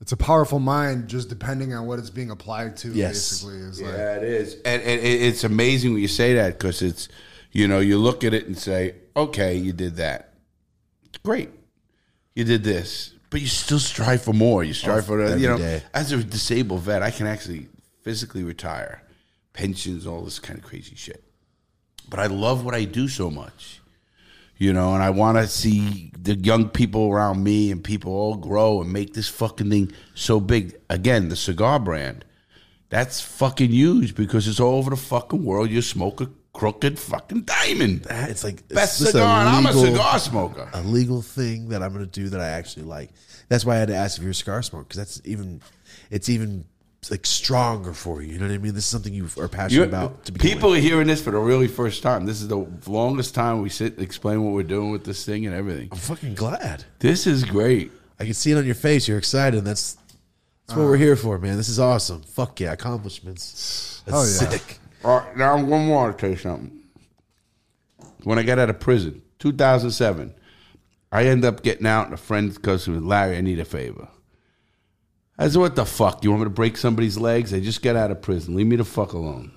[SPEAKER 2] it's a powerful mind, just depending on what it's being applied to.
[SPEAKER 1] Yes.
[SPEAKER 2] Basically, is like
[SPEAKER 3] Yeah, it is, and, and it's amazing when you say that because it's, you know, you look at it and say, okay, you did that, great, you did this, but you still strive for more. You strive oh, for, the, you know,
[SPEAKER 1] day.
[SPEAKER 3] as a disabled vet, I can actually physically retire, pensions, all this kind of crazy shit. But I love what I do so much, you know, and I want to see the young people around me and people all grow and make this fucking thing so big. Again, the cigar brand, that's fucking huge because it's all over the fucking world. You smoke a crooked fucking diamond.
[SPEAKER 1] It's like
[SPEAKER 3] Best
[SPEAKER 1] it's
[SPEAKER 3] cigar, and I'm a
[SPEAKER 1] legal-
[SPEAKER 3] cigar smoker.
[SPEAKER 1] A legal thing that I'm going to do that I actually like. That's why I had to ask if you're a cigar smoker because that's even, it's even like stronger for you. You know what I mean? This is something you are passionate
[SPEAKER 3] You-
[SPEAKER 1] about.
[SPEAKER 3] People
[SPEAKER 1] with.
[SPEAKER 3] are hearing this for the really first time. This is the longest time we sit and explain what we're doing with this thing and everything.
[SPEAKER 1] I'm fucking glad.
[SPEAKER 3] This is great.
[SPEAKER 1] I can see it on your face. You're excited. And that's that's what we're uh. here for, man. This is awesome. Fuck yeah, accomplishments. That's
[SPEAKER 2] Hell yeah.
[SPEAKER 1] sick.
[SPEAKER 3] All right, now one more to tell you something. When I got out of prison, 2007, I end up getting out, and a friend goes to me, Larry, I need a favor. I said, what the fuck? You want me to break somebody's legs? I just got out of prison. Leave me the fuck alone.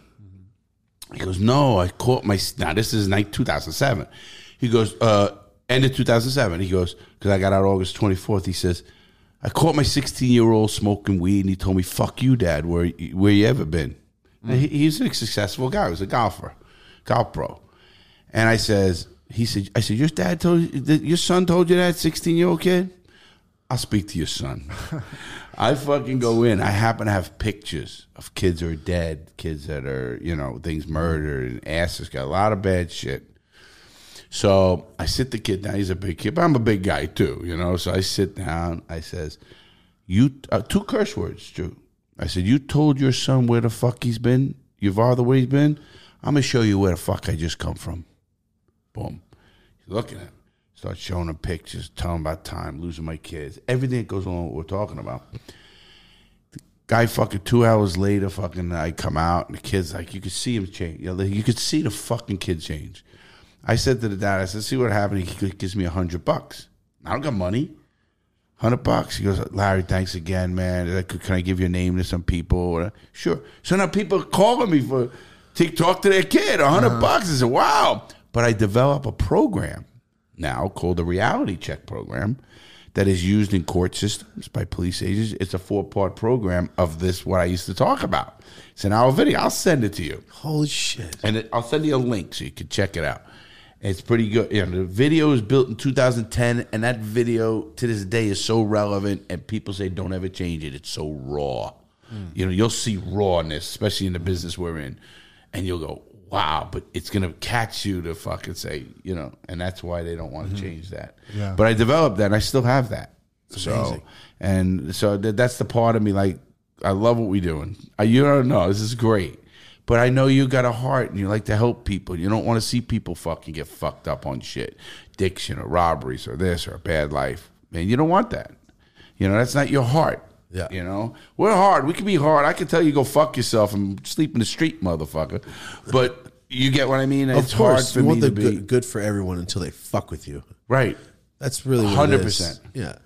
[SPEAKER 3] He goes, no, I caught my, now this is night 2007. He goes, uh, end of 2007. He goes, because I got out August 24th. He says, I caught my 16 year old smoking weed, and he told me, fuck you, dad, where, where you ever been? And He, he's a successful guy. He was a golfer, golf pro. And I says, he said, I said, your dad told you, your son told you that, 16 year old kid? I'll speak to your son. I fucking go in. I happen to have pictures of kids who are dead, kids that are, you know, things murdered and asses got a lot of bad shit. So I sit the kid down. He's a big kid, but I'm a big guy too, you know. So I sit down. I says, "You uh, two curse words, Drew." I said, "You told your son where the fuck he's been. Your father where he's been. I'm gonna show you where the fuck I just come from." Boom. He's looking at him. Start showing him pictures, telling him about time, losing my kids, everything that goes on what we're talking about. The guy fucking two hours later, fucking I come out and the kid's like, you could see him change. You, know, you could see the fucking kid change. I said to the dad, I said, see what happened. He gives me a hundred bucks. I don't got money. Hundred bucks. He goes, Larry, thanks again, man. Like, Can I give your name to some people? Sure. So now people are calling me for to talk to their kid. A 100 uh-huh. bucks. I said, wow. But I develop a program now called the Reality Check Program that is used in court systems by police agents. It's a four part program of this what I used to talk about. It's an hour video. I'll send it to you.
[SPEAKER 1] Holy shit.
[SPEAKER 3] And it, I'll send you a link so you can check it out. It's pretty good. You know, the video was built in 2010, and that video to this day is so relevant. And people say don't ever change it. It's so raw. Hmm. You know, you'll see rawness, especially in the business we're in, and you'll go, "Wow!" But it's gonna catch you to fucking say, you know, and that's why they don't want to mm-hmm. change that.
[SPEAKER 2] Yeah.
[SPEAKER 3] But I developed that, and I still have that. so,
[SPEAKER 1] amazing.
[SPEAKER 3] and so that, that's the part of me. Like, I love what we're doing. I, you don't know, this is great. But I know you got a heart and you like to help people. You don't want to see people fucking get fucked up on shit, addiction or robberies or this or a bad life. Man, you don't want that. You know, that's not your heart.
[SPEAKER 1] Yeah.
[SPEAKER 3] You know, we're hard. We can be hard. I can tell you go fuck yourself and sleep in the street, motherfucker. But You get what I mean?
[SPEAKER 1] Of
[SPEAKER 3] it's hard
[SPEAKER 1] course,
[SPEAKER 3] for
[SPEAKER 1] you
[SPEAKER 3] me to be
[SPEAKER 1] good, good for everyone until they fuck with you.
[SPEAKER 3] right.
[SPEAKER 1] That's really what
[SPEAKER 3] 100%.
[SPEAKER 1] Yeah.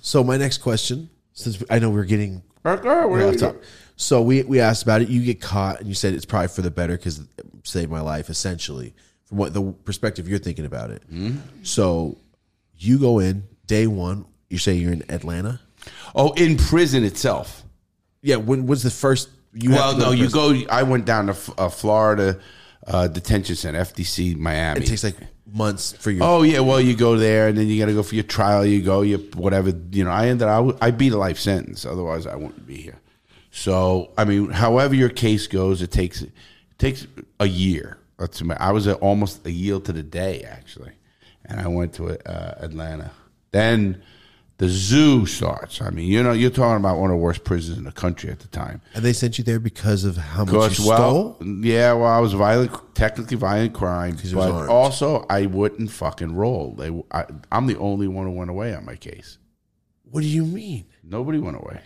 [SPEAKER 1] So my next question, since I know we're getting
[SPEAKER 3] Okay,
[SPEAKER 1] way off top. So we we asked about it. You get caught, and you said it's probably for the better because it saved my life, essentially, from what the perspective you're thinking about it.
[SPEAKER 3] Mm-hmm.
[SPEAKER 1] So you go in day one. You say you're in Atlanta.
[SPEAKER 3] Oh, in prison itself.
[SPEAKER 1] Yeah. When was the first? You
[SPEAKER 3] well, no, you go. I went down to F- uh, Florida uh, detention center, FDC, Miami.
[SPEAKER 1] It takes like months for you.
[SPEAKER 3] Oh yeah, well you go there and then you got to go for your trial. You go, you whatever. You know, I ended. I, w- I beat a life sentence. Otherwise, I wouldn't be here. So I mean, however your case goes, it takes it takes a year. That's I was at almost a year to the day actually, and I went to uh, Atlanta. Then the zoo starts. I mean, you know, you're talking about one of the worst prisons in the country at the time.
[SPEAKER 1] And they sent you there because of how much
[SPEAKER 3] Because
[SPEAKER 1] you
[SPEAKER 3] well,
[SPEAKER 1] stole.
[SPEAKER 3] yeah, well, I was violent, technically violent crime,
[SPEAKER 1] you was
[SPEAKER 3] but also I wouldn't fucking roll. They, I, I'm the only one who went away on my case.
[SPEAKER 1] What do you mean?
[SPEAKER 3] Nobody went away.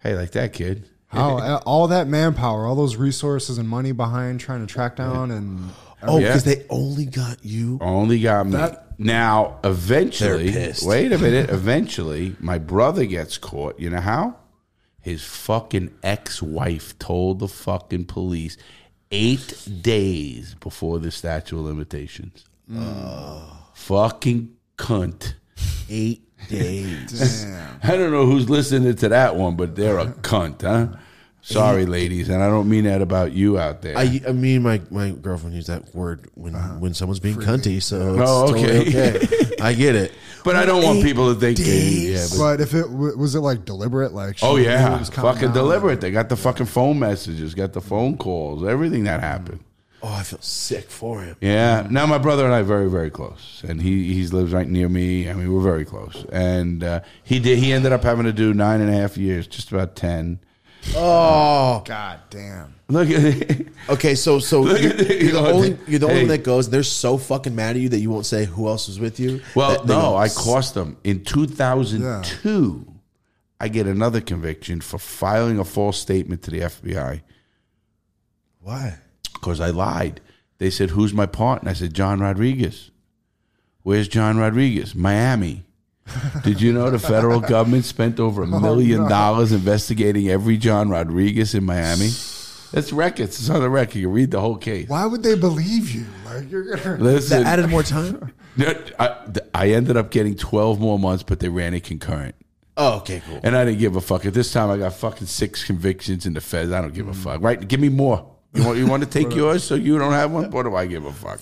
[SPEAKER 3] Hey, like that kid.
[SPEAKER 2] How uh, all that manpower, all those resources and money behind trying to track down and
[SPEAKER 1] Oh,
[SPEAKER 3] Yeah.
[SPEAKER 1] because they only got you.
[SPEAKER 3] Only got me.
[SPEAKER 2] That-
[SPEAKER 3] now, eventually, wait a minute. Eventually, my brother gets caught. You know how? His fucking ex-wife told the fucking police eight days before the statute of limitations. Fucking cunt.
[SPEAKER 1] Eight days.
[SPEAKER 2] damn.
[SPEAKER 3] I don't know who's listening to that one, but they're a cunt, huh? Sorry, ladies, and I don't mean that about you out there.
[SPEAKER 1] I, I mean, my, my girlfriend used that word when when someone's being cunty, so it's
[SPEAKER 3] Oh,
[SPEAKER 1] totally
[SPEAKER 3] okay.
[SPEAKER 1] okay. I get it.
[SPEAKER 3] but I don't want people to think. They, yeah, but,
[SPEAKER 2] But if it w- was it like deliberate, like she
[SPEAKER 3] oh
[SPEAKER 2] knew it
[SPEAKER 3] yeah,
[SPEAKER 2] was coming
[SPEAKER 3] fucking
[SPEAKER 2] down?
[SPEAKER 3] deliberate. They got the fucking phone messages, got the phone calls, everything that happened.
[SPEAKER 1] Oh, I feel sick for him.
[SPEAKER 3] Yeah. Now my brother and I are very very close, and he he lives right near me. I mean, we're very close. And uh, he did. He ended up having to do nine and a half years, just about ten.
[SPEAKER 1] Oh,
[SPEAKER 2] God damn.
[SPEAKER 3] Look at
[SPEAKER 1] okay. So so
[SPEAKER 3] Look
[SPEAKER 1] you're,
[SPEAKER 3] at the-
[SPEAKER 1] you're the only you're the only
[SPEAKER 3] Hey.
[SPEAKER 1] one that goes. They're so fucking mad at you that you won't say who else was with you.
[SPEAKER 3] Well,
[SPEAKER 1] That they
[SPEAKER 3] no,
[SPEAKER 1] go,
[SPEAKER 3] I cost them in 2002. I get another conviction for filing a false statement to the FBI
[SPEAKER 1] Why?
[SPEAKER 3] because I lied. They said, "Who's my partner?" I said, "John Rodriguez." Where's John Rodriguez? Miami. Did you know the federal government spent over a oh, million dollars investigating every John Rodriguez in Miami? That's records. It's on the record. You read the whole case.
[SPEAKER 2] Why would they believe you? Like you're gonna.
[SPEAKER 3] Listen,
[SPEAKER 1] That added more time.
[SPEAKER 3] I, I ended up getting 12 more months, but they ran it concurrent.
[SPEAKER 1] Oh, okay, cool.
[SPEAKER 3] And I didn't give a fuck. At this time, I got fucking six convictions in the feds. I don't give a mm. fuck. Right? Give me more. You want, you want to take yours so you don't have one? What do I give a fuck?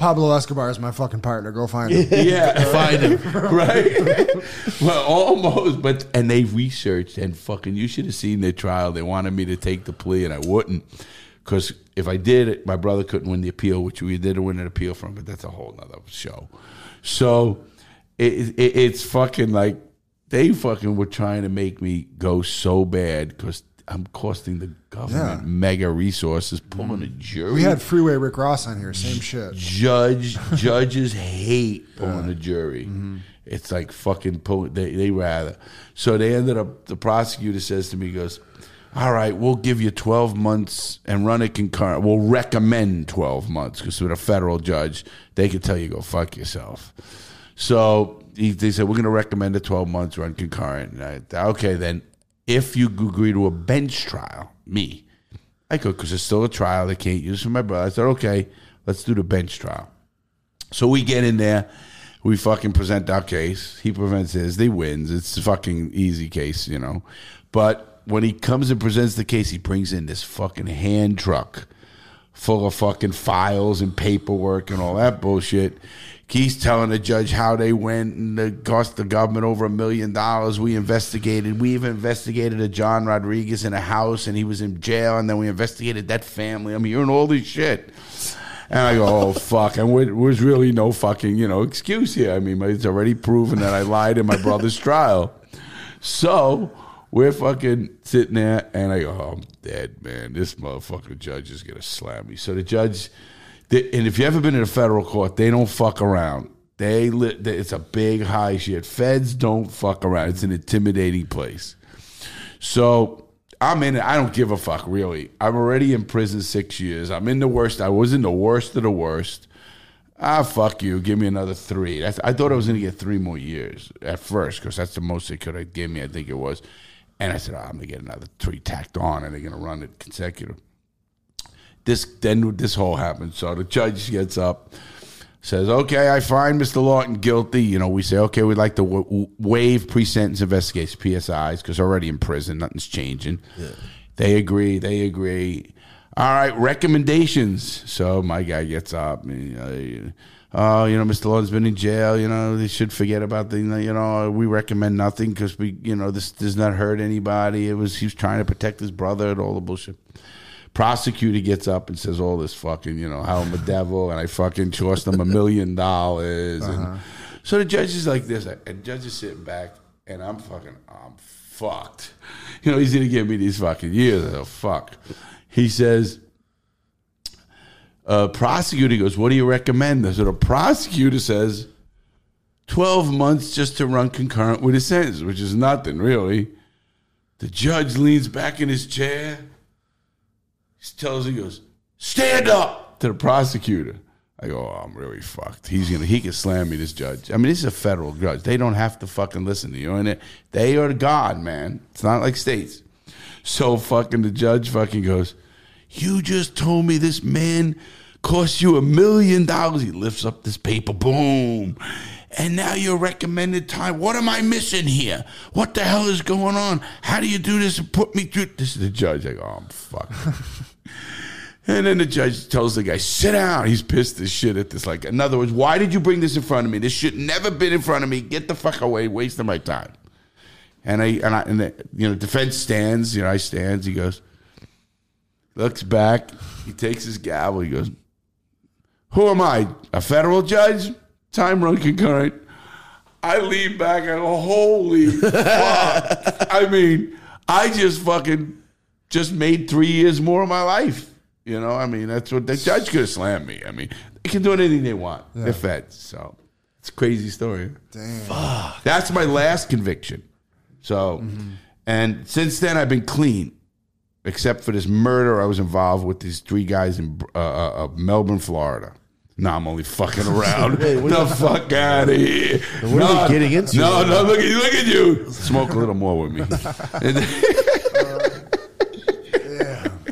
[SPEAKER 2] Pablo Escobar is my fucking partner. Go find him.
[SPEAKER 3] Yeah, find him. right? well, almost. But and they researched and fucking. You should have seen their trial. They wanted me to take the plea, and I wouldn't. Because if I did it, my brother couldn't win the appeal, which we did win an appeal from. But that's a whole nother show. So it, it, it's fucking like they fucking were trying to make me go so bad because I'm costing the government
[SPEAKER 2] Yeah.
[SPEAKER 3] mega resources, pulling a mm. jury.
[SPEAKER 2] We had Freeway Rick Ross on here. Same shit.
[SPEAKER 3] judge judges hate pulling a jury. Mm-hmm. It's like fucking pulling. They they rather. So they ended up. The prosecutor says to me, he "Goes, all right, we'll give you twelve months and run it concurrent. We'll recommend twelve months because with a federal judge, they could tell you go fuck yourself." So he, they said we're going to recommend a twelve months run concurrent. And I, okay, then if you agree to a bench trial, me. I could because it's still a trial. They can't use for my brother. I said, okay, let's do the bench trial. So we get in there, we fucking present our case. He presents his, they wins. It's a fucking easy case, you know. But when he comes and presents the case, he brings in this fucking hand truck full of fucking files and paperwork and all that bullshit. He's telling the judge how they went and it cost the government over a million dollars. We investigated. We even investigated a John Rodriguez in a house and he was in jail. And then we investigated that family. I'm hearing all this shit. And I go, oh, fuck. And there was really no fucking, you know, excuse here. I mean, it's already proven that I lied in my brother's trial. So we're fucking sitting there, and I go, oh, I'm dead, man. This motherfucking judge is going to slam me. So the judge, they, and if you ever been in a federal court, they don't fuck around. They, li- they It's a big high shit. Feds don't fuck around. It's an intimidating place. So I'm in it. I don't give a fuck, really. I'm already in prison six years. I'm in the worst. I was in the worst of the worst. Ah, fuck you. Give me another three. That's, I thought I was going to get three more years at first because that's the most they could have given me, I think it was. And I said, oh, I'm going to get another three tacked on and they're going to run it consecutive. This Then this whole happened. So the judge gets up, says, okay, I find Mr. Lawton guilty. You know, we say, okay, we'd like to w- w- waive pre sentence investigation, PSIs, because already in prison, nothing's changing. They agree. They agree. All right, recommendations. So my guy gets up. And, uh, oh, you know, Mr. Lawton's been in jail. You know, they should forget about the. You know, we recommend nothing because we, you know, this does not hurt anybody. It was he was trying to protect his brother and all the bullshit. Prosecutor gets up and says all this fucking, you know, how I'm a devil and I fucking cost them a million dollars. And so the judge is like this, and the judge is sitting back, and I'm fucking, I'm fucked. You know, he's gonna give me these fucking years. Oh fuck. He says, uh, prosecutor goes, What do you recommend? So the prosecutor says, 12 months just to run concurrent with his sentence, which is nothing really. The judge leans back in his chair. He tells, he goes, Stand up to the prosecutor. I go, oh, I'm really fucked. He's gonna, he can slam me. This judge. I mean, this is a federal judge. They don't have to fucking listen to you, and it, they are God, man. It's not like states. So fucking the judge fucking goes, you just told me this man cost you a million dollars. He lifts up this paper, boom. And now your recommended time. What am I missing here? What the hell is going on? How do you do this and put me through? This is the judge. I go, oh, I'm fucked. And then the judge tells the guy, sit down. He's pissed as shit at this. Like, in other words, why did you bring this in front of me? This should never been in front of me. Get the fuck away, wasting my time. And I and I and the, you know, defense stands, you know, I stands, he goes, looks back, he takes his gavel, he goes, Who am I? A federal judge? Time run concurrent. I lean back and go, holy fuck. I mean, I just fucking just made three years more of my life. You know, I mean, that's what the judge could have slammed me. I mean, they can do anything they want. They're feds. So it's a crazy story.
[SPEAKER 2] Damn.
[SPEAKER 3] That's my last conviction. So, and since then I've been clean, except for this murder I was involved with these three guys in uh, uh, uh, Melbourne, Florida. No, I'm only fucking around.
[SPEAKER 1] Wait, what
[SPEAKER 3] the
[SPEAKER 1] are you-
[SPEAKER 3] fuck out of here.
[SPEAKER 1] what are
[SPEAKER 3] no,
[SPEAKER 1] we getting into
[SPEAKER 3] No,
[SPEAKER 1] right
[SPEAKER 3] no, look at you, look at you. Smoke a little more with me. And then-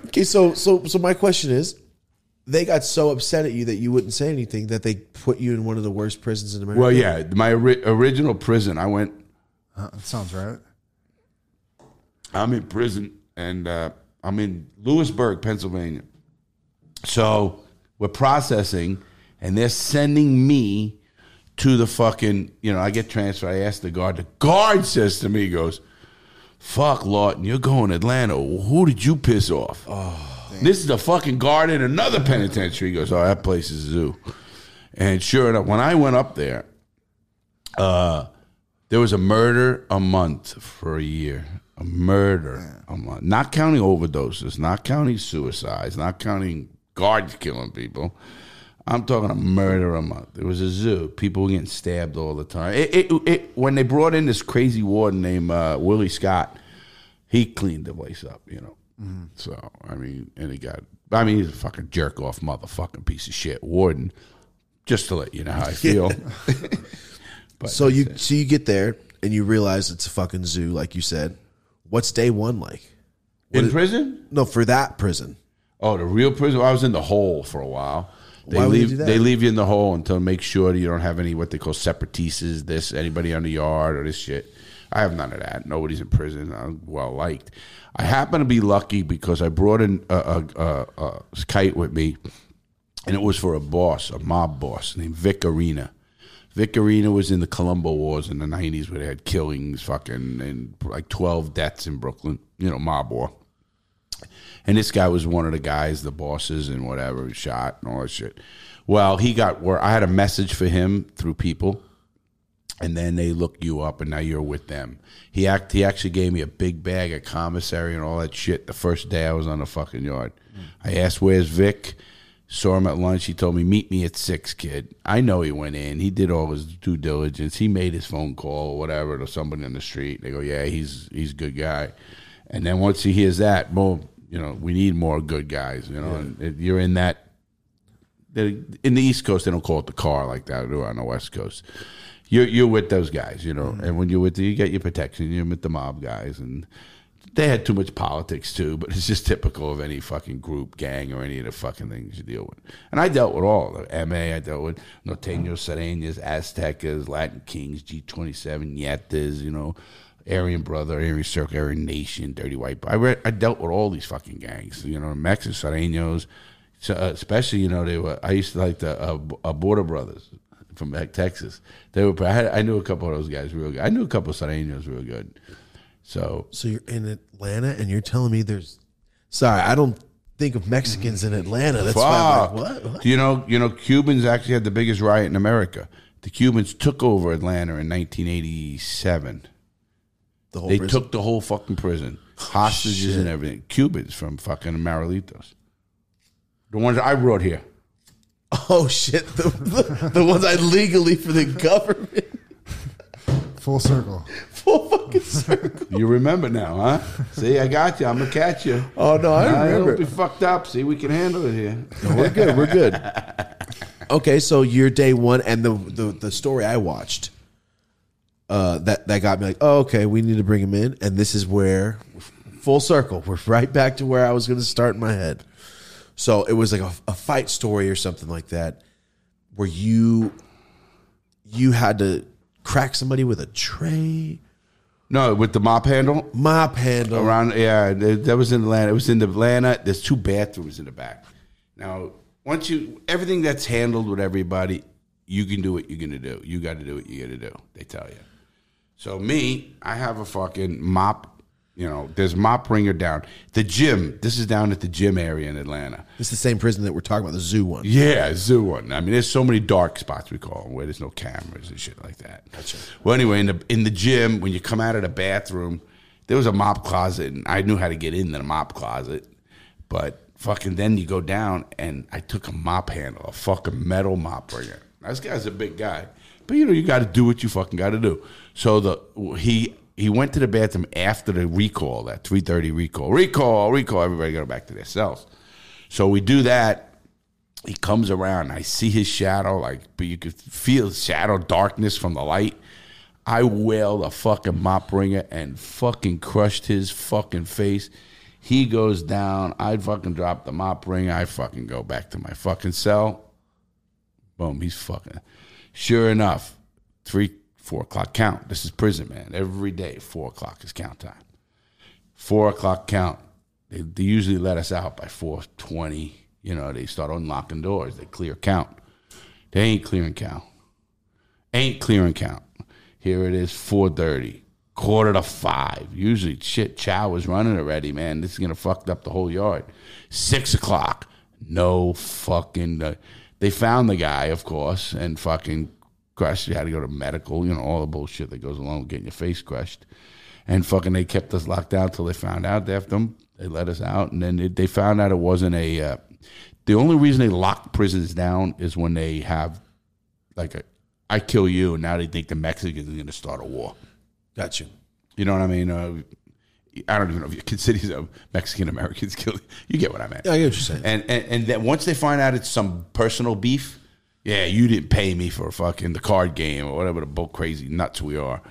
[SPEAKER 1] Okay, so so so my question is, they got so upset at you that you wouldn't say anything that they put you in one of the worst prisons in America.
[SPEAKER 3] well, yeah, my ori- original prison, I went
[SPEAKER 2] Uh, that sounds right.
[SPEAKER 3] I'm in prison and uh, I'm in Lewisburg, Pennsylvania. So we're processing and they're sending me to the fucking, you know, I get transferred. I ask the guard. The guard says to me, he goes, fuck, Lawton, you're going to Atlanta. Who did you piss off? this is the fucking guard in another penitentiary. He goes, oh, that place is a zoo. And sure enough, when I went up there, uh, there was a murder a month for a year. A murder a month. Not counting overdoses, not counting suicides, not counting guards killing people. I'm talking a murder a month. It was a zoo. People were getting stabbed all the time. It, it, it, when they brought in this crazy warden named uh, Willie Scott, he cleaned the place up, you know. So, I mean, and he got, I mean, he's a fucking jerk off motherfucking piece of shit warden. Just to let you know how I feel. But
[SPEAKER 1] So you so you get there and you realize it's a fucking zoo, like you said. What's day one like?
[SPEAKER 3] in prison?
[SPEAKER 1] No, for that prison.
[SPEAKER 3] Oh, the real prison. I was in the hole for a while. They
[SPEAKER 1] Why would you
[SPEAKER 3] leave.
[SPEAKER 1] do that?
[SPEAKER 3] They leave you in the hole until make sure you don't have any what they call separatises. This anybody on the yard or this shit. I have none of that. Nobody's in prison. I'm well liked. I happen to be lucky because I brought in a, a, a, a kite with me, and it was for a boss, a mob boss named Vic Orena. Vic Orena was in the Colombo Wars in the '90s, where they had killings, fucking, and like 12 deaths in Brooklyn. You know, mob war. And this guy was one of the guys, the bosses and whatever, shot and all that shit. Well, he got where I had a message for him through people, and then they look you up, and now you're with them. He act he actually gave me a big bag of commissary and all that shit the first day I was on the fucking yard. I asked where's Vic. Saw him at lunch. He told me, "Meet me at six, kid." I know he went in. He did all his due diligence. He made his phone call or whatever to somebody on the street. They go, "Yeah, he's he's a good guy." And then once he hears that, boom, you know, we need more good guys. You know, and it, you're in that. In the East Coast, they don't call it the car like that. Or on the West Coast, you're you're with those guys. You know, mm. and when you're with, them, you get your protection. You're with the mob guys, and they had too much politics too. But it's just typical of any fucking group, gang, or any of the fucking things you deal with. And I dealt with all the MA. I dealt with Norteños, mm. Sureños, Aztecas, Latin Kings, G27, Ñetas. You know. Aryan Brother, Aryan Circle, Aryan Nation, Dirty White. I read, I dealt with all these fucking gangs. You know, Mexicans, Sureños, so, uh, especially you know they were. I used to like the uh, uh, Border Brothers from back Texas. They were. I, had, I knew a couple of those guys real good. I knew a couple of Sureños real good. So
[SPEAKER 1] So you're in Atlanta and you're telling me there's. Sorry, I don't think of Mexicans in Atlanta. That's why. I'm like, what? what?
[SPEAKER 3] You know? You know, Cubans actually had the biggest riot in America. The Cubans took over Atlanta in 1987.
[SPEAKER 1] The whole
[SPEAKER 3] They
[SPEAKER 1] prison?
[SPEAKER 3] took the whole fucking prison, hostages and everything. Cubans from fucking Marielitos. The ones I brought here.
[SPEAKER 1] Oh shit! The, the, the ones I legally for the government.
[SPEAKER 2] Full circle.
[SPEAKER 1] Full fucking circle.
[SPEAKER 3] You remember now, huh? See, I got you. I'm gonna catch you.
[SPEAKER 1] Oh no, I
[SPEAKER 3] I
[SPEAKER 1] remember.
[SPEAKER 3] don't be fucked up. See, we can handle it here.
[SPEAKER 1] No, we're good. We're good. Okay, so you're day one, and the the, the story I watched, uh, that that got me like, oh, okay, we need to bring him in, and this is where full circle. We're right back to where I was going to start in my head. So it was like a, a fight story or something like that, where you you had to crack somebody with a tray,
[SPEAKER 3] No, with the mop handle
[SPEAKER 1] mop handle.
[SPEAKER 3] around. Yeah, that was in Atlanta. It was in the Atlanta. There's two bathrooms in the back. Now, once you everything that's handled with everybody, you can do what you're gonna do. You got to do what you got to do. They tell you. So me, I have a fucking mop. You know, there's mop wringer down the gym. This is down at the gym area in Atlanta.
[SPEAKER 1] It's the same prison that we're talking about, the zoo one.
[SPEAKER 3] Yeah, zoo one. I mean, there's so many dark spots we call them where there's no cameras and shit like that. Gotcha. Well, anyway, in the in the gym, when you come out of the bathroom, there was a mop closet, and I knew how to get in the mop closet, but fucking then you go down, and I took a mop handle, a fucking metal mop wringer. This guy's a big guy, but you know you got to do what you fucking got to do. So the he. He went to the bathroom after the recall, that 3:30 recall, recall, recall. Everybody go back to their cells. So we do that, he comes around. I see his shadow, like, but you could feel shadow darkness from the light. I wailed a fucking mop wringer and fucking crushed his fucking face. He goes down. I fucking drop the mop wringer. I fucking go back to my fucking cell. Boom, he's fucking. Sure enough, three, four o'clock count. This is prison, man. Every day, four o'clock is count time. Four o'clock count. They, they usually let us out by four twenty. You know, they start unlocking doors. They clear count. They ain't clearing count. Ain't clearing count. Here it is, four thirty, quarter to five. Usually, shit, Chow was running already, man. This is gonna fuck up the whole yard. Six o'clock, no fucking. Uh, they found the guy, of course, and fucking crushed. You had to go to medical, you know, all the bullshit that goes along with getting your face crushed. And fucking, they kept us locked out till they found out. After them, they let us out, and then they, they found out it wasn't a. Uh, the only reason they lock prisons down is when they have, like, a, I kill you, and now they think the Mexicans are going to start a war.
[SPEAKER 1] Got you.
[SPEAKER 3] You know what I mean? Uh, I don't even know if you consider some Mexican Americans killed. You get what I meant.
[SPEAKER 1] Yeah, I get what you're saying.
[SPEAKER 3] And, and and then once they find out it's some personal beef, yeah, you didn't pay me for fucking the card game or whatever the bull crazy nuts we are.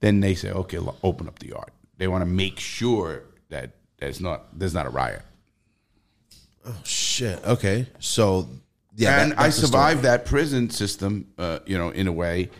[SPEAKER 3] Then they say, okay, open up the yard. They want to make sure that there's not there's not a riot.
[SPEAKER 1] Oh shit. Okay. So yeah,
[SPEAKER 3] and
[SPEAKER 1] that-
[SPEAKER 3] I
[SPEAKER 1] that's the story.
[SPEAKER 3] survived that prison system, uh, you know, in a way,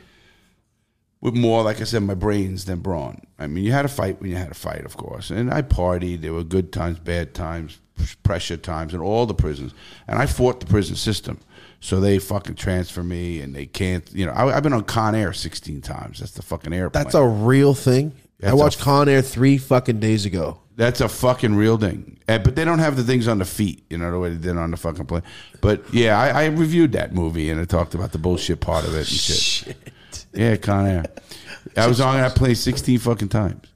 [SPEAKER 3] with more, like I said, my brains than brawn. I mean, you had a fight when you had a fight, of course. And I partied. There were good times, bad times, pressure times in all the prisons. And I fought the prison system. So they fucking transfer me and they can't, you know, I, I've been on Con Air 16 times. That's the fucking airplane.
[SPEAKER 1] That's a real thing. I
[SPEAKER 3] That's a
[SPEAKER 1] watched Con Air three fucking days ago.
[SPEAKER 3] That's a fucking real thing. And, but they don't have the things on the feet, you know, the way they did on the fucking plane. But yeah, I, I reviewed that movie and it talked about the bullshit part of it and shit. Yeah, Con Air. I was on that plane 16 fucking times.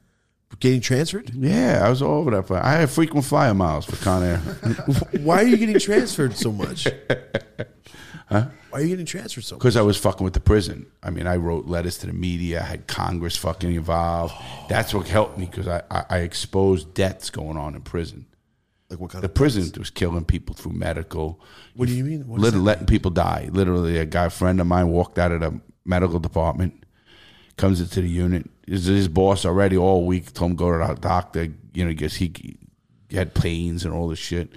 [SPEAKER 1] Getting transferred?
[SPEAKER 3] Yeah, I was all over that plane. I had frequent flyer miles for Con Air.
[SPEAKER 1] Why are you getting transferred so much? Why are you getting transferred so?
[SPEAKER 3] Because I was fucking with the prison. I mean, I wrote letters to the media, I had Congress fucking involved. Oh. That's what helped me because I, I, I exposed deaths going on in prison.
[SPEAKER 1] Like what kind
[SPEAKER 3] The
[SPEAKER 1] of
[SPEAKER 3] prison was killing people through medical.
[SPEAKER 1] What do you mean? What does
[SPEAKER 3] Lit-
[SPEAKER 1] that
[SPEAKER 3] letting people die. Literally, a guy friend of mine walked out of the medical department, comes into the unit. His, his boss already all week told him go to the doctor. You know, because he, he had pains and all this shit.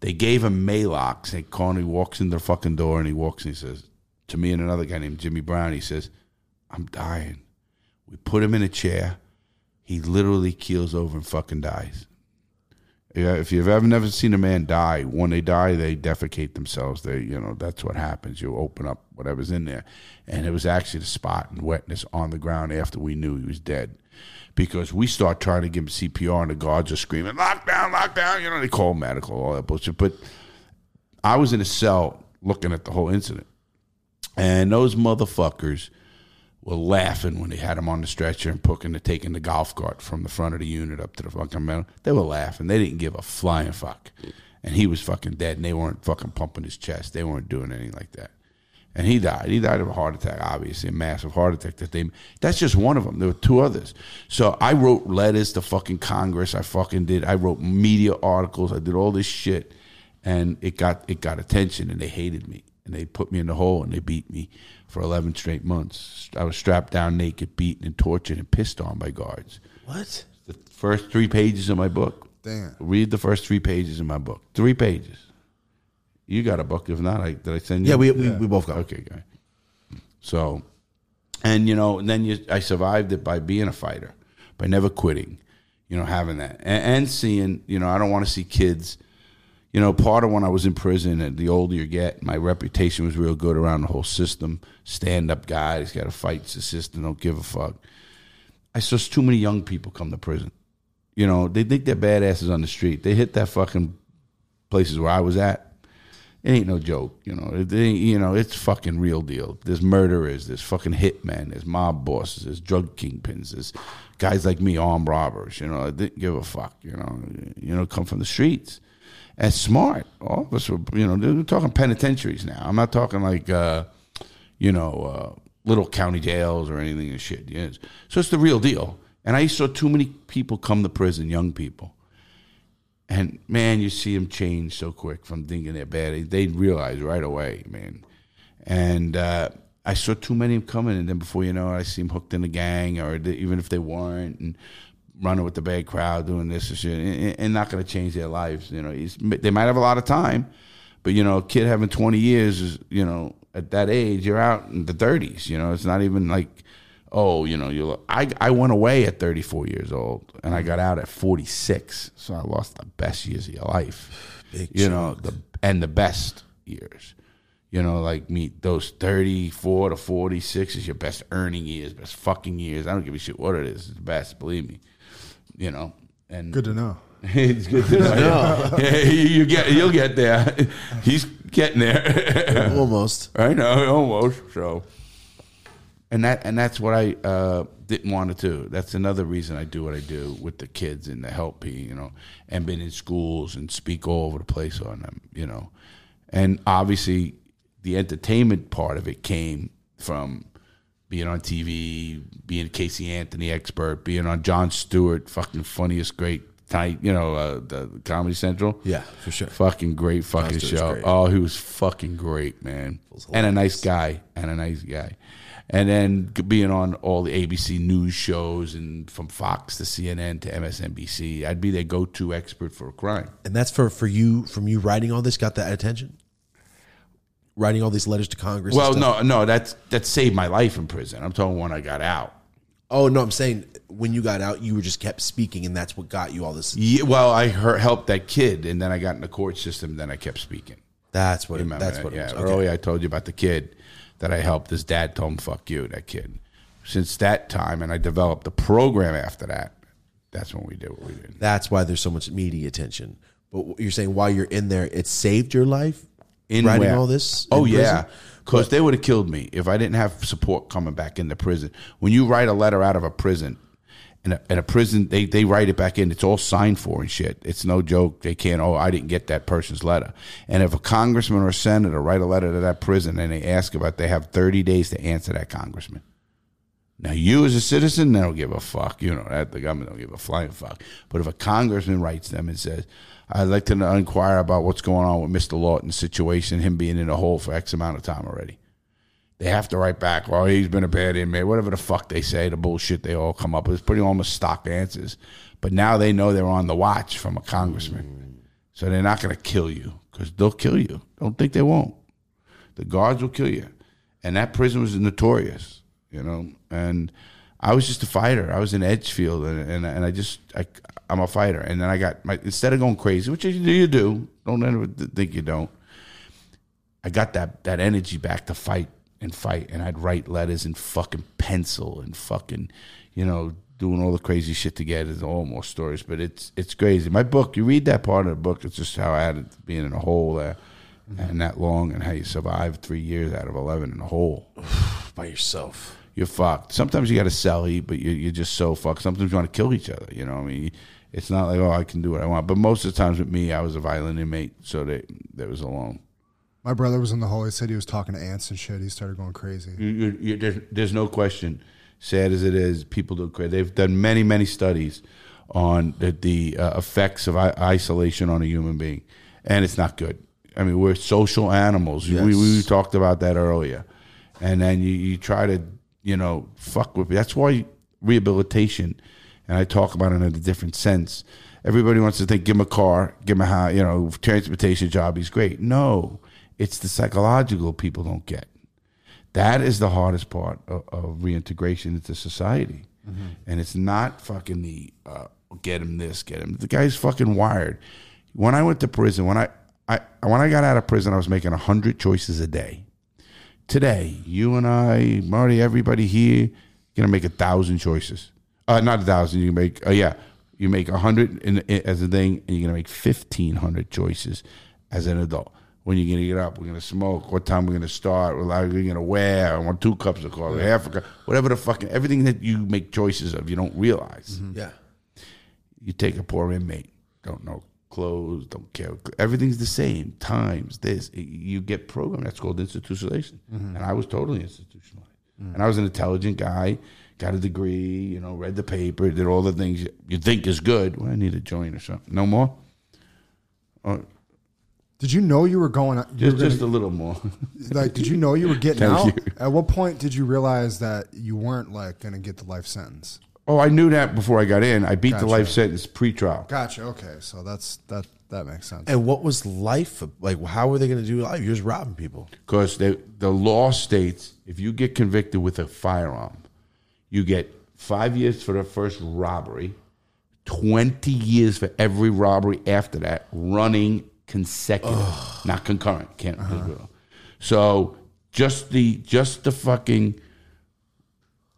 [SPEAKER 3] They gave him Maalox. And Connie walks in the fucking door and he walks and he says to me and another guy named Jimmy Brown. He says, "I'm dying." We put him in a chair. He literally keels over and fucking dies. If you've ever never seen a man die, when they die, they defecate themselves. They, you know, that's what happens. You open up whatever's in there, and it was actually the spot and wetness on the ground after we knew he was dead, because we start trying to give him CPR, and the guards are screaming, "Lockdown, lockdown!" You know, they call medical, all that bullshit. But I was in a cell looking at the whole incident, and those motherfuckers were laughing when they had him on the stretcher and poking the taking the golf cart from the front of the unit up to the fucking metal. They were laughing. They didn't give a flying fuck. And he was fucking dead and they weren't fucking pumping his chest. They weren't doing anything like that. And he died. He died of a heart attack, obviously, a massive heart attack that they that's just one of them. There were two others. So I wrote letters to fucking Congress. I fucking did. I wrote media articles. I did all this shit. And it got it got attention and they hated me. And they put me in the hole and they beat me for 11 straight months. I was strapped down naked, beaten, and tortured and pissed on by guards.
[SPEAKER 1] What?
[SPEAKER 3] The first three pages of my book.
[SPEAKER 2] Damn.
[SPEAKER 3] Read the first three pages of my book. Three pages. You got a book. If not, I, did I send you?
[SPEAKER 1] Yeah, we, we, we both got.
[SPEAKER 3] Okay, guy. So, and you know, and then you, I survived it by being a fighter, by never quitting, you know, having that, and, and seeing, you know, I don't want to see kids. You know, part of when I was in prison, and the older you get, my reputation was real good around the whole system. Stand up guy, he's got to fight the system, don't give a fuck. I saw too many young people come to prison. You know, they think they're badasses on the street. They hit that fucking places where I was at. It ain't no joke, you know. It ain't, you know, it's fucking real deal. There's murderers, there's fucking hitmen, there's mob bosses, there's drug kingpins, there's guys like me, armed robbers. You know, they didn't give a fuck. You know, you know, come from the streets. And smart. All of us were, you know, we're talking penitentiaries now. I'm not talking like, uh, you know, uh, little county jails or anything and shit. Yes. So it's the real deal. And I saw too many people come to prison, young people. And man, you see them change so quick from thinking they're bad. They realize right away, man. And uh, I saw too many of them coming, and then before you know it, I see them hooked in a gang, or they, even if they weren't, and running with the bad crowd, doing this and shit, and, and not going to change their lives. You know, they might have a lot of time, but you know, a kid having twenty years is, you know, at that age, you're out in the thirties. You know, it's not even like oh, you know, you. I I went away at 34 years old, and I mm. got out at 46. So I lost the best years of your life.
[SPEAKER 1] Big
[SPEAKER 3] you know the and the best years. You know, like me, those 34 to 46 is your best earning years, best fucking years. I don't give a shit what it is. It's the best, believe me. You know, and
[SPEAKER 2] Good to know.
[SPEAKER 3] it's good to know. Yeah, you get, you'll get there. He's getting there.
[SPEAKER 1] Almost.
[SPEAKER 3] I know, almost. So, and that and that's what I uh, didn't want to do. That's another reason I do what I do with the kids and the help me, you know, and been in schools and speak all over the place on them, you know, and obviously the entertainment part of it came from being on TV, being a Casey Anthony expert, being on Jon Stewart, fucking funniest, great night, you know, uh, the Comedy Central.
[SPEAKER 1] Yeah, for sure.
[SPEAKER 3] Fucking great fucking show.
[SPEAKER 1] great.
[SPEAKER 3] Oh, he was fucking great, man. And a nice guy. And a nice guy. And then being on all the ABC news shows and from Fox to CNN to MSNBC, I'd be their go-to expert for a crime.
[SPEAKER 1] And that's for for you from you writing all this got that attention. Writing all these letters to Congress.
[SPEAKER 3] Well, no, no, that's that saved my life in prison. I'm talking when I got out.
[SPEAKER 1] Oh no, I'm saying when you got out, you were just kept speaking, and that's what got you all this.
[SPEAKER 3] Yeah, well, I heard, helped that kid, and then I got in the court system. Then I kept speaking.
[SPEAKER 1] That's what. It,
[SPEAKER 3] Remember
[SPEAKER 1] that's
[SPEAKER 3] that?
[SPEAKER 1] what.
[SPEAKER 3] yeah.
[SPEAKER 1] It was. Okay.
[SPEAKER 3] Earlier, I told you about the kid that I helped. His dad told him, "Fuck you," that kid. Since that time, and I developed the program after that. That's when we did what we did.
[SPEAKER 1] That's why there's so much media attention. But you're saying while you're in there, it saved your life.
[SPEAKER 3] In
[SPEAKER 1] writing
[SPEAKER 3] where?
[SPEAKER 1] all this.
[SPEAKER 3] Oh yeah,
[SPEAKER 1] prison?
[SPEAKER 3] because they would have killed me if I didn't have support coming back into prison. When you write a letter out of a prison, in a, in a prison, they, they write it back in. It's all signed for and shit. It's no joke. They can't, oh, I didn't get that person's letter. And if a congressman or a senator write a letter to that prison and they ask about, it, they have 30 days to answer that congressman. Now, you as a citizen, they don't give a fuck. You know that the government don't give a flying fuck. But if a congressman writes them and says, "I'd like to inquire about what's going on with Mr. Lawton's situation, him being in a hole for X amount of time already," they have to write back, "Well, he's been a bad inmate," whatever the fuck they say, the bullshit they all come up with. It's pretty almost stock answers. But now they know they're on the watch from a congressman, so they're not going to kill you because they'll kill you. Don't think they won't. The guards will kill you, and that prison was notorious you know. And I was just a fighter. I was in Edgefield, and and, and I just I, I'm a fighter. And then I got my instead of going crazy, which you, do, you do, don't ever think you don't. I got that that energy back to fight and fight, and I'd write letters in fucking pencil and fucking, you know, doing all the crazy shit to get it. All more stories, but it's it's crazy. My book, you read that part of the book, it's just how I had it being in a hole there. Mm-hmm. And that long, and how you survived three years out of eleven in a hole
[SPEAKER 1] by yourself.
[SPEAKER 3] You're fucked. Sometimes you got to sell eat, but you, you're just so fucked. Sometimes you want to kill each other. You know, what I mean, it's not like oh, I can do what I want. But most of the times with me, I was a violent inmate, so they that was alone.
[SPEAKER 2] My brother was in the hole. He said he was talking to ants and shit. He started going crazy.
[SPEAKER 3] You, you, you, there's, there's no question. Sad as it is, people do crazy. They've done many, many studies on the, the uh, effects of I- isolation on a human being, and it's not good. I mean, we're social animals.
[SPEAKER 1] Yes.
[SPEAKER 3] We, we talked about that earlier, and then you, you try to you know fuck with. That's why rehabilitation, and I talk about it in a different sense. Everybody wants to think, give him a car, give him a house, you know, transportation job. He's great. No, it's the psychological people don't get. That is the hardest part of, of reintegration into society, and it's not fucking the uh, get him this, get him. The guy's fucking wired. When I went to prison, when I, I when I got out of prison, I was making hundred choices a day. Today, you and I, Marty, everybody here, you're gonna make a thousand choices. Uh, not a thousand. You make, uh, yeah, you make a hundred as a thing, and you're gonna make fifteen hundred choices as an adult. When you're gonna get up, we're gonna smoke. What time we're gonna start? What are we gonna wear? I want two cups of coffee, half a cup, whatever the fucking everything that you make choices of, you don't realize. Mm-hmm.
[SPEAKER 1] Yeah.
[SPEAKER 3] You take a poor inmate, don't know clothes, don't care. Everything's the same. Times this, you get programmed. That's called institutionalization. Mm-hmm. And I was totally institutionalized. Mm. And I was an intelligent guy, got a degree, you know, read the paper, did all the things you- you think is good. Well, I need a joint or something. No more. Or
[SPEAKER 2] Did you know you were going? You
[SPEAKER 3] just
[SPEAKER 2] were gonna-
[SPEAKER 3] just a little more.
[SPEAKER 2] like, did you know you were getting out?
[SPEAKER 3] you.
[SPEAKER 2] At what point did you realize that you weren't like going to get the life sentence?
[SPEAKER 3] oh, I knew that before I got in. I beat
[SPEAKER 2] Gotcha.
[SPEAKER 3] the life sentence pre-trial.
[SPEAKER 2] Gotcha. Okay, so that's that. That makes sense.
[SPEAKER 1] And what was life like? How were they going to do life? You're just robbing people.
[SPEAKER 3] because the the law states if you get convicted with a firearm, you get five years for the first robbery, twenty years for every robbery after that, running consecutive, not concurrent. Can't. Uh-huh. So just the just the fucking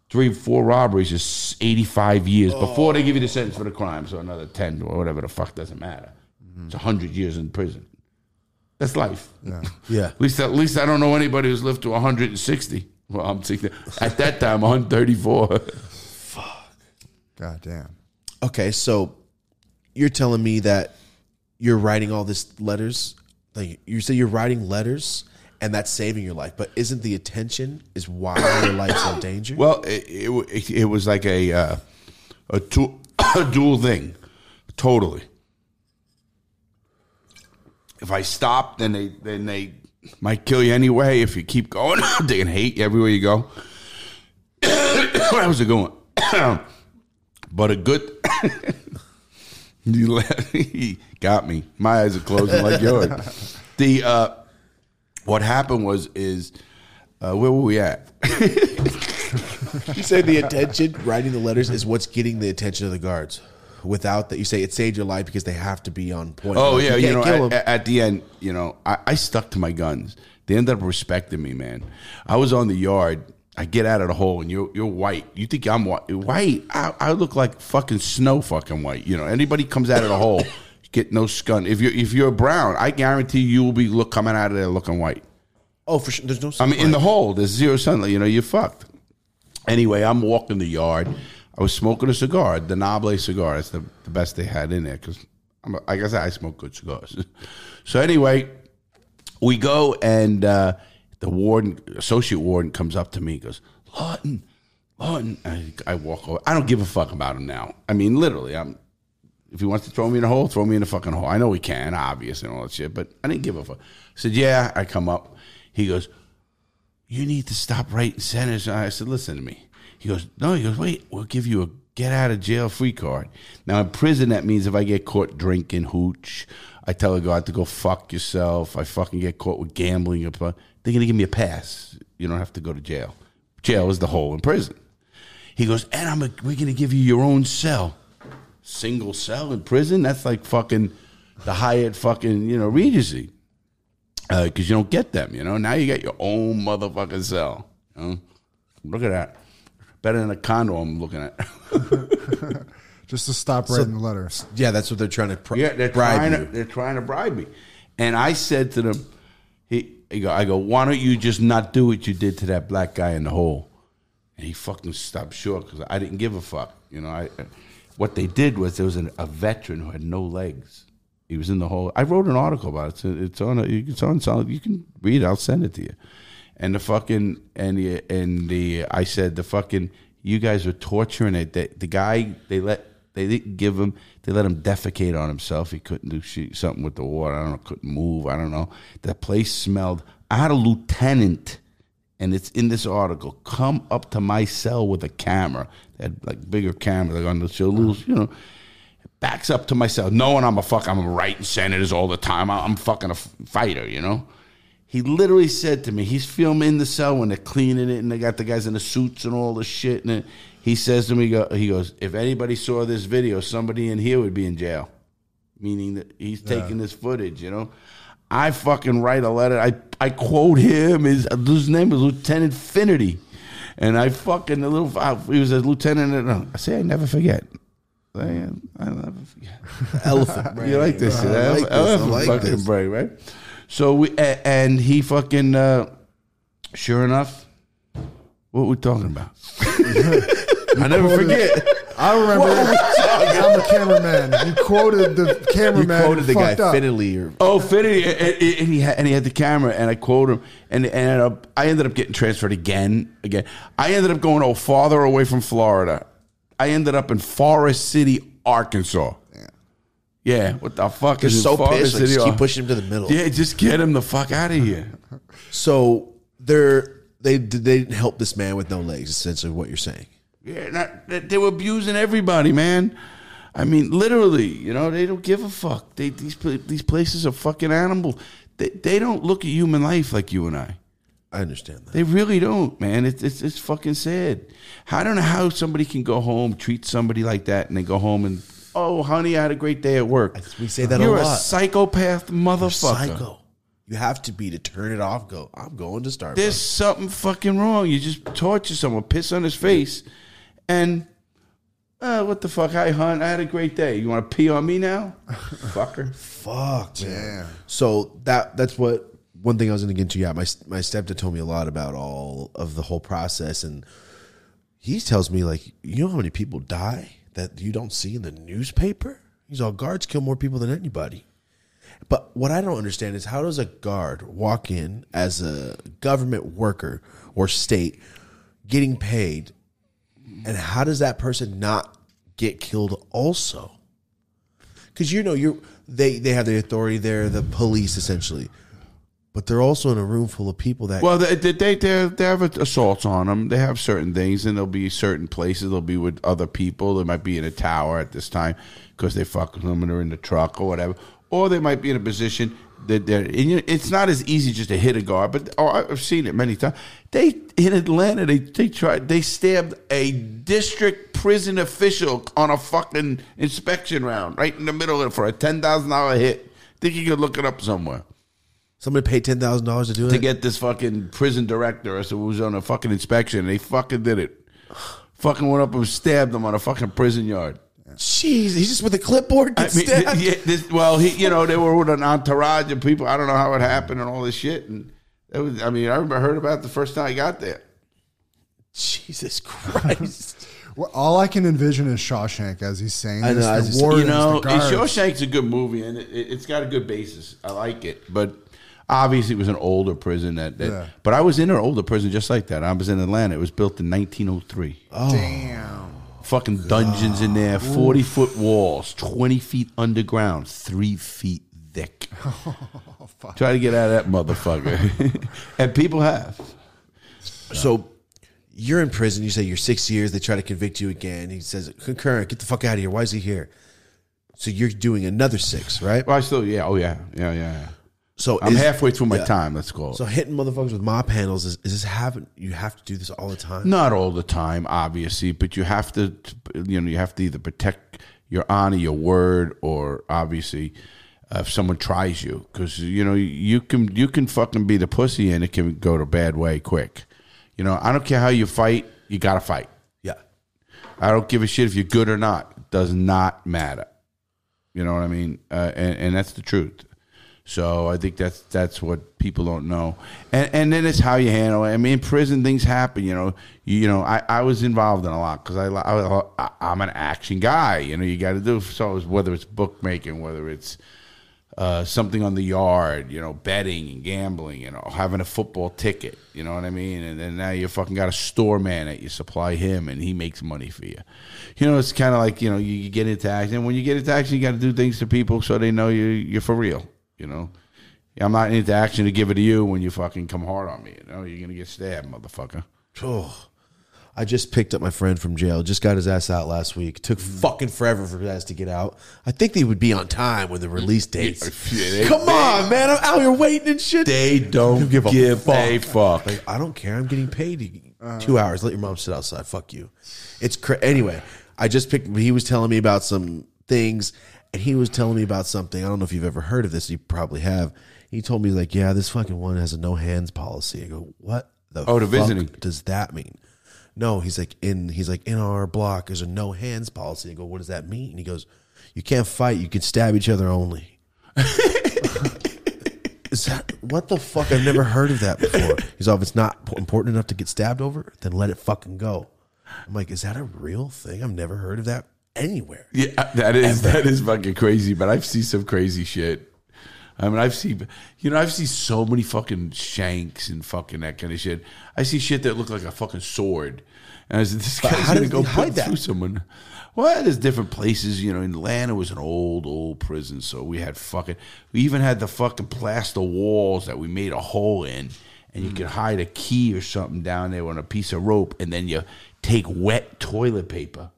[SPEAKER 3] three four robberies is eighty five years before they give you the sentence for the crime. So another ten or whatever the fuck doesn't matter. Mm-hmm. It's hundred years in prison. That's life.
[SPEAKER 2] Yeah.
[SPEAKER 1] Yeah.
[SPEAKER 3] At least, at least I don't know anybody who's lived to 160. Well, I'm 60. At that time, 134. Fuck.
[SPEAKER 2] God damn.
[SPEAKER 1] Okay, so you're telling me that you're writing all this letters. Like you say, you're writing letters, and that's saving your life. But isn't the attention is why your life's in danger?
[SPEAKER 3] well, it, it, it was like a uh, a, tu- a dual thing, totally. If I stop, then they then they might kill you anyway. If you keep going, they can hate you everywhere you go. How's it going? but a good. you let, he got me. My eyes are closing like yours. The uh, what happened was is uh, where were we at?
[SPEAKER 1] you say the attention, writing the letters, is what's getting the attention of the guards. Without that, you say it saved your life because they have to be on point.
[SPEAKER 3] Oh
[SPEAKER 1] Like,
[SPEAKER 3] yeah, you,
[SPEAKER 1] can't
[SPEAKER 3] know,
[SPEAKER 1] kill
[SPEAKER 3] at,
[SPEAKER 1] 'em.
[SPEAKER 3] at the end, you know, I, I stuck to my guns. They ended up respecting me, man. I was on the yard. I get out of the hole, and you're you're white. You think I'm white? White? I, I look like fucking snow, fucking white. You know, anybody comes out of the hole, get no scun. If you're if you're brown, I guarantee you will be look coming out of there looking white.
[SPEAKER 1] oh, for sure. There's no.
[SPEAKER 3] I mean, in the hole, there's zero sunlight. You know, you're fucked. Anyway, I'm walking the yard. I was smoking a cigar, the Noble cigar. It's the, the best they had in there because, like I said, I smoke good cigars. so anyway, we go and uh, the warden, associate warden, comes up to me. goes, Lawton, Lawton. I, I walk over. I don't give a fuck about him now. I mean, literally, I'm. If he wants to throw me in a hole, throw me in a fucking hole. I know he can, obvious and all that shit, but I didn't give a fuck. I said, yeah. I come up. He goes, you need to stop writing sentences. I said, listen to me. He goes, no. He goes, wait. We'll give you a get out of jail free card. Now in prison, that means if I get caught drinking hooch, I tell a guard to go fuck yourself. I fucking get caught with gambling. They're gonna give me a pass. You don't have to go to jail. Jail is the hole in prison. He goes, and I'm a, we're gonna give you your own cell, single cell in prison. That's like fucking the Hyatt fucking you know Regency, because uh, you don't get them. You know now you get your own motherfucking cell. You know? Look at that, better than a condo. I'm looking at.
[SPEAKER 2] Just to stop writing the letters.
[SPEAKER 1] Yeah, that's what they're trying to pr-
[SPEAKER 3] Yeah, they're
[SPEAKER 1] bribe
[SPEAKER 3] trying
[SPEAKER 1] you.
[SPEAKER 3] to they're trying to bribe me. And I said to them, he, he go, I go, why don't you just not do what you did to that black guy in the hole? And he fucking stopped short because I didn't give a fuck. You know, I what they did was there was an, a veteran who had no legs. He was in the hole. I wrote an article about it. It's, it's on. A, it's on. solid- You can read. it. I'll send it to you. And the fucking and the and the I said the fucking you guys are torturing it. The, the guy they let they didn't give him they let him defecate on himself. He couldn't do something with the water. I don't know. Couldn't move. I don't know. The place smelled. I had a lieutenant, and it's in this article. Come up to my cell with a camera. They had like bigger camera, like on the show, little, you know backs up to myself, knowing I'm a fuck, I'm writing senators all the time. I'm fucking a fighter, you know. He literally said to me, he's filming in the cell when they're cleaning it, and they got the guys in the suits and all the shit. And he says to me, go- he goes, if anybody saw this video, somebody in here would be in jail, meaning that he's taking this footage, you know. I fucking write a letter. I I quote him. His his name is Lieutenant Finity, and I fucking the little he was a lieutenant. And I say I never forget. I, I never forget.
[SPEAKER 1] Elephant brain.
[SPEAKER 3] You like this shit?
[SPEAKER 1] I like this. I
[SPEAKER 3] Elephant
[SPEAKER 1] like
[SPEAKER 3] fucking
[SPEAKER 1] this.
[SPEAKER 3] brain, right? So we and he fucking uh, sure enough, what we talking about?
[SPEAKER 1] I never forget.
[SPEAKER 2] I remember. I'm a cameraman. You quoted the cameraman.
[SPEAKER 1] You
[SPEAKER 2] cameraman.
[SPEAKER 1] quoted the guy
[SPEAKER 2] fucked up.
[SPEAKER 1] Finley or
[SPEAKER 3] Oh, Finity, and, and- and he had, and he had the camera, and I quoted him, and, and uh, I ended up getting transferred again, again. I ended up going oh farther away from Florida. I ended up in Forrest City, Arkansas. Yeah, what the fuck is
[SPEAKER 1] Just
[SPEAKER 3] in
[SPEAKER 1] so
[SPEAKER 3] Forest
[SPEAKER 1] pissed. Like, just keep pushing him to the middle.
[SPEAKER 3] Yeah, just get him the fuck out of here.
[SPEAKER 1] So they're they they didn't help this man with no legs. Essentially, what you're saying.
[SPEAKER 3] Yeah, not, they, were abusing everybody, man. I mean, literally, you know, they don't give a fuck. They these these places are fucking animal. They they don't look at human life like you and I.
[SPEAKER 1] I understand that.
[SPEAKER 3] They really don't, man. It's it's it's fucking sad. I don't know how somebody can go home, treat somebody like that, and they go home and oh, honey, I had a great day at work.
[SPEAKER 1] We say that
[SPEAKER 3] You're
[SPEAKER 1] a
[SPEAKER 3] a psychopath, motherfucker.
[SPEAKER 1] Psycho. You have to be to turn it off. Go. I'm going to Starbucks.
[SPEAKER 3] There's something fucking wrong. You just torture someone, piss on his face, and uh, what the fuck? Hi, hon. I had a great day. You want to pee on me now, fucker?
[SPEAKER 1] Fuck, man. So that that's what one thing I was going to get into. Yeah, my my stepdad told me a lot about all of the whole process, and he tells me like, you know how many people die that you don't see in the newspaper. He's all guards kill more people than anybody. But what I don't understand is how does a guard walk in as a government worker or state getting paid, and how does that person not get killed also? because you know you they they have the authority there, the police essentially, but they're also in a room full of people that
[SPEAKER 3] Well, they they they, they they have assaults on them. They have certain things, and there'll be certain places. They'll be with other people. They might be in a tower at this time because they fuck with them and they're in the truck or whatever. Or they might be in a position that they're. And you know, it's not as easy just to hit a guard, but oh, I've seen it many times. They in Atlanta, they they tried they stabbed a district prison official on a fucking inspection round right in the middle of it for a ten thousand dollar hit. Think you could look it up somewhere
[SPEAKER 1] somebody paid ten thousand dollars to do it to
[SPEAKER 3] get this fucking prison director or so who was on a fucking inspection. And they fucking did it. Fucking went up and stabbed him on a fucking prison yard.
[SPEAKER 1] Jeez, he's just with a clipboard.
[SPEAKER 3] I mean,
[SPEAKER 1] stabbed.
[SPEAKER 3] yeah, this, well, he, you know, they were with an entourage of people. I don't know how it happened and all this shit. And it was, I mean, I remember heard about it the first time I got there.
[SPEAKER 1] Jesus Christ!
[SPEAKER 2] Well, all I can envision is Shawshank as he's saying
[SPEAKER 1] I
[SPEAKER 2] this.
[SPEAKER 1] know, I
[SPEAKER 2] the
[SPEAKER 1] just-
[SPEAKER 2] wardens,
[SPEAKER 3] you know,
[SPEAKER 2] the guards.
[SPEAKER 3] Shawshank's a good movie, and it, it's got a good basis. I like it, but obviously it was an older prison. That, that
[SPEAKER 2] Yeah.
[SPEAKER 3] but I was in an older prison just like that. I was in Atlanta. It was built in 1903. Oh.
[SPEAKER 2] Damn.
[SPEAKER 3] Fucking dungeons in there, 40 foot walls, 20 feet underground, three feet thick. Oh, try to get out of that motherfucker, and people have.
[SPEAKER 1] So you're in prison. You say you're six years. They try to convict you again. He says, concurrent, get the fuck out of here. Why is he here? So you're doing another six, right?
[SPEAKER 3] Well, I still, yeah, oh yeah, yeah, yeah. yeah.
[SPEAKER 1] So
[SPEAKER 3] I'm
[SPEAKER 1] is-
[SPEAKER 3] halfway through my
[SPEAKER 1] yeah.
[SPEAKER 3] time. Let's go.
[SPEAKER 1] So hitting motherfuckers with mop handles is, is this happen? You have to do this all the time.
[SPEAKER 3] Not all the time, obviously, but you have to, you know, you have to either protect your honor, your word, or obviously, uh, if someone tries you, because you know you can you can fucking be the pussy and it can go the bad way quick. You know, I don't care how you fight, you gotta fight.
[SPEAKER 1] Yeah.
[SPEAKER 3] I don't give a shit if you're good or not. It does not matter. You know what I mean? Uh, and, and that's the truth. So I think that's that's what people don't know. And and then it's how you handle it. I mean, in prison things happen. You know, you, you know. I, I was involved in a lot because I, I I'm an action guy. You know, you got to do so. Whether it's bookmaking, whether it's uh, something on the yard, you know, betting and gambling, you know, having a football ticket, you know what I mean? And then now you fucking got a store man that you supply him and he makes money for you. You know, it's kind of like, you know, you, you get into action. And when you get into action, you got to do things to people so they know you, you're for real, you know? I'm not into action to give it to you when you fucking come hard on me. You know, you're going to get stabbed, motherfucker.
[SPEAKER 1] Oh, I just picked up my friend from jail. Just got his ass out last week. Took mm. fucking forever for his ass to get out. I think they would be on time with the release dates.
[SPEAKER 3] Yeah, they-
[SPEAKER 1] Come on, man! I'm out here waiting and shit.
[SPEAKER 3] They don't
[SPEAKER 1] give a fuck. Like I don't care. I'm getting paid uh. two hours. Let your mom sit outside. Fuck you. It's cra- anyway. I just picked. He was telling me about some things, and he was telling me about something. I don't know if you've ever heard of this. You probably have. He told me like, yeah, this fucking one has a no hands policy. I go, what the?
[SPEAKER 3] Oh, the
[SPEAKER 1] fuck
[SPEAKER 3] visiting.
[SPEAKER 1] Does that mean? No, he's like in. He's like in our block. There's a no hands policy. I go, what does that mean? And he goes, you can't fight. You can stab each other only. Is that what the fuck? I've never heard of that before. He's all, if it's not important enough to get stabbed over, then let it fucking go. I'm like, is that a real thing? I've never heard of that anywhere.
[SPEAKER 3] Yeah, uh, that is that is fucking crazy. But I've seen some crazy shit. I mean, I've seen, you know, I've seen so many fucking shanks and fucking that kind of shit. I see shit that look like a fucking sword, and I said, "This guy's gonna go put
[SPEAKER 1] that?
[SPEAKER 3] through someone." Well, there's different places. You know, in Atlanta was an old, old prison, so we had fucking. We even had the fucking plaster walls that we made a hole in, and you could hide a key or something down there on a piece of rope, and then you take wet toilet paper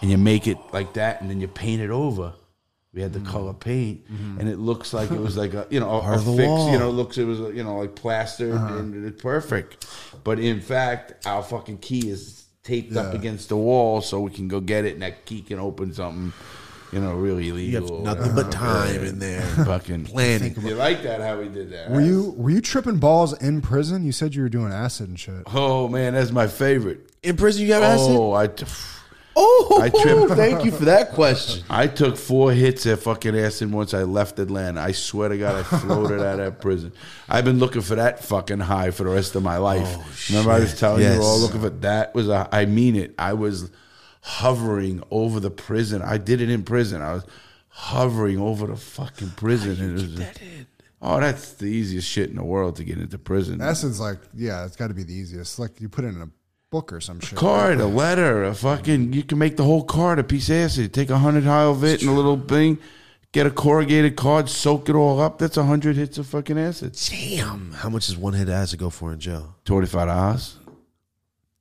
[SPEAKER 3] and you make it like that, and then you paint it over. We had the mm. color paint, mm-hmm. and it looks like it was like a you know a, a
[SPEAKER 1] Part of the
[SPEAKER 3] fix.
[SPEAKER 1] wall.
[SPEAKER 3] You know, looks it was you know like plastered uh-huh. and it's perfect. But in fact, our fucking key is taped up against the wall, so we can go get it, and that key can open something. You know, really
[SPEAKER 1] You
[SPEAKER 3] illegal.
[SPEAKER 1] have nothing but time in there.
[SPEAKER 3] Fucking
[SPEAKER 1] Planning.
[SPEAKER 3] You like that? How we did that?
[SPEAKER 2] Were you were you tripping balls in prison? You said you were doing acid and shit.
[SPEAKER 3] Oh man, that's my favorite.
[SPEAKER 1] In prison, you got acid?
[SPEAKER 3] Oh, I.
[SPEAKER 1] Oh,
[SPEAKER 3] I tripped.
[SPEAKER 1] thank you for that question.
[SPEAKER 3] I took four hits at fucking acid once I left Atlanta. I swear to God, I floated out of that prison. I've been looking for that fucking high for the rest of my life. Oh, Remember, I was telling you,
[SPEAKER 1] Yes.
[SPEAKER 3] we're all looking for that. Was a, I mean it. I was hovering over the prison. I did it in prison. I was hovering over the fucking prison. and it was, Oh, that's the easiest shit in the world to get into prison.
[SPEAKER 2] Acid's like, yeah, it's got to be the easiest. Like you put it in a book or some shit.
[SPEAKER 3] card, a letter, a fucking. You can make the whole card a piece of acid. Take a hundred high of it and a little thing. Get a corrugated card, soak it all up. That's a hundred hits of fucking acid.
[SPEAKER 1] Damn. How much does one hit of acid go for in jail?
[SPEAKER 3] Twenty five dollars.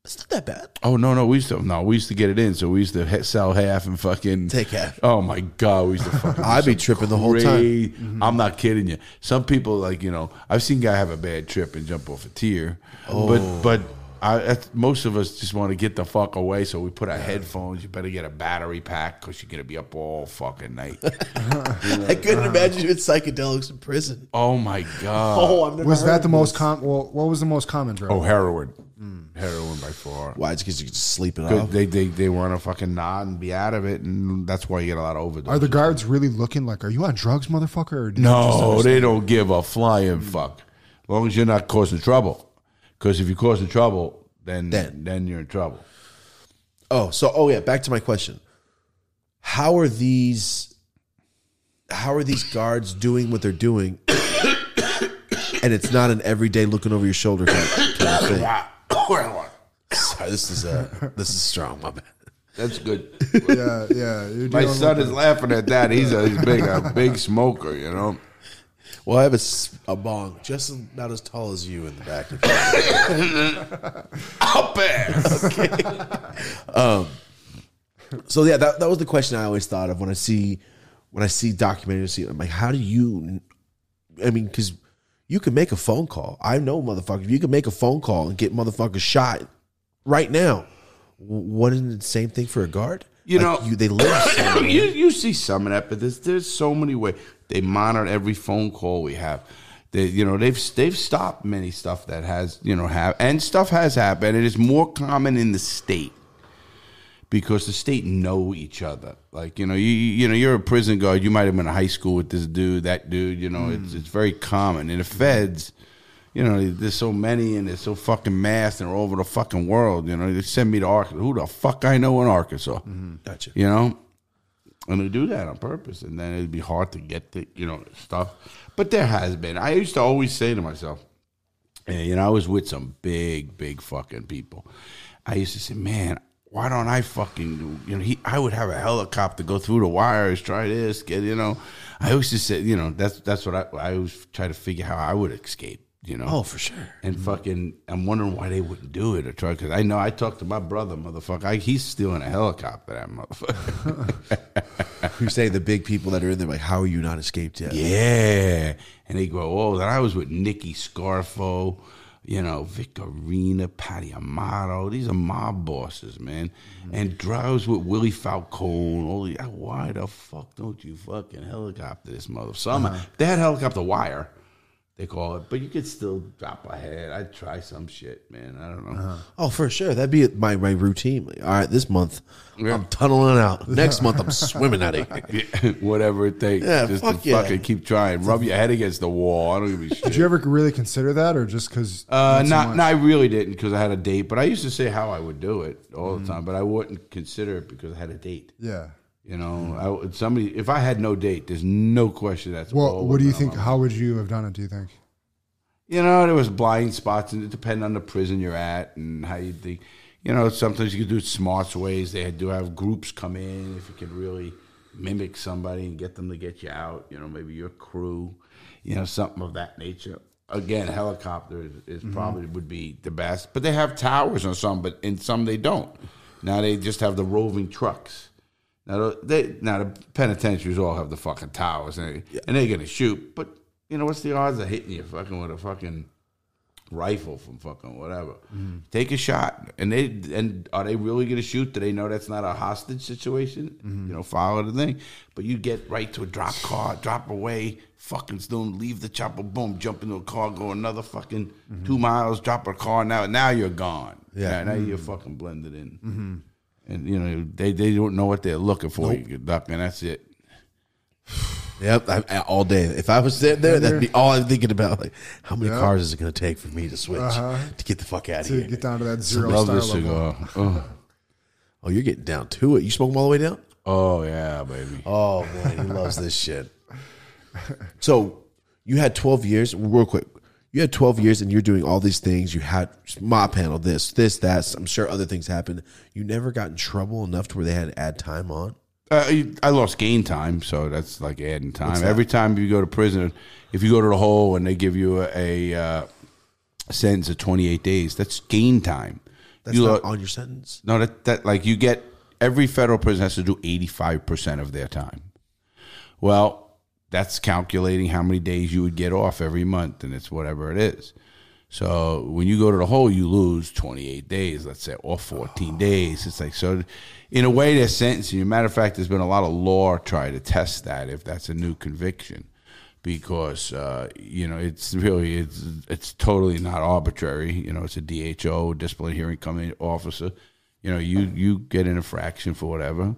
[SPEAKER 1] It's not that bad.
[SPEAKER 3] Oh no, no, we used to no, we used to get it in, so we used to he- sell half and fucking
[SPEAKER 1] Take half.
[SPEAKER 3] Oh my god, we used to fucking.
[SPEAKER 1] I'd be
[SPEAKER 3] some
[SPEAKER 1] tripping the whole time.
[SPEAKER 3] cra- mm-hmm. I'm not kidding you. Some people like you know, I've seen guy have a bad trip and jump off a tier,
[SPEAKER 1] Oh.
[SPEAKER 3] but but. I, most of us just want to get the fuck away, so we put our headphones. You better get a battery pack because you're gonna be up all fucking night.
[SPEAKER 1] I couldn't imagine you with psychedelics in prison.
[SPEAKER 3] oh my god!
[SPEAKER 1] Oh, I've never
[SPEAKER 2] Was
[SPEAKER 1] heard
[SPEAKER 2] that the
[SPEAKER 1] of
[SPEAKER 2] most
[SPEAKER 1] this.
[SPEAKER 2] com? Well, what was the most common drug?
[SPEAKER 3] Oh, heroin, heroin by far.
[SPEAKER 1] Why? It's because you can just sleep it
[SPEAKER 3] 'Cause
[SPEAKER 1] off.
[SPEAKER 3] They they they want to fucking nod and be out of it, and that's why you get a lot of overdoses.
[SPEAKER 2] Are the guards really looking like, are you on drugs, motherfucker? Or do you just
[SPEAKER 3] No, they don't give a flying fuck. As long as you're not causing trouble. Because if you cause the trouble, then,
[SPEAKER 1] Then.
[SPEAKER 3] then you're in trouble.
[SPEAKER 1] Oh, so oh yeah, back to my question. How are these how are these guards doing what they're doing? and it's not an everyday looking over your shoulder kind of, kind of thing. Sorry, this is uh this is strong, my bad.
[SPEAKER 3] That's good.
[SPEAKER 2] Yeah, yeah.
[SPEAKER 3] My son is laughing at that. He's a he's big a big smoker, you know.
[SPEAKER 1] Well, I have a, s- a bong just about as tall as you in the back.
[SPEAKER 3] Of the up there.
[SPEAKER 1] Um, so yeah, that, that was the question I always thought of when I see when I see documentaries. See, I'm like, how do you? I mean, because you can make a phone call. I know, motherfucker. You can make a phone call and get motherfuckers shot right now. Wouldn't it the same thing for a guard?
[SPEAKER 3] You know-
[SPEAKER 1] you they live. somewhere.
[SPEAKER 3] you you see some of that, but there's there's so many ways they monitor every phone call we have. They, you know they've they've stopped many stuff that has you know have and stuff has happened. It is more common in the state because the state know each other. Like you know you you know you're a prison guard. You might have been in high school with this dude, that dude. You know it's hmm. it's very common in the feds. You know, there's so many and they're so fucking massed and they're all over the fucking world. You know, they send me to Arkansas. Who the fuck I know in Arkansas? Hmm.
[SPEAKER 1] Gotcha.
[SPEAKER 3] You know, and they do that on purpose, and then it'd be hard to get the you know stuff. But there has been. I used to always say to myself, and, you know, I was with some big, big fucking people. I used to say, man, why don't I fucking? You know, he, I would have a helicopter go through the wires, try this, get you know. I always just say, you know, that's that's what I I always try to figure how I would escape. You know,
[SPEAKER 1] Oh, for sure.
[SPEAKER 3] and mm-hmm. fucking, I'm wondering why they wouldn't do it or try. Because I know I talked to my brother, motherfucker. I, he's stealing a helicopter, that motherfucker.
[SPEAKER 1] You say the big people that are in there, like, how are you not escaped yet?
[SPEAKER 3] yeah, and they go, oh, then I was with Nicky Scarfo, you know, Vic Orena, Patty Amato. These are mob bosses, man. Mm-hmm. And drives with Willie Falcone. All the, why the fuck don't you fucking helicopter this mother? Some uh-huh. they had helicopter wire. They call it, but you could still drop a head. I'd try some shit, man. I don't know.
[SPEAKER 1] Oh, for sure. That'd be my, my routine. Like, all right, this month
[SPEAKER 3] Yeah.
[SPEAKER 1] I'm tunneling out. Next month I'm swimming out of here.
[SPEAKER 3] Yeah, whatever it takes.
[SPEAKER 1] Yeah,
[SPEAKER 3] just
[SPEAKER 1] fuck
[SPEAKER 3] to
[SPEAKER 1] yeah.
[SPEAKER 3] fucking keep trying. Rub your head against the wall. I don't give a shit.
[SPEAKER 2] Did you ever really consider that, or just because?
[SPEAKER 3] Uh, not, no, I really didn't because I had a date. But I used to say how I would do it all the time. But I wouldn't consider it because I had a date.
[SPEAKER 2] Yeah.
[SPEAKER 3] You know, I somebody if I had no date, there's no question that's
[SPEAKER 2] Well, what do you think? How would you have done it? Do you think?
[SPEAKER 3] You know, there was blind spots, and it depended on the prison you're at and how you think. You know, sometimes you could do it smart ways. They do have groups come in if you can really mimic somebody and get them to get you out. You know, maybe your crew. You know, something of that nature. Again, helicopter is, is mm-hmm. probably would be the best, but they have towers on some, but in some they don't. Now they just have the roving trucks. Now they now the penitentiaries all have the fucking towers and, they, and they're gonna shoot, but you know what's the odds of hitting you fucking with a fucking rifle from fucking whatever? Mm-hmm. Take a shot, and they and are they really gonna shoot? Do they know that's not a hostage situation? Mm-hmm. You know, follow the thing, but you get right to a drop car, drop away, fucking still leave the chopper, boom, jump into a car, go another fucking mm-hmm. two miles, drop a car. Now now you're gone.
[SPEAKER 1] Yeah.
[SPEAKER 3] now you're fucking blended in and you know they, they don't know what they're looking for. You get duck, and that's it.
[SPEAKER 1] Yep, I, all day. If I was there, there that'd be all I'm thinking about. Like, how many
[SPEAKER 2] Yeah.
[SPEAKER 1] cars is it going to take for me to switch
[SPEAKER 2] Uh-huh.
[SPEAKER 1] to get the fuck out of
[SPEAKER 2] To
[SPEAKER 1] here?
[SPEAKER 2] get down to that zero
[SPEAKER 3] Love this
[SPEAKER 2] level.
[SPEAKER 3] cigar. Oh.
[SPEAKER 1] oh, you're getting down to it. You smoke them all the way down?
[SPEAKER 3] oh yeah, baby.
[SPEAKER 1] Oh man, he loves this shit. So you had 12 years, real quick. You had 12 years and you're doing all these things. You had mob panel, this, this, that. I'm sure other things happened. You never got in trouble enough to where they had to add time on.
[SPEAKER 3] Uh, I lost gain time, so that's like adding time. Every time you go to prison, if you go to the hole and they give you a, a uh, sentence of twenty eight days, that's gain time.
[SPEAKER 1] That's
[SPEAKER 3] you
[SPEAKER 1] not
[SPEAKER 3] lo-
[SPEAKER 1] on your sentence.
[SPEAKER 3] No, that that like you get every federal prison has to do eighty five percent of their time. Well, that's calculating how many days you would get off every month, and it's whatever it is. So when you go to the hole, you lose twenty eight days, let's say, or fourteen days. It's like so. In a way, they're sentencing you. Matter of fact, there's been a lot of law try to test that if that's a new conviction because uh, you know it's really it's it's totally not arbitrary. You know, it's a DHO disciplinary hearing coming officer. You know, you you get an infraction for whatever.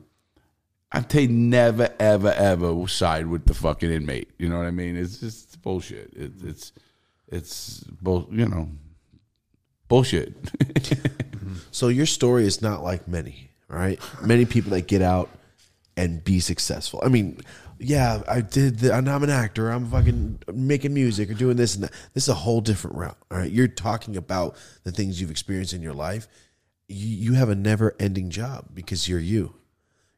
[SPEAKER 3] Say never ever ever side with the fucking inmate. You know what I mean? It's just bullshit. It, it's it's bull. You know, bullshit.
[SPEAKER 1] So your story is not like many, right, many people that get out and be successful. I mean, yeah, I did. The, I'm an actor. I'm fucking making music or doing this and that. This is a whole different route. All right, you're talking about the things you've experienced in your life. You, you have a never ending job because you're you.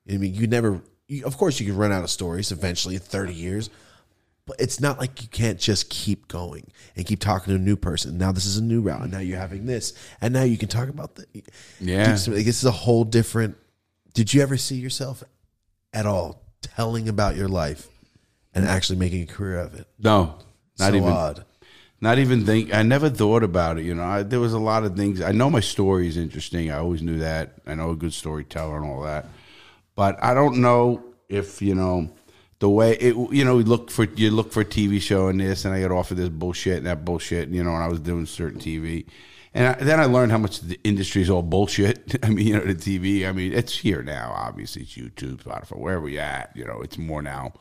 [SPEAKER 1] I mean, you never. You, of course, you can run out of stories eventually in 30 years, but it's not like you can't just keep going and keep talking to a new person. Now this is a new route, and now you're having this, and now you can talk about the.
[SPEAKER 3] Yeah.
[SPEAKER 1] Dude, like, this is a whole different. Did you ever see yourself at all telling about your life and actually making a career of it?
[SPEAKER 3] No, not
[SPEAKER 1] so
[SPEAKER 3] even.
[SPEAKER 1] odd.
[SPEAKER 3] Not even think. I never thought about it. You know, I, there was a lot of things. I know my story is interesting. I always knew that. I know a good storyteller and all that. But I don't know if you know the way it. You know, we look for you look for a TV show and this, and I got offered this bullshit and that bullshit. You know, and I was doing certain TV, and I, then I learned how much the industry is all bullshit. I mean, you know, the TV. I mean, it's here now. Obviously, it's YouTube, Spotify, wherever we at. You know, it's more now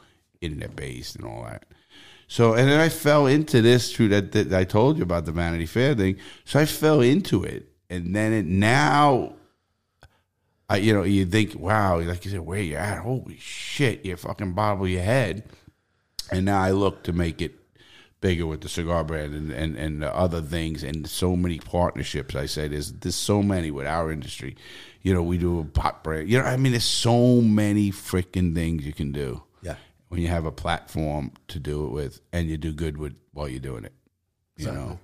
[SPEAKER 3] internet based and all that. So, and then I fell into this through that, that I told you about the Vanity Fair thing. So I fell into it, and then it now, I you know you think, wow, like you said, where you at? Holy shit, you fucking bobble your head. And now I look to make it bigger with the cigar brand and, and, and the other things and so many partnerships. I say there's there's so many with our industry. You know, we do a pot brand. You know, I mean, there's so many freaking things you can do
[SPEAKER 1] Yeah.
[SPEAKER 3] when you have a platform to do it with and you do good with while you're doing it. You know,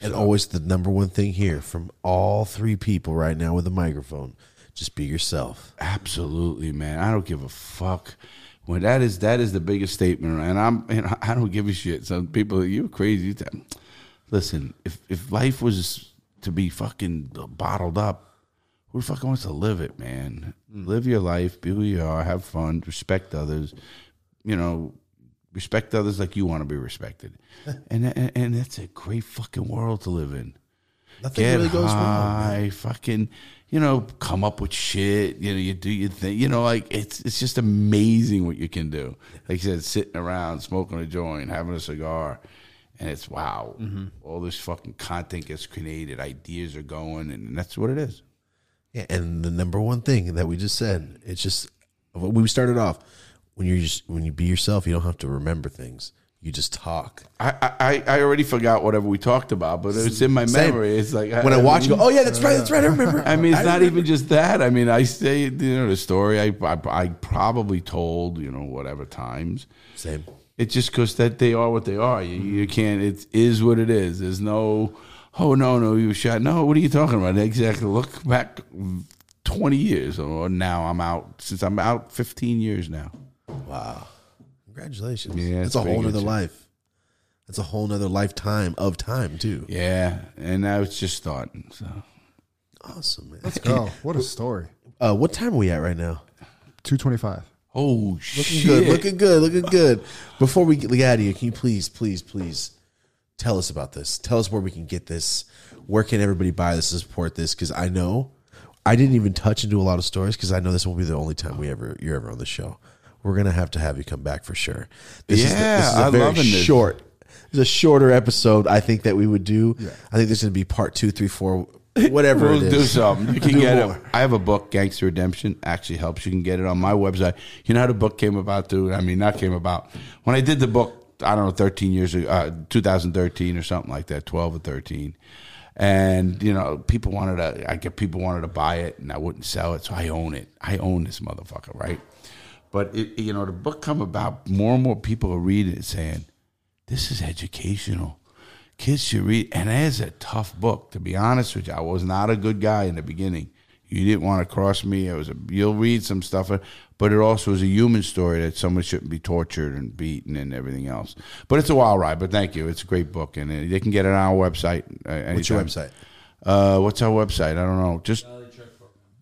[SPEAKER 1] And always the number one thing here from all three people right now with a microphone: just be yourself.
[SPEAKER 3] absolutely, man. I don't give a fuck. When that is that is the biggest statement, and I'm and I don't give a shit. Some people, you're crazy. Listen, if if life was to be fucking bottled up, who the fuck wants to live it, man? Hmm. Live your life, be who you are, have fun, respect others. You know, respect others like you want to be respected, and and, and that's a great fucking world to live in.
[SPEAKER 1] Nothing
[SPEAKER 3] Get
[SPEAKER 1] really goes wrong.
[SPEAKER 3] high, fucking, you know, come up with shit. You know, you do your thing. You know, like it's it's just amazing what you can do. Like you said, sitting around, smoking a joint, having a cigar, and it's wow.
[SPEAKER 1] Mm-hmm.
[SPEAKER 3] All this fucking content gets created, ideas are going, and that's what it is.
[SPEAKER 1] Yeah, and the number one thing that we just said, it's just we started off when you're just when you be yourself, you don't have to remember things. You just talk.
[SPEAKER 3] I, I I already forgot whatever we talked about, but it's in my
[SPEAKER 1] Same.
[SPEAKER 3] memory. It's like
[SPEAKER 1] When I watch, you go, oh yeah, that's right, that's right. I remember.
[SPEAKER 3] I mean, it's not
[SPEAKER 1] remember.
[SPEAKER 3] even just that. I mean, I say, you know, the story I, I, I probably told, you know, whatever times.
[SPEAKER 1] same.
[SPEAKER 3] It's just because that they are what they are. You, you can't. It is what it is. There's no. Oh no, no, you shot. No, what are you talking about? Exactly. Look back twenty years, or now I'm out. Since I'm out fifteen years now.
[SPEAKER 1] Wow, congratulations.
[SPEAKER 3] Yeah,
[SPEAKER 1] it's
[SPEAKER 3] it's
[SPEAKER 1] a whole
[SPEAKER 3] big.
[SPEAKER 1] nother
[SPEAKER 3] It's-
[SPEAKER 1] life. That's a whole nother lifetime of time too.
[SPEAKER 3] Yeah, and I was just starting. So
[SPEAKER 1] Awesome, man.
[SPEAKER 2] Let's go. What a story.
[SPEAKER 1] Uh, what time are we at right now?
[SPEAKER 2] Two twenty five.
[SPEAKER 3] oh
[SPEAKER 1] Looking
[SPEAKER 3] shit,
[SPEAKER 1] good, looking good, looking good. Before we get out of here, can you please, please, please tell us about this? Tell us where we can get this. Where can everybody buy this and support this? Because I know I didn't even touch into a lot of stories because I know this won't be the only time we ever you're ever on the show. We're gonna have to have you come back for sure. This is, the-
[SPEAKER 3] Yeah,
[SPEAKER 1] this is a very
[SPEAKER 3] this.
[SPEAKER 1] short. It's a shorter episode. I think that we would do. I think there's gonna be part two, three, four, whatever
[SPEAKER 3] We'll do
[SPEAKER 1] is.
[SPEAKER 3] something. You can
[SPEAKER 1] Do
[SPEAKER 3] get
[SPEAKER 1] more.
[SPEAKER 3] it. I have a book, Gangster Redemption. Actually helps. You can get it on my website. You know how the book came about, dude? I mean, not came about. When I did the book, I don't know, 13 years ago, uh, 2013 or something like that, 12 or 13. And, you know, people wanted to, I get people wanted to buy it and I wouldn't sell it. So I own it. I own this motherfucker, right? But, it, you know, the book come about, more and more people are reading it saying, this is educational. Kids should read, and it's a tough book. To be honest with you, I was not a good guy in the beginning. You didn't want to cross me. It was a, you'll read some stuff, but it also is a human story that someone shouldn't be tortured and beaten and everything else. But it's a wild ride. But thank you. It's a great book, and uh, they can get it on our website. Uh,
[SPEAKER 1] What's your website?
[SPEAKER 3] Uh, what's our website? I don't know. Just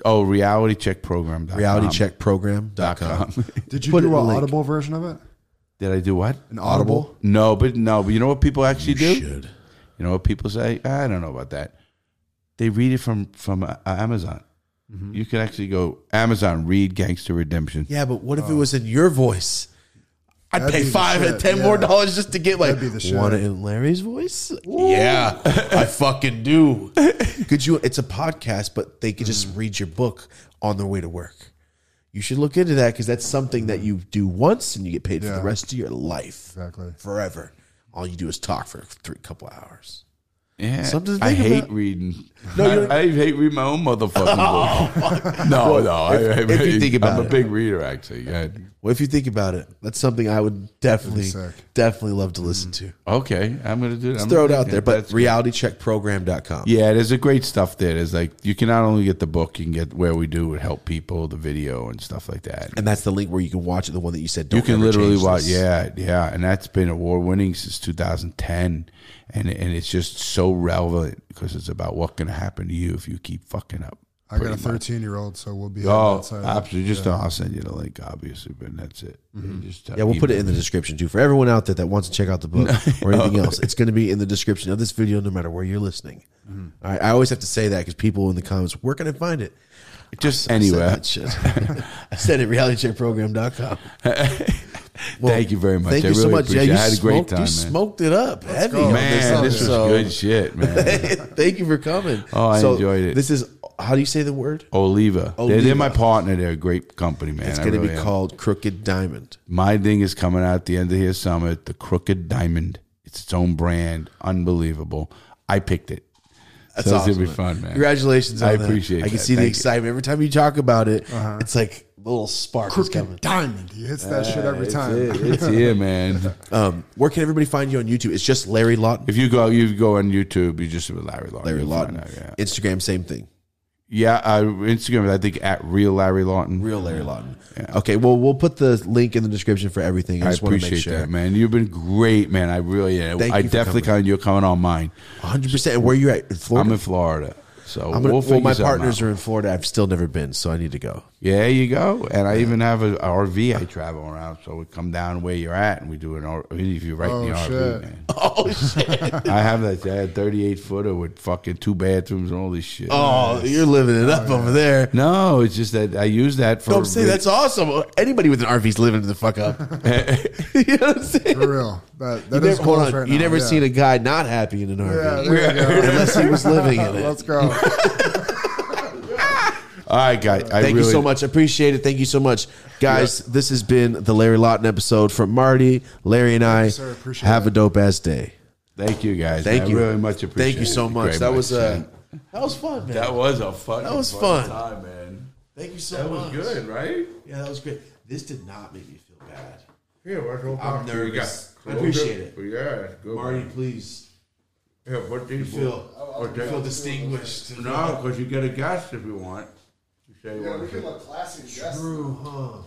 [SPEAKER 3] oh, reality check program.
[SPEAKER 1] RealityCheckProgram.com.
[SPEAKER 2] Did you
[SPEAKER 1] Put
[SPEAKER 2] do
[SPEAKER 1] in
[SPEAKER 2] an
[SPEAKER 1] the link.
[SPEAKER 2] audible version of it?
[SPEAKER 3] Did I do what?
[SPEAKER 2] An audible?
[SPEAKER 3] No, but no, but you know what people actually do?
[SPEAKER 1] Should.
[SPEAKER 3] You know what people say? I don't know about that. They read it from from uh, Amazon. You can actually go Amazon read Gangster Redemption.
[SPEAKER 1] Yeah, but what if it was in your voice? I'd
[SPEAKER 2] That'd
[SPEAKER 1] pay five and
[SPEAKER 2] shit,
[SPEAKER 1] ten more dollars just to get like
[SPEAKER 2] That'd be the shit.
[SPEAKER 1] want it in Larry's voice. Yeah, I fucking do. Could you? It's a podcast, but they could
[SPEAKER 2] Mm.
[SPEAKER 1] just read your book on their way to work. You should look into that because that's something that you do once and you get paid for the rest of your life,
[SPEAKER 2] Exactly.
[SPEAKER 1] forever. All you do is talk for three couple hours.
[SPEAKER 3] Yeah,
[SPEAKER 1] Something
[SPEAKER 3] I hate
[SPEAKER 1] about.
[SPEAKER 3] reading.
[SPEAKER 1] No,
[SPEAKER 3] I, I hate reading my own motherfucking book. no, no. I, I
[SPEAKER 1] if you think about
[SPEAKER 3] I'm
[SPEAKER 1] it.
[SPEAKER 3] a big reader, actually. Go ahead.
[SPEAKER 1] Well, if you think about it, that's something I would definitely, definitely love to listen to.
[SPEAKER 3] Okay, I'm gonna do that.
[SPEAKER 1] Let's throw it out there, but realitycheckprogram.com.
[SPEAKER 3] Yeah, there's a great stuff there. There's like you can not only get the book, you can get where we do it, help people, the video and stuff like that.
[SPEAKER 1] And that's the link where you can watch it. The one that you said.
[SPEAKER 3] you
[SPEAKER 1] Don't you
[SPEAKER 3] can
[SPEAKER 1] ever
[SPEAKER 3] literally
[SPEAKER 1] change
[SPEAKER 3] watch.
[SPEAKER 1] this.
[SPEAKER 3] Yeah, yeah, and that's been award winning since 2010, and and it's just so relevant because it's about what's going to happen to you if you keep fucking up.
[SPEAKER 2] I got a 13 year old, so we'll be
[SPEAKER 3] Oh,
[SPEAKER 2] outside.
[SPEAKER 3] absolutely. Just I'll send you the link, obviously, but that's it. You just,
[SPEAKER 1] Yeah, we'll put it in the description too for everyone out there that wants to check out the book or anything else. It's going to be in the description of this video, no matter where you're listening.
[SPEAKER 3] Mm-hmm.
[SPEAKER 1] All right, I always have to say that because people in the comments, where can I find it?
[SPEAKER 3] just
[SPEAKER 1] I
[SPEAKER 3] anywhere.
[SPEAKER 1] I said it realitycheckprogram.com.
[SPEAKER 3] Thank you very much.
[SPEAKER 1] Thank
[SPEAKER 3] I
[SPEAKER 1] you so much. Yeah, you.
[SPEAKER 3] I had a great
[SPEAKER 1] smoked,
[SPEAKER 3] time,
[SPEAKER 1] you
[SPEAKER 3] man.
[SPEAKER 1] smoked it up heavy.
[SPEAKER 2] go.
[SPEAKER 3] Man, this was
[SPEAKER 1] episode.
[SPEAKER 3] good shit, man.
[SPEAKER 1] Thank you for coming.
[SPEAKER 3] Oh, I enjoyed it.
[SPEAKER 1] This is how do you say the word?
[SPEAKER 3] Oliva. They're,
[SPEAKER 1] Oliva.
[SPEAKER 3] they're my partner. They're a great company, man.
[SPEAKER 1] It's going to
[SPEAKER 3] really
[SPEAKER 1] be
[SPEAKER 3] am.
[SPEAKER 1] called Crooked Diamond.
[SPEAKER 3] My thing is coming out at the end of his summit, the Crooked Diamond. It's its own brand, unbelievable. I picked it.
[SPEAKER 1] That's
[SPEAKER 3] so
[SPEAKER 1] awesome.
[SPEAKER 3] it's gonna be fun, man.
[SPEAKER 1] Congratulations! On
[SPEAKER 3] I
[SPEAKER 1] that.
[SPEAKER 3] appreciate
[SPEAKER 1] I can
[SPEAKER 3] that.
[SPEAKER 1] see the
[SPEAKER 3] Thank you.
[SPEAKER 1] excitement every time you talk about it. Uh-huh. It's like a little spark is
[SPEAKER 2] Crooked
[SPEAKER 1] coming.
[SPEAKER 2] diamond. He hits that shit every
[SPEAKER 3] It's
[SPEAKER 2] time.
[SPEAKER 3] it. It's here, man.
[SPEAKER 1] Um, where can everybody find you on YouTube? It's just Larry Lawton.
[SPEAKER 3] If you go, you go on YouTube. You just Larry Lawton.
[SPEAKER 1] Larry
[SPEAKER 3] You'll
[SPEAKER 1] Lawton.
[SPEAKER 3] find out, yeah,
[SPEAKER 1] Instagram, same thing.
[SPEAKER 3] yeah. Uh, Instagram, I think at real Larry Lawton.
[SPEAKER 1] Real Larry Lawton. Okay, well, we'll put the link in the description for everything. I
[SPEAKER 3] I
[SPEAKER 1] just want to make
[SPEAKER 3] appreciate
[SPEAKER 1] sure.
[SPEAKER 3] that, man. You've been great, man. I really, yeah.
[SPEAKER 1] Thank
[SPEAKER 3] I
[SPEAKER 1] you for
[SPEAKER 3] definitely
[SPEAKER 1] coming.
[SPEAKER 3] kind you're coming on mine.
[SPEAKER 1] 100%. And where you at? In Florida?
[SPEAKER 3] I'm in Florida, so
[SPEAKER 1] I'm gonna,
[SPEAKER 3] we'll
[SPEAKER 1] well, my partners
[SPEAKER 3] out.
[SPEAKER 1] are in Florida. I've still never been, so I need to go.
[SPEAKER 3] Yeah, there you go. And I even have a, a RV I travel around, so we come down where you're at, and we do an R- interview right in the
[SPEAKER 2] Oh,
[SPEAKER 3] RV, man.
[SPEAKER 1] Oh, shit.
[SPEAKER 3] I have that. I had 38 footer with fucking two bathrooms and all this shit.
[SPEAKER 1] oh, you're living it up oh, over there.
[SPEAKER 3] No, it's just that I use that for.
[SPEAKER 1] No, I'm saying that's awesome. Anybody with an RV is living the fuck up. you know what I'm saying?
[SPEAKER 2] For real. That, that
[SPEAKER 1] You
[SPEAKER 2] is
[SPEAKER 1] never, hold on.
[SPEAKER 2] right
[SPEAKER 1] you
[SPEAKER 2] now,
[SPEAKER 1] never
[SPEAKER 2] yeah.
[SPEAKER 1] seen a guy not happy in an RV.
[SPEAKER 2] Yeah, there you go.
[SPEAKER 1] Unless he was living in it.
[SPEAKER 2] Let's go.
[SPEAKER 3] All right, guys. I
[SPEAKER 1] Thank
[SPEAKER 3] really,
[SPEAKER 1] you so much. Appreciate it. Thank you so much. Guys, this has been the Larry Lawton episode from Marty, Larry, and I.
[SPEAKER 2] sir. Appreciate
[SPEAKER 1] Have
[SPEAKER 2] it.
[SPEAKER 1] a dope ass day.
[SPEAKER 3] Thank you, guys.
[SPEAKER 1] Thank
[SPEAKER 3] I
[SPEAKER 1] you.
[SPEAKER 3] really much appreciate
[SPEAKER 1] Thank you so
[SPEAKER 3] it
[SPEAKER 1] much.
[SPEAKER 3] very
[SPEAKER 1] That was
[SPEAKER 3] much,
[SPEAKER 1] uh,
[SPEAKER 3] man.
[SPEAKER 1] that was fun, man.
[SPEAKER 3] That was a fun.
[SPEAKER 1] That was fun.
[SPEAKER 3] time, man.
[SPEAKER 1] Thank you so much.
[SPEAKER 3] That
[SPEAKER 1] much.
[SPEAKER 3] was good, right?
[SPEAKER 1] Yeah, that was great. This did not make me feel bad.
[SPEAKER 3] Yeah, we're
[SPEAKER 1] I'm nervous. I appreciate it.
[SPEAKER 3] Yeah, good.
[SPEAKER 1] Marty, please.
[SPEAKER 3] Yeah, what do you
[SPEAKER 1] Feel, oh,
[SPEAKER 3] Okay.
[SPEAKER 1] feel distinguished.
[SPEAKER 3] No, because you get a guest if you want. You say you want to.
[SPEAKER 2] look classy.
[SPEAKER 1] True, huh?